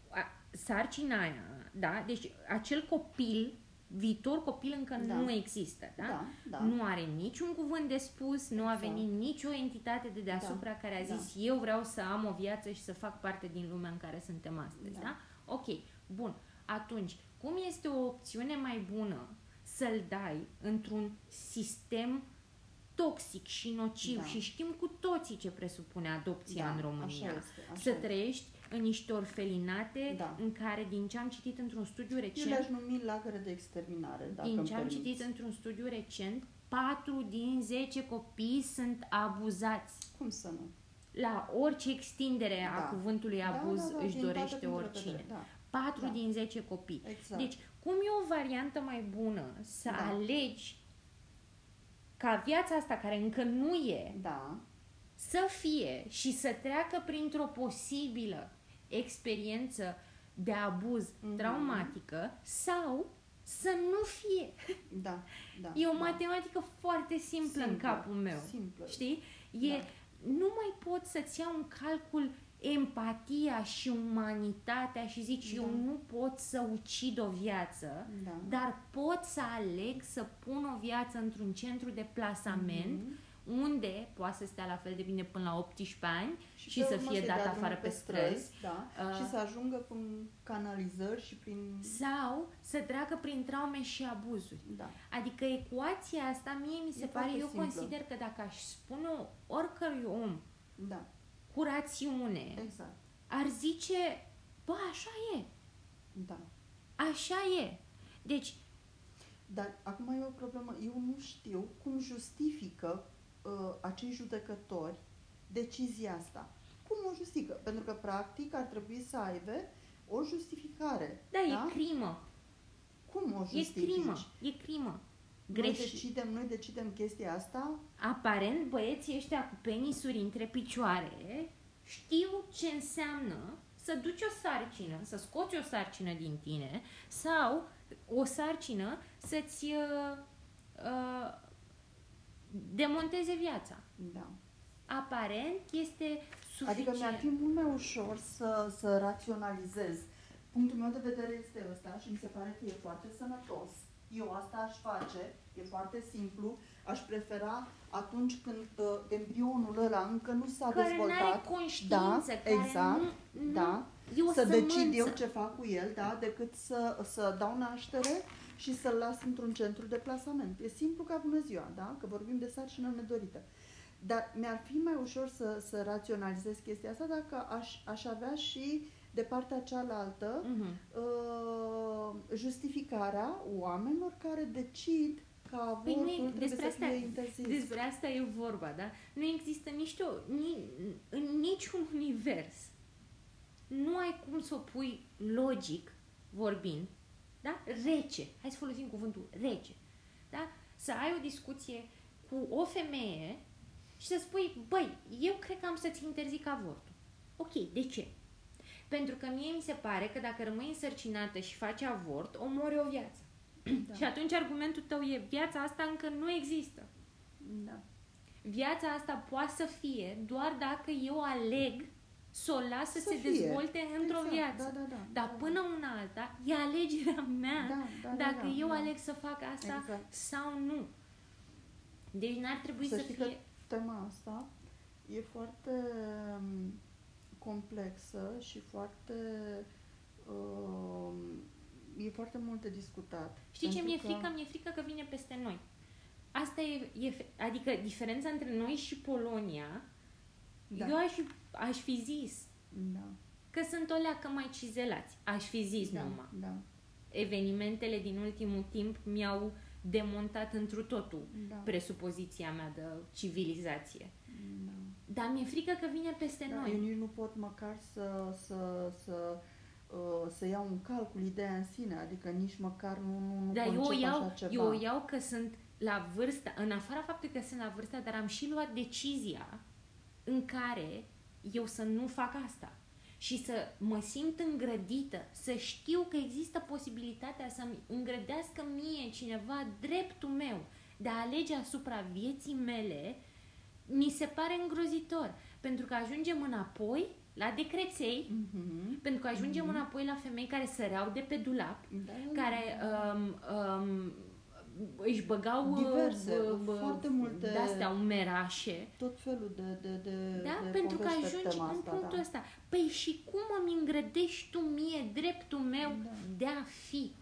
a, sarcina aia, da? Deci acel copil, viitor copil încă Da. nu există, da? Da, da. Nu are niciun cuvânt de spus, nu a Exact. venit nicio entitate de deasupra Da, care a da. zis eu vreau să am o viață și să fac parte din lumea în care suntem astăzi, da? Da. Ok, bun. Atunci, cum este o opțiune mai bună să-l dai într-un sistem toxic și nociv Da. și știm cu toții ce presupune adopția Da, în România. Așa este, așa să este. trăiești în niște orfelinate Da. în care, din ce am citit într-un studiu Eu recent, le-aș numi lagăre de exterminare, dacă din îmi ce am permiți. citit într-un studiu recent, 4 din 10 copii sunt abuzați. Cum să nu? La orice extindere a Da. cuvântului Da, abuz da, da, își din toate dorește punctele de oricine. vedere, Da, 4 Da. din 10 copii. exact. Deci, cum e o variantă mai bună să Da. alegi ca viața asta, care încă nu e, da, să fie și să treacă printr-o posibilă experiență de abuz Mhm. traumatică sau să nu fie. (laughs) da, da. E o da. matematică foarte simplă, în Simplă, capul meu. Simplă. Știi? E, Da. Nu mai poți să-ți iau în calcul empatia și umanitatea și zici Da. eu nu pot să ucid o viață, Da. dar pot să aleg să pun o viață într-un centru de plasament Mhm. unde poate să stea la fel de bine până la 18 ani și, pe să urmă fie să-i dat dea afară drumul pe străzi Da, Uh, și să ajungă prin canalizări și prin... sau să treacă prin traume și abuzuri. Da, Adică ecuația asta mie mi se E pare, foarte eu simplă. consider că dacă aș spune oricărui om da, cu rațiune, exact. ar zice, bă, așa e, Da. așa e. Deci, Dar acum e o problemă. Eu nu știu cum justifică uh, acei judecători decizia asta. Cum o justifică? Pentru că, practic, ar trebui să aibă o justificare. da, e crimă, Cum o e justifici? crimă, e crimă. Noi Greșit. decidem, noi decidem chestia asta? Aparent, băieții ăștia cu penisuri între picioare știu ce înseamnă să duci o sarcină, să scoți o sarcină din tine sau o sarcină să-ți uh, uh, demonteze viața. Da. Aparent este suficient. Adică mi-ar fi mult mai ușor să, să raționalizez. Punctul meu de vedere este ăsta și mi se pare că e foarte sănătos. Eu asta aș face, e foarte simplu. Aș prefera atunci când uh, embrionul ăla încă nu s-a care nu are dezvoltat, conștiință, Da, care exact, nu, nu, da, e o să decid sămânță. eu ce fac cu el, da, decât să, să dau naștere și să-l las într-un centru de plasament. E simplu ca bună ziua, da? Că vorbim de sarcină nedorită. Dar mi-ar fi mai ușor să, să raționalizez chestia asta dacă aș, aș avea și de partea cealaltă Mhm. uh, justificarea oamenilor care decid că Păi avortul nu e- trebuie despre să asta- fie interzis. Despre asta e vorba, da? Nu există nici o, ni, în niciun (laughs) univers. Nu ai cum să o pui logic vorbind, da? Rece. Hai să folosim cuvântul rece. Da? Să ai o discuție cu o femeie și să spui, băi, eu cred că am să-ți interzic avortul. Ok, de ce? Pentru că mie mi se pare că dacă rămâi însărcinată și faci avort, omori o viață. Da. Și atunci argumentul tău e viața asta încă nu există. Da. Viața asta poate să fie doar dacă eu aleg să o las să, Să se fie. dezvolte într-o Exact, viață. Da, da, da. Dar da, până una alta, e alegerea mea da, da, da, dacă da, eu da. aleg să fac asta Exact. sau nu. Deci n-ar trebui Să să, știi fie... că tema asta e foarte um, complexă și foarte um, e foarte mult de discutat. Știi ce Pentru mi-e că- frică? Mi-e frică că vine peste noi. Asta e, e adică diferența între noi și Polonia, Da. eu aș fi, aș fi zis Da. că sunt o leacă mai cizelați. Aș fi zis Da, numai. da, Evenimentele din ultimul timp mi-au demontat întru totul da. presupoziția mea de civilizație. da. Dar mi-e frică că vine peste Da, noi. eu nici nu pot măcar să, să, să, uh, să iau în calcul ideea în sine, adică nici măcar nu, nu, nu Dar eu o, concep iau, așa ceva. eu o iau că sunt la vârsta, în afara faptului că sunt la vârsta, dar am și luat decizia în care eu să nu fac asta. Și să mă simt îngrădită, să știu că există posibilitatea să-mi îngrădească mie cineva dreptul meu de a alege asupra vieții mele, mi se pare îngrozitor. Pentru că ajungem înapoi la decreței, Mhm. pentru că ajungem Mhm. înapoi la femei care săreau de pe dulap, Da, care um, um, își băgau uh, Diverse, uh, uh, foarte multe- de-astea umerașe. tot felul de, de, de, Da? de Pentru că povești pe ajungi tema în asta, punctul da. ăsta. Păi și cum îmi îngrădești tu mie dreptul meu Da. de a fi?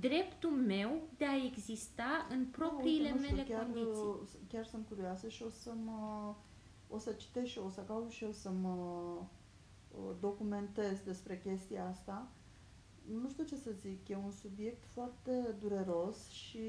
Dreptul meu de a exista în propriile Da, uite, nu mele știu, chiar, condiții. uh, Chiar sunt curioasă și o să mă o să citesc și o să caut și eu să mă uh, documentez despre chestia asta. Nu știu ce să zic, e un subiect foarte dureros și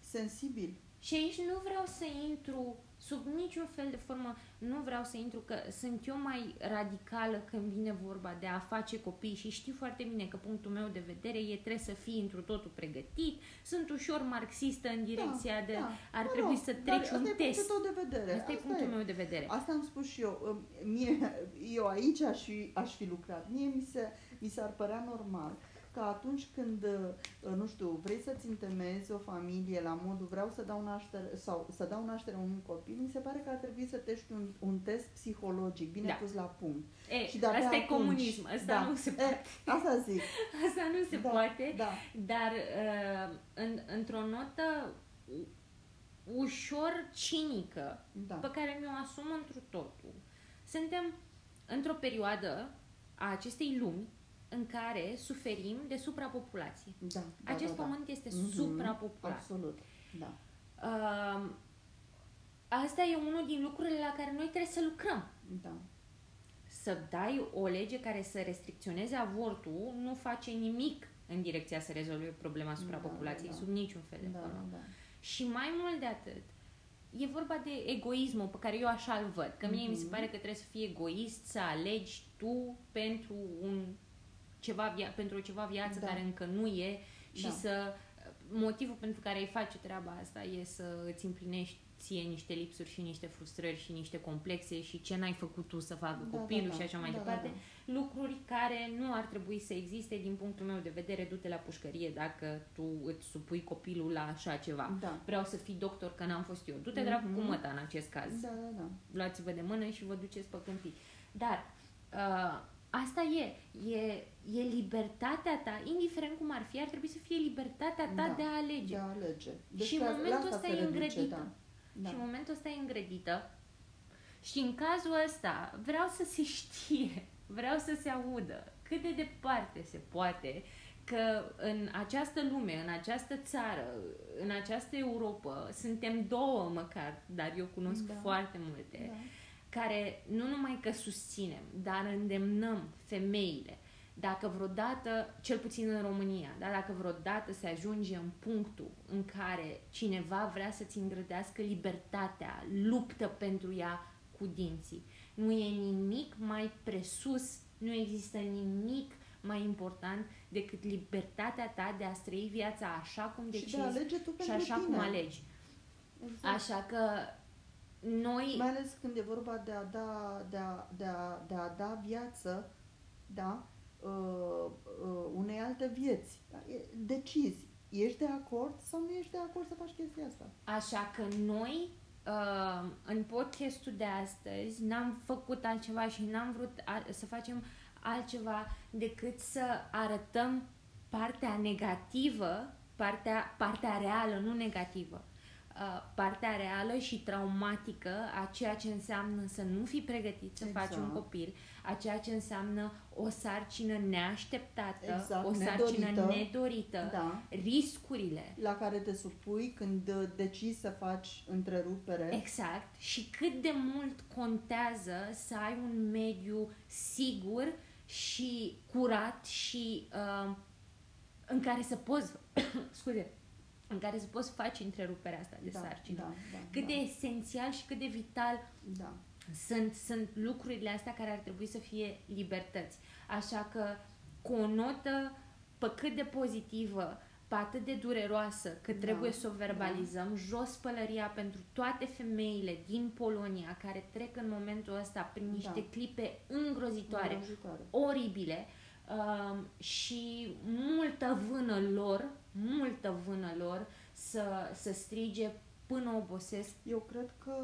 sensibil. Și aici nu vreau să intru sub niciun fel de formă, nu vreau să intru că sunt eu mai radicală când vine vorba de a face copii și știu foarte bine că punctul meu de vedere e trebuie să fii întru totul pregătit, sunt ușor marxistă în direcția de ar Nu, trebui nu, să dar treci un asta e test. punctul tău de vedere. Asta e punctul meu de vedere. Asta am spus și eu. Mie, eu aici aș fi, aș fi lucrat. Mie mi, se, mi s-ar părea normal că atunci când, uh, nu știu, vrei să-ți întemeiezi o familie la modul vreau să dau naștere sau să dau naștere unui copil, mi se pare că ar trebui să tești un, un test psihologic bine Da. pus la punct. E, Și de-abia asta e atunci- comunism, asta da. nu se E, poate. Asta zic. (laughs) Asta nu se da, poate, Da. dar uh, în, într-o notă u- ușor cinică, Da. pe care mi-o asum întru totul. Suntem într-o perioadă a acestei lumi în care suferim de suprapopulație. Da, da, Acest da, da. pământ este Mhm, suprapopulat. Absolut. Da. Uh, asta e unul din lucrurile la care noi trebuie să lucrăm. Da. Să dai o lege care să restricționeze avortul nu face nimic în direcția să rezolve problema suprapopulației, da, da. sub niciun fel de Da, formă. da, da. Și mai mult de atât, e vorba de egoismul pe care eu așa îl văd. Că mie mi se Mhm. pare că trebuie să fii egoist, să alegi tu pentru un ceva via- pentru ceva viață Da. care încă nu e și Da. să motivul pentru care îi faci treaba asta e să îți împlinești ție niște lipsuri și niște frustrări și niște complexe și ce n-ai făcut tu să facă Da, copilul da, și așa mai da, departe. Da, da. Lucruri care nu ar trebui să existe din punctul meu de vedere, du-te la pușcărie dacă tu îți supui copilul la așa ceva Da. vreau să fii doctor, că n-am fost eu. Du-te dracu cu Mhm. măta în acest caz. Da, da, da. Luați-vă de mână și vă duceți pe câmpii. Dar uh, asta e, e, e libertatea ta, indiferent cum ar fi, ar trebui să fie libertatea ta Da, de a alege. De a alege. Și în la- la momentul asta ăsta se e reduce, îngrădită. Da. Da. Și în momentul ăsta e îngrădită. Și în cazul ăsta vreau să se știe, vreau să se audă cât de departe se poate că în această lume, în această țară, în această Europa, suntem două măcar, dar eu cunosc Da. foarte multe, Da. Care nu numai că susținem, dar îndemnăm femeile. Dacă vreodată, cel puțin în România, dar dacă vreodată se ajunge în punctul în care cineva vrea să-ți îngrădească libertatea, luptă pentru ea cu dinții. Nu e nimic mai presus, nu există nimic mai important decât libertatea ta de a trăi viața așa cum Și decizi de a alege tu și pentru așa tine. cum alegi. Exact. Așa că noi... Mai ales când e vorba de a da, de a, de a, de a da viață, da, uh, uh, unei alte vieți. Da? E- Decizi. Ești de acord sau nu ești de acord să faci chestia asta? Așa că noi, uh, în podcastul de astăzi, n-am făcut altceva și n-am vrut a- să facem altceva decât să arătăm partea negativă, partea, partea reală, nu negativă, partea reală și traumatică a ceea ce înseamnă să nu fii pregătit să exact. faci un exact. copil, a ceea ce înseamnă o sarcină neașteptată, exact, o sarcină nedorită, nedorită da. riscurile la care te supui când uh, decizi să faci întrerupere. Exact. Și cât de mult contează să ai un mediu sigur și curat și uh, în care să poți (coughs) scuze, în care să poți face întreruperea asta de da, sarcină. Da, da, cât da. de esențial și cât de vital da. sunt, sunt lucrurile astea care ar trebui să fie libertăți. Așa că cu o notă pe cât de pozitivă, pe atât de dureroasă, că da, trebuie să o verbalizăm, da. jos pălăria pentru toate femeile din Polonia care trec în momentul ăsta prin niște da. clipe îngrozitoare, îngrozitoare. oribile, uh, și multă vână lor, multă vână lor să, să strige până obosesc. Eu cred că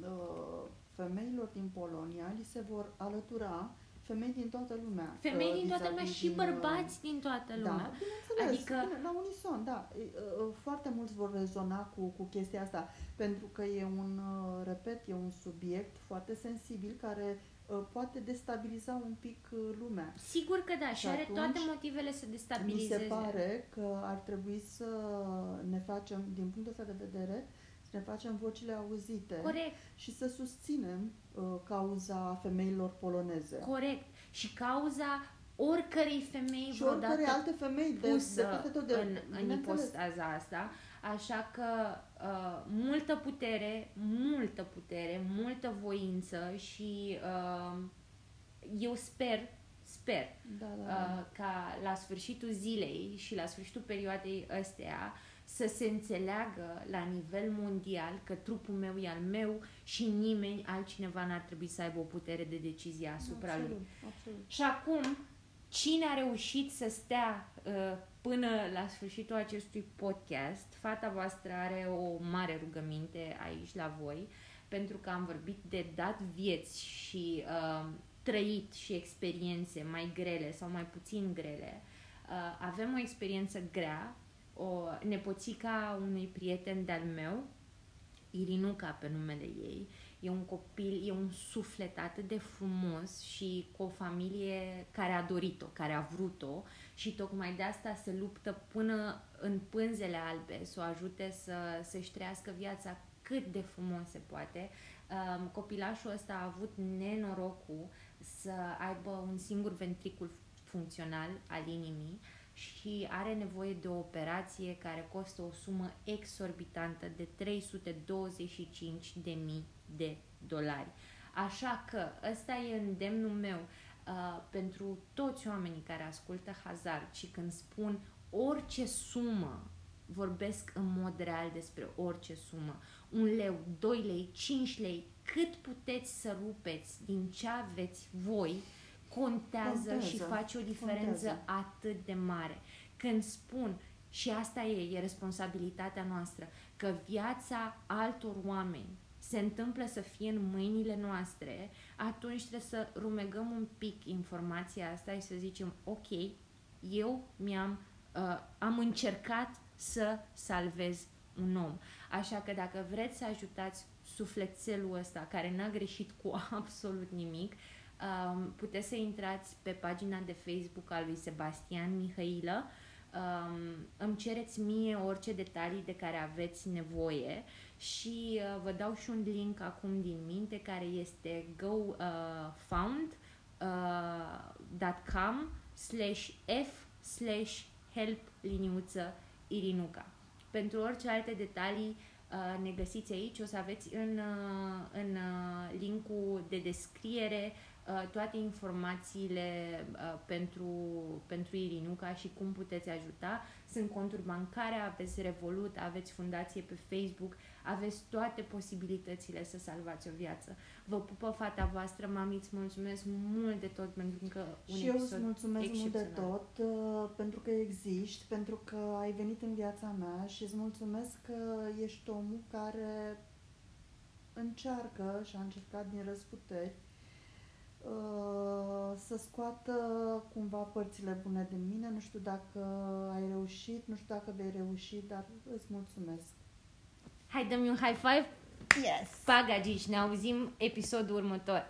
uh, femeilor din Polonia li se vor alătura femei din toată lumea. Femei uh, din toată lumea și din, bărbați din toată lumea. Da, bineînțeles, adică... bine, la unison, da. Uh, foarte mulți vor rezona cu, cu chestia asta, pentru că e un, uh, repet, e un subiect foarte sensibil care Uh, poate destabiliza un pic uh, lumea. Sigur că da, și, și are toate motivele să destabilizeze. Mi se pare că ar trebui să ne facem, din punctul ăsta de vedere, să ne facem vocile auzite Corect. și să susținem uh, cauza femeilor poloneze. Corect. Și cauza oricărei femei și oricărei alte femei de, pusă de, de, de, în, în ipostaza asta. Așa că uh, multă putere, multă putere, multă voință și uh, eu sper, sper da, da, da. Uh, ca la sfârșitul zilei și la sfârșitul perioadei ăstea să se înțeleagă la nivel mondial că trupul meu e al meu și nimeni altcineva n-ar trebui să aibă o putere de decizie asupra absolut, lui. Absolut. Și acum, cine a reușit să stea uh, până la sfârșitul acestui podcast, fata voastră are o mare rugăminte aici la voi, pentru că am vorbit de dat vieți și uh, trăit și experiențe mai grele sau mai puțin grele. Uh, avem o experiență grea, o nepoțica unui prieten de-al meu, Irinuca pe numele ei, e un copil, e un suflet atât de frumos și cu o familie care a dorit-o, care a vrut-o și tocmai de asta se luptă până în pânzele albe să o ajute să, să-și trăiască viața cât de frumos se poate. Um, copilașul ăsta a avut nenorocul să aibă un singur ventricul funcțional al inimii și are nevoie de o operație care costă o sumă exorbitantă de 325.000 de dolari. Așa că ăsta e îndemnul meu uh, pentru toți oamenii care ascultă Hazard și când spun orice sumă, vorbesc în mod real despre orice sumă, un leu, doi lei, cinci lei, cât puteți să rupeți din ce aveți voi, contează, contează și face o diferență contează. atât de mare. Când spun, și asta e, e responsabilitatea noastră, că viața altor oameni se întâmplă să fie în mâinile noastre, atunci trebuie să rumegăm un pic informația asta și să zicem, ok, eu mi-am uh, am încercat să salvez un om. Așa că dacă vreți să ajutați sufletelul ăsta care n-a greșit cu (laughs) absolut nimic, um, puteți să intrați pe pagina de Facebook al lui Sebastian Mihailă, um, îmi cereți mie orice detalii de care aveți nevoie și uh, vă dau și un link acum din minte care este gofound.com uh, slash f slash help liniuță irinuca. Pentru orice alte detalii uh, ne găsiți aici, o să aveți în, uh, în uh, linkul de descriere Uh, toate informațiile uh, pentru, pentru Irinuca și cum puteți ajuta. Sunt conturi bancare, aveți Revolut, aveți fundație pe Facebook, aveți toate posibilitățile să salvați o viață. Vă pupă fata voastră, mami, îți mulțumesc mult de tot pentru că un Și eu îți mulțumesc mult de tot uh, pentru că existi, pentru că ai venit în viața mea și îți mulțumesc că ești omul care încearcă și a încercat din răsputeri Uh, să scoată cumva părțile bune din mine. Nu știu dacă ai reușit, nu știu dacă vei reuși, dar îți mulțumesc. Hai, dă-mi un high five. Yes! Pa, gagici, ne auzim episodul următor.